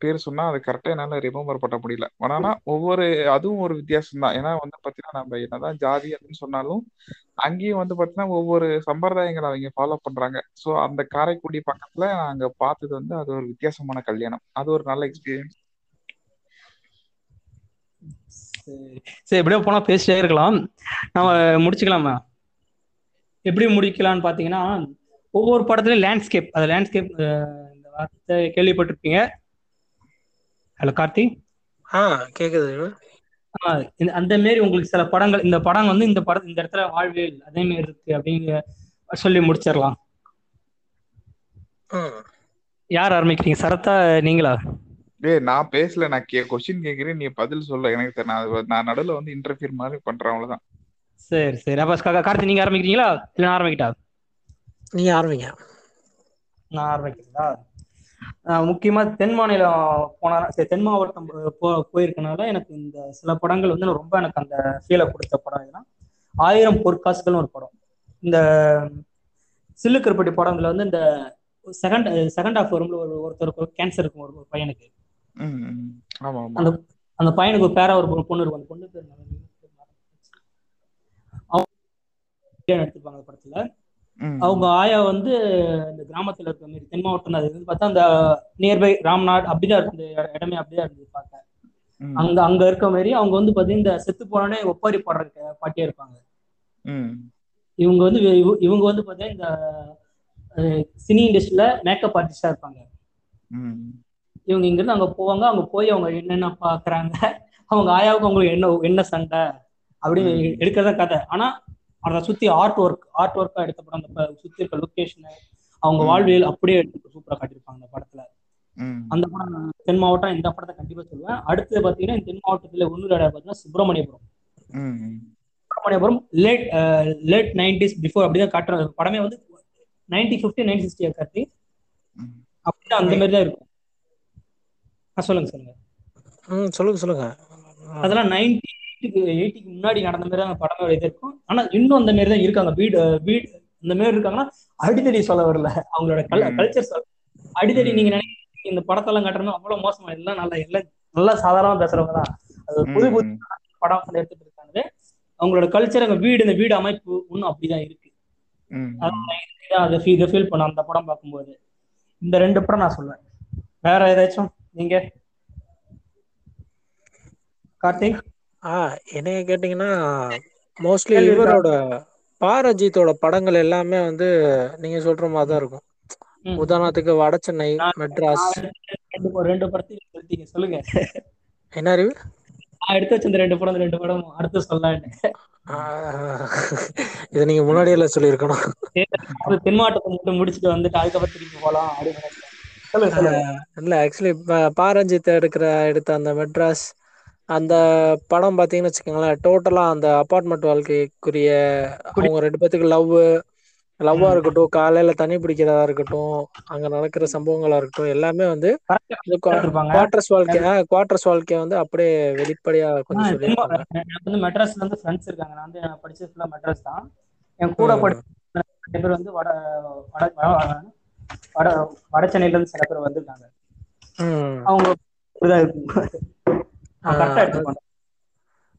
பேர் சொன்னா அது கரெக்டா என்னால ரிமம்பர் பண்ண முடியல. ஆனா ஒவ்வொரு அதுவும் ஒரு வித்தியாசம் தான் ஏன்னா வந்து பாத்தீங்கன்னா நம்ம என்னதான் ஜாதி அப்படின்னு சொன்னாலும் அங்கேயும் வந்து பாத்தீங்கன்னா ஒவ்வொரு சம்பிரதாயங்களை அவங்க ஃபாலோ பண்றாங்க. ஸோ அந்த காரைக்குடி பக்கத்துல அங்க பார்த்தது வந்து அது ஒரு வித்தியாசமான கல்யாணம். அது ஒரு நல்ல எக்ஸ்பீரியன்ஸ் சரி. சரி எப்படியோ போனா பேசிட்டே இருக்கலாம். நம்ம முடிச்சுக்கலாமா? எப்படி முடிக்கலாம்னு பாத்தீங்கன்னா ஒவ்வொரு படத்துலயும் லேண்ட்ஸ்கேப் அது லேண்ட்ஸ்கேப் இந்த வார்த்தை கேள்விப்பட்டிருப்பீங்க. ஹலோ கார்த்தி ஆ கேக்குது. ஆ, இந்த- அந்த மாரி உங்களுக்கு சில படங்கள் இந்த படம் வந்து இந்த படம் இந்த இடத்துல வாழ்வியல் அதே மாதிரி இருக்கு அப்படிங்க சொல்லி முடிச்சிடலாம். யார் ஆரம்பிக்கிறீங்க? சரத்தா நீங்களா? டேய் நான் பேசல. நான் கே கொஸ்டின் கேட்கிறேன் நீ பதில் சொல்ல. எனக்கு தெரியல. நான் நான் நடுவுல வந்து இன்டர்ஃபியர் மாதிரி பண்றேன். அவ்வளவுதான். சரி சரி. அப்ப கா- கார்த்தி நீங்க ஆரம்பிக்கிறீங்களா? இல்ல நான் ஆரம்பிக்கிட்டா? நீங்க ஆரம்பிங்க. நான் ஆரம்பிக்கிறதா ஆஹ் முக்கியமா தென் மாநிலம் போனா தென் மாவட்டம் போ போயிருக்கனால எனக்கு இந்த சில படங்கள் வந்து ரொம்ப எனக்கு அந்த ஃபீலை கொடுத்த படம் எதுனா ஆயிரம் பொற்காசுகள்னு ஒரு படம். இந்த சில்லு கருப்பட்டி படத்துல வந்து இந்த செகண்ட் செகண்ட் ஹாஃப் வரும்ல ஒரு ஒருத்தருக்கு கேன்சர் இருக்கும் ஒரு பையனுக்கு. அந்த அந்த பையனுக்கு பேரா ஒரு பொண்ணு இருக்கும். அந்த பொண்ணு பேர் எடுத்துப்பாங்க அந்த படத்துல. அவங்க ஆயா வந்து இந்த கிராமத்துல இருக்க மாதிரி தென் மாவட்டம் அது. வந்து பார்த்தா அந்த நியர்பை ராம்நாட் அப்படிதான் இருக்கு இந்த இட- இடமே அப்படிதான் இருந்தது ம், அங்க அங்க இருக்க மாதிரி அவங்க வந்து பாத்தீங்கன்னா இந்த செத்து போனோடனே ஒப்பாரி பாடுற பாட்டியா இருப்பாங்க. இவங்க வந்து இவ- இவங்க வந்து பாத்தீங்கன்னா இந்த சினி இண்டஸ்ட்ரியில மேக்கப் ஆர்டிஸ்டா இருப்பாங்க. இவங்க இங்க இருந்து அங்க போவாங்க அங்க போய் அவங்க என்னென்ன பாக்குறாங்க அவங்க ஆயாவுக்கு அவங்களுக்கு என்ன என்ன சண்டை அப்படின்னு. எடுக்கிறதா கதை. ஆனா அதை சுத்தி ஆர்ட் ஒர்க் ஆர்ட் ஒர்க்கா எடுத்த படம் அந்த சுத்தி இருக்க லொகேஷன் அவங்க. வாழ்வியல் அப்படியே எடுத்து சூப்பரா காட்டியிருப்பாங்க அந்த படத்துல ம். அந்த படம் தென் மாவட்டம் இந்த படத்தை கண்டிப்பா சொல்லுவேன் அடுத்து பாத்தீங்கன்னா இந்த தென் மாவட்டத்துல இன்னொரு இடம் பாத்தீங்கன்னா Subramaniapuram. Subramaniapuram late late nineties before அப்படிதான் காட்டுற படமே வந்து நைன்டி ஃபிஃப்டி நைன் சிக்ஸ்டி காட்டி. அப்படிதான் அந்த மாதிரி தான் இருக்கும் சொல்லுங்க சொல்லுங்க சொல்லுங்க சொல்லுங்க அதெல்லாம் நைன்டி எயிட்டிக்கு முன்னாடி நடந்த மாதிரி தான் படமே இது இருக்கும் ஆனா இன்னும் அந்த மாதிரி தான் இருக்காங்க. வீடு வீடு இந்த மாதிரி இருக்காங்கன்னா அடித்தடி சொல்ல வரல. அவங்களோட கல். கல்ச்சர் சொல்ல அடித்தடி ம். நீங்க நினைக்கிறீங்க இந்த படத்தெல்லாம் காட்டுறது அவ்வளவு மோசமா எல்லாம் நல்லா எல்லாம் நல்லா சாதாரணமா பேசுறவங்க தான். அது புது புது படம் எடுத்துட்டு இருக்காங்க. அவங்களோட கல்ச்சர் அங்க வீடு இந்த வீடு அமைப்பு இன்னும் அப்படிதான் இருக்கு. அதை ஃபீல் பண்ண அந்த படம் பார்க்கும்போது. இந்த ரெண்டு படம் நான் சொல்லுவேன் வேற ஏதாச்சும்? நீங்க? கார்த்திக்? ஆ என்னைய கேட்டிங்கன்னா மோஸ்ட்லி? இவரோட பாரஜித்தோட படங்கள் எல்லாமே வந்து நீங்க சொல்ற மாதிரி தான் இருக்கும். உதாரணத்துக்கு வட சென்னை மெட்ராஸ். ரெண்டு ரெண்டு படத்தையும் சொல்லிட்டீங்க சொல்லுங்க. என்ன அறிவு? நான் எடுத்து வச்ச இந்த ரெண்டு படம் ரெண்டு படம் அடுத்து சொல்லலான்னு. இதை நீங்க முன்னாடியே எல்லாம் சொல்லியிருக்கணும் அது தென் மாவட்டத்தை மட்டும் முடிச்சுட்டு வந்துட்டு அதுக்கப்புறம் திருப்பி போலாம் அப்படின்னு இல்ல ஆக்சுவலி பாரஞ்சித் எடுக்கிற எடுத்த அந்த மெட்ராஸ் அந்த படம் பாத்தீங்கன்னு வச்சுக்கோங்களேன் டோட்டலா அந்த அபார்ட்மெண்ட் வாழ்க்கைக்குரிய அவங்க ரெண்டு பேத்துக்கு லவ் லவ்வா ம். இருக்கட்டும் காலையில தண்ணி பிடிக்கிறதா இருக்கட்டும் அங்க நடக்கிற சம்பவங்களா இருக்கட்டும் எல்லாமே வந்து எடுத்திருப்பாங்க குவார்டர்ஸ் வாழ்க்கை குவார்டர்ஸ் வாழ்க்கைய வந்து அப்படியே வெளிப்படையா கொஞ்சம் எனக்கு வந்து மெட்ராஸ்ல வந்து ஃப்ரெண்ட்ஸ் இருக்காங்க. நான் வந்து படிச்சது ஃபுல்லா மெட்ராஸ் தான். என் கூட. படிச்ச ரெண்டு பேர் வந்து வட வட வட- வட சென்னையில இருந்து சில பேர் வந்திருக்காங்க. அவங்க இப்படிதான் இருக்கும். கரெக்டா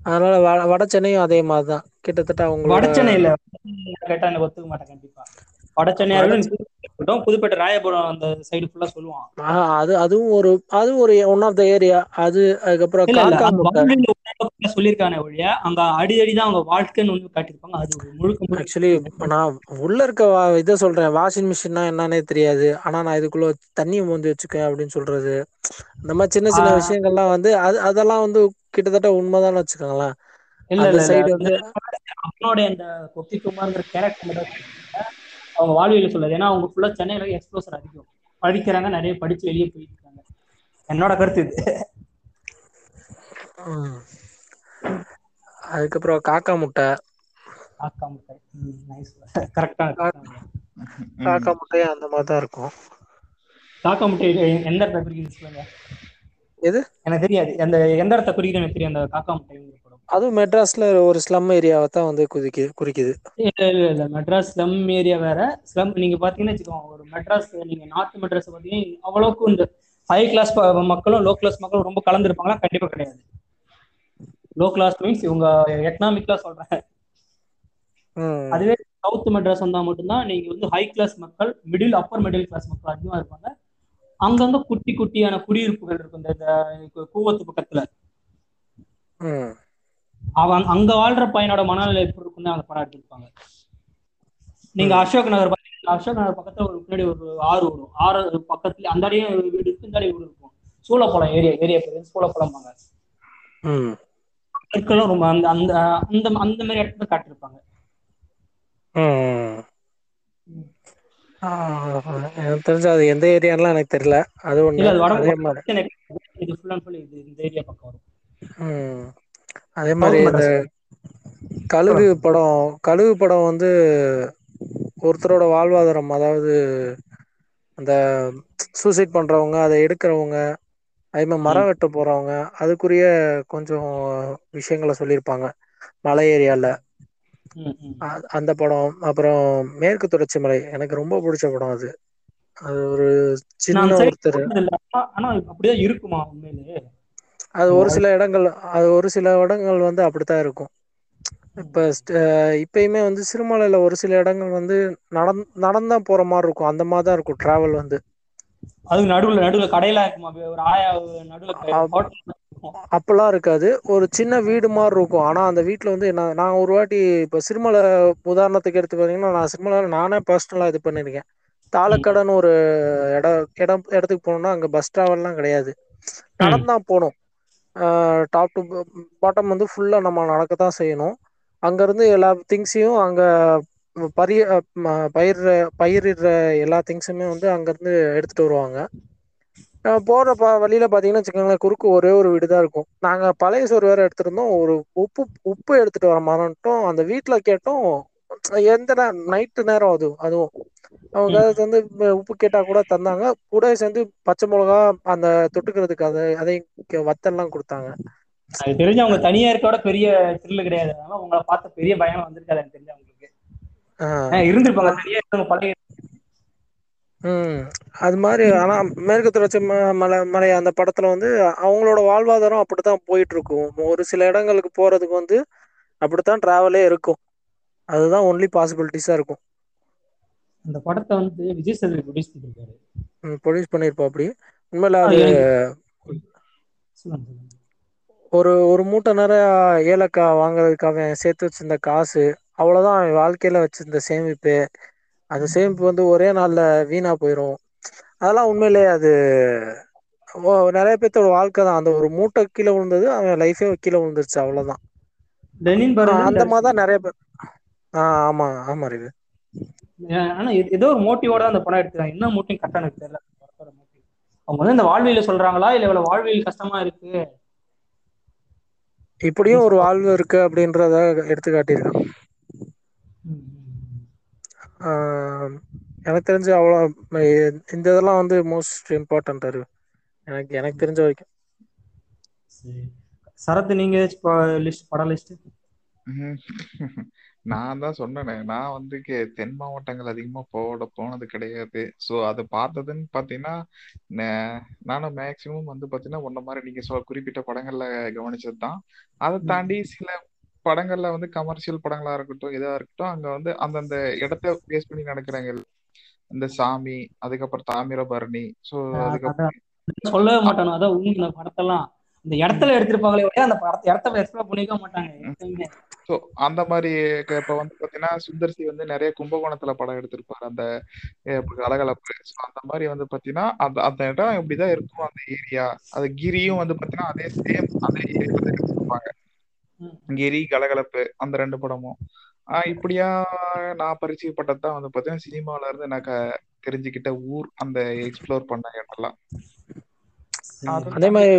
அதனால வட- சென்னையும் அதே மாதிரிதான். கிட்டத்தட்ட அவங்களோட வட சென்னையில கேட்டா எனக்கு ஒத்துக்க மாட்டேன் கண்டிப்பா. வட சென்னையா இருக்கட்டும். புதுப்பேட்டை ராயபுரம் அந்த சைடு ஃபுல்லா சொல்லுவான். அது அதுவும் ஒரு அதுவும் ஒரு ஒன் ஆஃப் த ஏரியா அது அதுக்கப்புறம் சொல்லியிருக்கானே ஒழிய அங்க அடிதடி தான் அவங்க வாழ்க்கைன்னு காட்டியிருப்பாங்க. அது முழுக்க ஆக்சுவலி நான் உள்ள இருக்க இதை சொல்றேன். வாஷிங் மிஷின்னா என்னன்னே தெரியாது. ஆனா நான் இதுக்குள்ள தண்ணியை மோந்து வச்சுக்கேன் அப்படின்னு சொல்றது. இந்த மாதிரி சின்ன சின்ன விஷயங்கள்லாம் வந்து அது அதெல்லாம் வந்து கிட்டத்தட்ட உண்மைதான்னு வச்சுக்கோங்களேன். இல்ல சைடு வந்து அவனோட அந்த கொக்கி குமார்ங்கிற கேரக்டர். அவங்க வாழ்வியல் சொல்லுது ஏன்னா அவங்க ஃபுல்லா சென்னையில எக்ஸ்ப்ளோசர் அதிகம் படிக்கிறாங்க நிறைய படிச்சு வெளியே போயிட்டு இருக்காங்க என்னோட கருத்து இது. அதுக்கப்புறம் காக்கா முட்டை. காக்கா முட்டை. நைஸ் கரெக்டா காக்கா முட்டையும் அந்த மாதிரி தான் இருக்கும். காக்கா முட்டை எந்த இடத்த குறிக்குது சொல்லுங்க. எது? எனக்கு தெரியாது. அந்த எந்த இடத்த குறிக்குது எனக்கு தெரியும் அந்த காக்கா படம் அதுவும் மெட்ராஸ்ல ஒரு ஸ்லம் ஏரியாவை தான் வந்து குறிக்குது குறிக்குது. இல்ல இல்ல இல்ல. மெட்ராஸ் ஸ்லம் ஏரியா வேற. ஸ்லம் நீங்க பாத்தீங்கன்னா வச்சுக்கோங்க ஒரு மெட்ராஸ் நீங்க நார்த் மெட்ராஸ் பாத்தீங்கன்னா அவ்வளவுக்கு இந்த ஹை கிளாஸ் மக்களும் லோ கிளாஸ் மக்களும் ரொம்ப கலந்துருப்பாங்களா? கண்டிப்பா கிடையாது. லோ கிளாஸ் மீன்ஸ் இவங்க எக்கனாமிக்கலா சொல்றேன். அதுவே சவுத் மெட்ராஸ் வந்தா மட்டும்தான் நீங்க வந்து ஹை கிளாஸ் மக்கள் மிடில் அப்பர் மிடில் கிளாஸ் மக்கள் அதிகமா இருப்பாங்க. அங்கங்க குட்டி குட்டியான குடியிருப்புகள் இருக்கும். இந்த கூவத்து பக்கத்துல. அவன் அங்க வாழ்ற பையனோட மனநிலை எப்படி இருக்குன்னு அந்த படம் எடுத்திருப்பாங்க. நீங்க. அசோக் நகர் பாத்தீங்கன்னா அசோக் நகர் பக்கத்துல ஒரு பின்னாடி ஒரு ஆறு வரும் ஆறு பக்கத்துல அந்த அடியே வீடு இருக்கு இந்த அடி வீடு இருக்கும். சூளப்பழம் ஏரியா ஏரியா பேரு சூளப்பழம் ம். இருக்கெல்லாம் ரொம்ப அந்த அந்த அந்த அந்த மாதிரி இடத்துல காட்டியிருப்பாங்க. எனக்கு தெரிஞ்ச அது எந்த ஏரியான்லாம் எனக்கு தெரியல. அது ஒண்ணு அது மாதிரி. இது ஃபுல் அண்ட் ஃபுல் இது இந்த ஏரியா பக்கம் வரும். அதே மாதிரி இந்த கழுகு படம் கழுகு படம் வந்து ஒருத்தரோட வாழ்வாதாரம் அதாவது அந்த சூசைட் பண்றவங்க அதை எடுக்கிறவங்க அதே மாதிரி மரம் வெட்ட போறவங்க அதுக்குரிய கொஞ்சம் விஷயங்களை சொல்லியிருப்பாங்க. மலை ஏரியால. அ- அந்த படம் அப்புறம் மேற்கு தொடர்ச்சி மலை எனக்கு ரொம்ப பிடிச்ச படம் அது. அது ஒரு சின்ன அந்த சைடு ஒருத்தர். போனதில்ல. ஆனா ஆனா அப்படிதான் இருக்குமா உண்மையிலே? அது ஒரு சில இடங்கள் அது ஒரு சில இடங்கள் வந்து அப்படித்தான் இருக்கும். இப்ப ஸ்ட- இப்பயுமே வந்து சிறுமலையில ஒரு சில இடங்கள் வந்து நடந் நடந்தா போற மாதிரி இருக்கும். அந்த மாதிரி தான் இருக்கும் டிராவல் வந்து. அதுக்கு நடுவுல நடுவுல கடையெல்லாம் இருக்குமா? ஒரு ஆயா நடுவுல ஹோட்டல் இருக்காது. ஒரு சின்ன வீடு மாதிரி இருக்கும். ஆனா அந்த வீட்டுல வந்து என்ன நான் ஒரு வாட்டி இப்ப சிறுமலை உதாரணத்துக்கு எடுத்து பாத்தீங்கன்னா நான் சிறுமலையில நானே பர்சனலா இது பண்ணிருக்கேன். தாளக்கடன்னு ஒரு இடம் இடம் இடத்துக்கு போனோம்னா அங்க பஸ் டிராவல்லாம் கிடையாது. நடந்தான் போகணும் டாப் டு பாட்டம் வந்து ஃபுல்லா நம்ம நடக்க தான் செய்யணும். அங்க இருந்து எல்லா திங்ஸையும் அங்க பரிய ம- பயிர்ற பயிரிடுற எல்லா திங்ஸுமே வந்து அங்க இருந்து எடுத்துட்டு வருவாங்க. போகிற போற ப வழியில பாத்தீங்கன்னா வச்சுக்கோங்களேன் குறுக்கு ஒரே ஒரு வீடு தான் இருக்கும். நாங்க பழைய சோறு வேற எடுத்திருந்தோம். ஒரு உப்பு உப்பு எடுத்துட்டு வர மறந்துட்டோம் அந்த வீட்டில் கேட்டோம் எந்த நைட்டு நேரம் அது அதுவும். அவங்க அது வந்து உப்பு கேட்டா கூட தந்தாங்க. கூட சேர்ந்து பச்சை மிளகா அந்த தொட்டுக்கிறதுக்கு அதை அதையும் வத்தல்லாம் கொடுத்தாங்க. அது தெரிஞ்சு அவங்க தனியா இருக்கோட பெரிய த்ரில் கிடையாது. அதனால உங்களை பார்த்த பெரிய பயம் வந்திருக்காது எனக்கு தெரிஞ்சு அவங்களுக்கு. இருந்திருப்பாங்க தனியா இருக்கவங்க பழைய ம். அது மாதிரி ஆனா மேற்கு தொடர்ச்சி மலை மலை அந்த படத்துல வந்து அவங்களோட வாழ்வாதாரம் அப்படித்தான் போயிட்டு இருக்கும். ஒரு சில இடங்களுக்கு போறதுக்கு வந்து அப்படித்தான் டிராவலே இருக்கும். அதுதான் ஒன்லி பாசிபிலிட்டிஸா இருக்கும். அந்த படத்தை வந்து விஜய் சேதுபதி ப்ரொடியூஸ் பண்ணிருக்காரு. ப்ரொடியூஸ் பண்ணியிருப்போம் அப்படி. உண்மையில அது ஒரு ஒரு மூட்டை நிறைய ஏலக்காய் வாங்குறதுக்கு அவன் சேர்த்து வச்சிருந்த காசு அவ்வளவுதான் அவன் வாழ்க்கையில வச்சிருந்த சேமிப்பு. அந்த சேமிப்பு வந்து ஒரே நாள்ல வீணா போயிடும் அதெல்லாம் உண்மையிலேயே அது நிறைய பேர்த்தோட வாழ்க்கை தான். அந்த ஒரு மூட்டை கீழே விழுந்தது அவன் லைஃபே கீழே விழுந்துருச்சு பாருங்க அந்த மாதிரி தான் நிறைய பேர் ஆஹ் ஆமா ஆமா ரிவு. ஆனா ஏதோ ஒரு மோட்டிவோட அந்த படம் எடுத்துருக்காங்க என்ன மோட்டிவ் கரெக்டா எனக்கு தெரியல. அவங்க வந்து இந்த வாழ்வியல சொல்றாங்களா? இல்ல இவ்வளவு வாழ்வியல் கஷ்டமா இருக்கு? இப்படியும் ஒரு வாழ்வு இருக்கு அப்படின்றத எடுத்து காட்டியிருக்கான் எனக்கு தெரிஞ்சு அவ்வளோ இந்த இதெல்லாம் வந்து மோஸ்ட் இம்பார்ட்டன்ட் அறிவு எனக்கு எனக்கு தெரிஞ்ச வரைக்கும். சரி. சரத் நீங்க ஏதாச்சும் லிஸ்ட் படம் லிஸ்ட். நான் தான் சொன்னேனே நான் வந்து கே- தென் மாவட்டங்கள் அதிகமா போட போனது கிடையாது. ஸோ அது பார்த்ததுன்னு பார்த்தீங்கன்னா நே- நானும் மேக்சிமம் வந்து பார்த்தீங்கன்னா உன்ன மாதிரி நீங்க சொல் குறிப்பிட்ட படங்கள்ல கவனிச்சது தான். அதை தாண்டி சில படங்கள்ல வந்து கமர்ஷியல் படங்களா இருக்கட்டும் எதா இருக்கட்டும் அங்க வந்து அந்தந்த இடத்த பேஸ் பண்ணி நடக்கிறாங்க. இந்த சாமி அதுக்கப்புறம் தாமிரபரணி. ஸோ அதுக்கப்புறம் சொல்லவே மாட்டானு? அதான் உண்மை இந்த படத்தெல்லாம். இந்த இடத்துல எடுத்திருப்பாங்களே அந்த படத்தை இடத்த எக்ஸ்ப்ளோர் பண்ணிக்க மாட்டாங்க ஸோ அந்த மாதிரி இப்ப வந்து பாத்தீங்கன்னா சுந்தர் சி வந்து நிறைய கும்பகோணத்துல படம் எடுத்திருப்பாரு அந்த கலகலப்பு ஸோ அந்த மாதிரி வந்து பாத்தீங்கன்னா அந்த அந்த இடம் இப்படிதான் இருக்கும் அந்த ஏரியா. அது கிரியும் வந்து பாத்தீங்கன்னா அதே சேம் அதே ஏரியால தான் எடுத்திருப்பாங்க. கிரி கலகலப்பு அந்த ரெண்டு படமும். இப்படியா நான் பரிச்சயப்பட்டது தான் வந்து பாத்தீங்கன்னா சினிமால இருந்து நான் க- தெரிஞ்சுக்கிட்ட ஊர் அந்த எக்ஸ்ப்ளோர் பண்ண இடம்லாம். அதே மாதிரி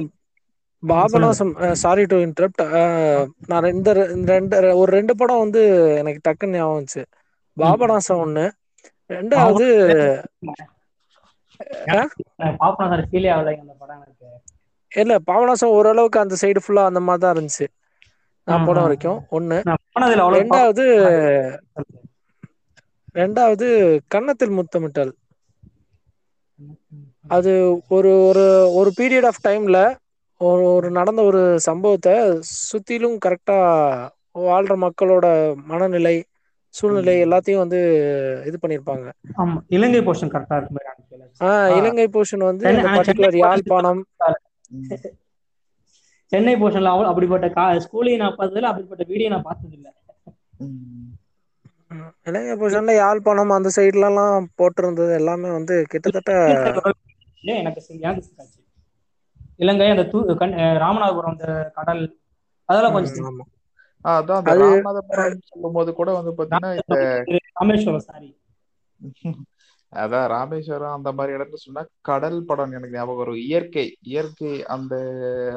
பாபநாசம் சாரி டு இன்டரப்ட் நான் இந்த ரெண்டு ஒரு ரெண்டு படம் வந்து எனக்கு டக்குன்னு ஞாபகம் வந்துச்சு. பாபநாசம் ஒண்ணு. ரெண்டாவது இல்ல பாபநாசம் ஓரளவுக்கு அந்த சைடு ஃபுல்லா அந்த மாதிரி தான் இருந்துச்சு. நான் போன. வரைக்கும் ஒண்ணு. ரெண்டாவது ரெண்டாவது கன்னத்தில் முத்தமிட்டல். அது ஒரு ஒரு ஒரு பீரியட் ஆஃப் டைம்ல ஒரு ஒரு நடந்த ஒரு சம்பவத்தை சுத்திலும் கரெக்டா வாழ்ற மக்களோட மனநிலை சூழ்நிலை எல்லாத்தையும் வந்து இது பண்ணிருப்பாங்க. ஆமா. இலங்கை போர்ஷன் கரெக்டா இருக்கு மாதிரி. ஆஹ் இலங்கை போர்ஷன் வந்து பர்டிகுலர் யாழ்ப்பாணம். சென்னை போர்ஷன்ல அவ்வளவு அப்படிப்பட்ட கா ஸ்கூலையும் நான் பார்த்ததில்ல அப்படிப்பட்ட வீடியோ நான் பார்த்தது இல்ல. இலங்கை போர்ஷன்ல யாழ்ப்பாணம் அந்த சைடுல எல்லாம் போட்டிருந்தது எல்லாமே வந்து கிட்டத்தட்ட எனக்கு இலங்கை அந்த தூ ராமநாதபுரம் அந்த கடல் அதெல்லாம் கொஞ்சம் அதான் ராமநாதபுரம் சொல்லும் கூட வந்து பாத்தீங்கன்னா இந்த ராமேஸ்வரம் சாரி. அதான் ராமேஸ்வரம் அந்த மாதிரி இடத்துல சொன்னா கடல் படம் எனக்கு ஞாபகம் வரும். இயற்கை இயற்கை அந்த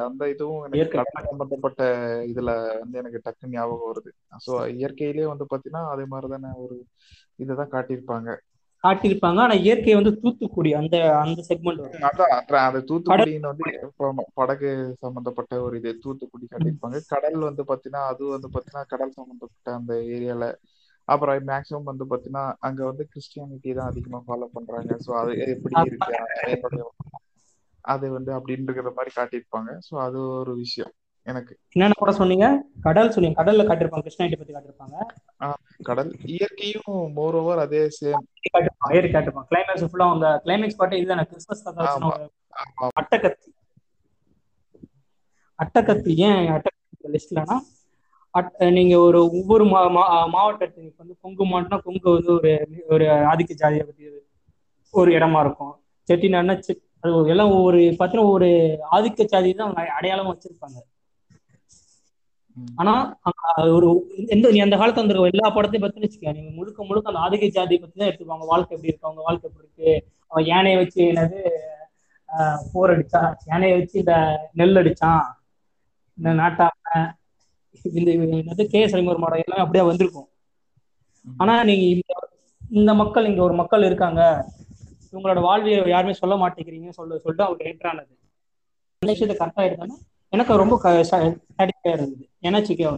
அந்த இதுவும் எனக்கு. கடல் சம்பந்தப்பட்ட இதுல வந்து எனக்கு டக்குன்னு ஞாபகம் வருது. சோ இயற்கையிலேயே வந்து பாத்தீங்கன்னா அதே மாதிரி தானே ஒரு இதுதான் காட்டியிருப்பாங்க. காட்டியிருப்பாங்க. ஆனா இயற்கை வந்து தூத்துக்குடி அந்த அந்த செக்மெண்ட் அதான் அது தூத்துக்குடின்னு வந்து படகு சம்பந்தப்பட்ட ஒரு இது தூத்துக்குடி காட்டியிருப்பாங்க. கடல் வந்து பாத்தீங்கன்னா அது வந்து பாத்தீங்கன்னா கடல் சம்பந்தப்பட்ட அந்த ஏரியால அப்புறம் மேக்சிமம் வந்து பாத்தீங்கன்னா அங்க வந்து கிறிஸ்டியானிட்டி தான் அதிகமா ஃபாலோ பண்றாங்க. ஸோ அது எப்படி இருக்கு? அது வந்து அப்படின்னு இருக்கிற மாதிரி காட்டியிருப்பாங்க. ஸோ அது ஒரு விஷயம். எனக்கு என்னென்ன கூட சொன்னீங்க? கடல் சொன்னீங்க. கடல்ல காட்டியிருப்பாங்க. கிருஷ்ணாயிட்டி பத்தி காட்டியிருப்பாங்க. கடல். இயற்கையும் மோர் ஓவர் அதே சேம் காட்டியிருப்பாங்க. ஏறி காட்டிருப்பாங்க கிளைமேக்ஸ் ஃபுல்லா அந்த கிளைமேக்ஸ் பாட்டு இதுதானே கிறிஸ்மஸ் அட்டக்கத்தி அட்டக்கத்தி ஏன் அட்டக்கத்தி லிஸ்ட்லனா நீங்க ஒரு ஒவ்வொரு மாவட்டத்துக்கு இப்ப வந்து கொங்கு மாவட்டம்னா கொங்கு வந்து ஒரு ஒரு ஆதிக்க ஜாதியை பத்தி ஒரு இடமா இருக்கும். செட்டிநாடுனா செட் அது எல்லாம் ஒவ்வொரு பார்த்தீங்கன்னா ஒரு ஆதிக்க ஜாதி தான் அவங்க அடையாளமா வச்சிருப்பாங்க. ஆனா ஒரு எந்த நீ அந்த காலத்துல வந்து எல்லா படத்தையும் பத்தி வச்சுக்க நீங்க முழுக்க முழுக்க அந்த ஆதிக்க ஜாதி பத்தி தான் எடுத்துப்பாங்க வாழ்க்கை எப்படி இருக்கு? அவங்க வாழ்க்கை எப்படி இருக்கு? அவன் யானையை வச்சு என்னது போர் அடிச்சான். யானையை வச்சு இந்த நெல் அடிச்சான். இந்த நாட்டாம இந்த என்னது கே சலிமர் மாடம் எல்லாமே அப்படியே வந்திருக்கும். ஆனா நீங்க இந்த இந்த மக்கள் இங்க ஒரு மக்கள் இருக்காங்க. இவங்களோட வாழ்வியல் யாருமே சொல்ல மாட்டேங்கிறீங்கன்னு சொல்ல சொல்லிட்டு அவங்க என்டர் ஆனது அந்த விஷயத்தை கரெக்டா எடுத்தாங்க எனக்கு ரொம்ப சாட்டிஸ்ஃபையாக இருந்தது. ஏன்னா வச்சுக்கோ,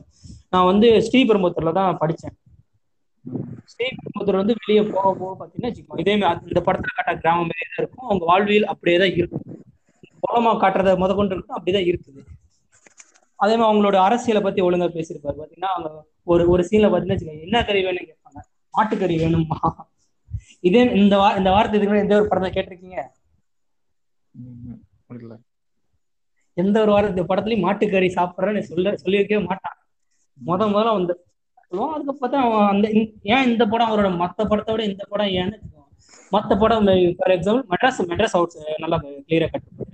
நான் வந்து ஸ்ரீபெரும்புத்தூர்ல தான் படித்தேன் ஸ்ரீபெரும்புத்தூர் வந்து வெளியே போக போக பார்த்தீங்கன்னா வச்சுக்கோ, இதே மாதிரி இந்த படத்தில் காட்டுற கிராமம் மாதிரியே தான் இருக்கும். அவங்க வாழ்வியல் அப்படியே தான் இருக்கும். குளமாக காட்டுறத முத கொண்டு இருக்கும் அப்படிதான் இருக்குது. அதே மாதிரி அவங்களோட அரசியலை பற்றி ஒழுங்கா பேசியிருப்பாரு. பார்த்தீங்கன்னா அவங்க ஒரு ஒரு சீனில் பார்த்தீங்கன்னா வச்சுக்கோங்க, என்ன கறி வேணும்னு கேட்பாங்க. மாட்டுக்கறி வேணுமா? இதே இந்த வா இந்த வார்த்தை இதுக்கு எந்த ஒரு படத்தை கேட்டிருக்கீங்க? எந்த ஒரு வாரம் இந்த படத்துலயும் மாட்டுக்கறி சாப்பிட்றேன்னு சொல்ல சொல்லியிருக்கவே மாட்டான். முத முதல்ல வந்து சொல்லுவான். அதுக்கு பார்த்தா அவன் அந்த ஏன் இந்த படம் அவரோட மத்த படத்தை விட இந்த படம் ஏன்னு மத்த படம் ஃபார் எக்ஸாம்பிள் மெட்ராஸ் மெட்ராஸ் அவுட்ஸ் நல்லா கிளியரா கட்டுப்பாரு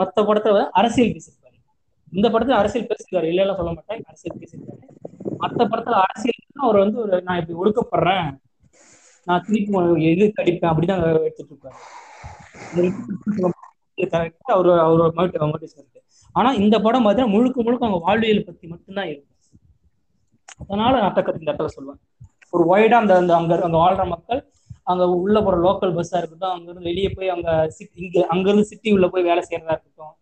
மத்த படத்தை அரசியல் பேசியிருப்பாரு. இந்த படத்துல அரசியல் பேசியிருக்காரு. இல்ல சொல்ல மாட்டேன். அரசியல் பேசியிருக்காரு. மத்த படத்துல அரசியல் அவர் வந்து ஒரு நான் இப்படி ஒடுக்கப்படுறேன். நான் திருப்பி எது கடிப்பேன் அப்படிதான் எடுத்துட்டு இருப்பாரு. கரெக்டா அவர் அவரோட மோட்டிவ் மோட்டிவ்ஸ் இருக்கு ஆனா இந்த படம் பார்த்தீங்கன்னா முழுக்க முழுக்க அவங்க வாழ்வியல் பத்தி மட்டும்தான் இருக்கும் அதனால நாட்டக்கத்து இந்த இடத்துல சொல்லுவேன் ஒரு ஒய்டா அந்த அந்த அங்க அங்க வாழ்ற மக்கள் அங்க உள்ள போற லோக்கல் பஸ்ஸா இருக்கட்டும் அங்க இருந்து வெளியே போய் அங்க சிட்டி இங்க அங்க இருந்து சிட்டி உள்ள போய் வேலை செய்யறதா இருக்கட்டும்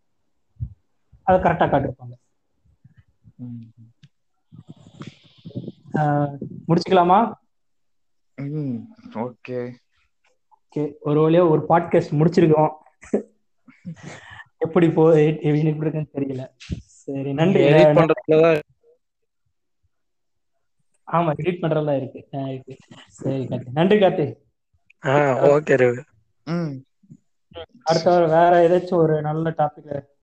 அதை கரெக்டா காட்டிருப்பாங்க முடிச்சுக்கலாமா. ஓகே. ஓகே ஒரு வழியா ஒரு பாட்காஸ்ட் முடிச்சிருக்கோம். எப்படி போ எப்படி இருக்குன்னு தெரியல. சரி நன்றி. ஆமா எடிட் பண்றதெல்லாம் இருக்கு. ஆஹ் இருக்கு. சரி கார்த்தி. நன்றி கார்த்தி. ஓகே ரவி. ம். அடுத்த வேற ஏதாச்சும் ஒரு நல்ல டாபிக்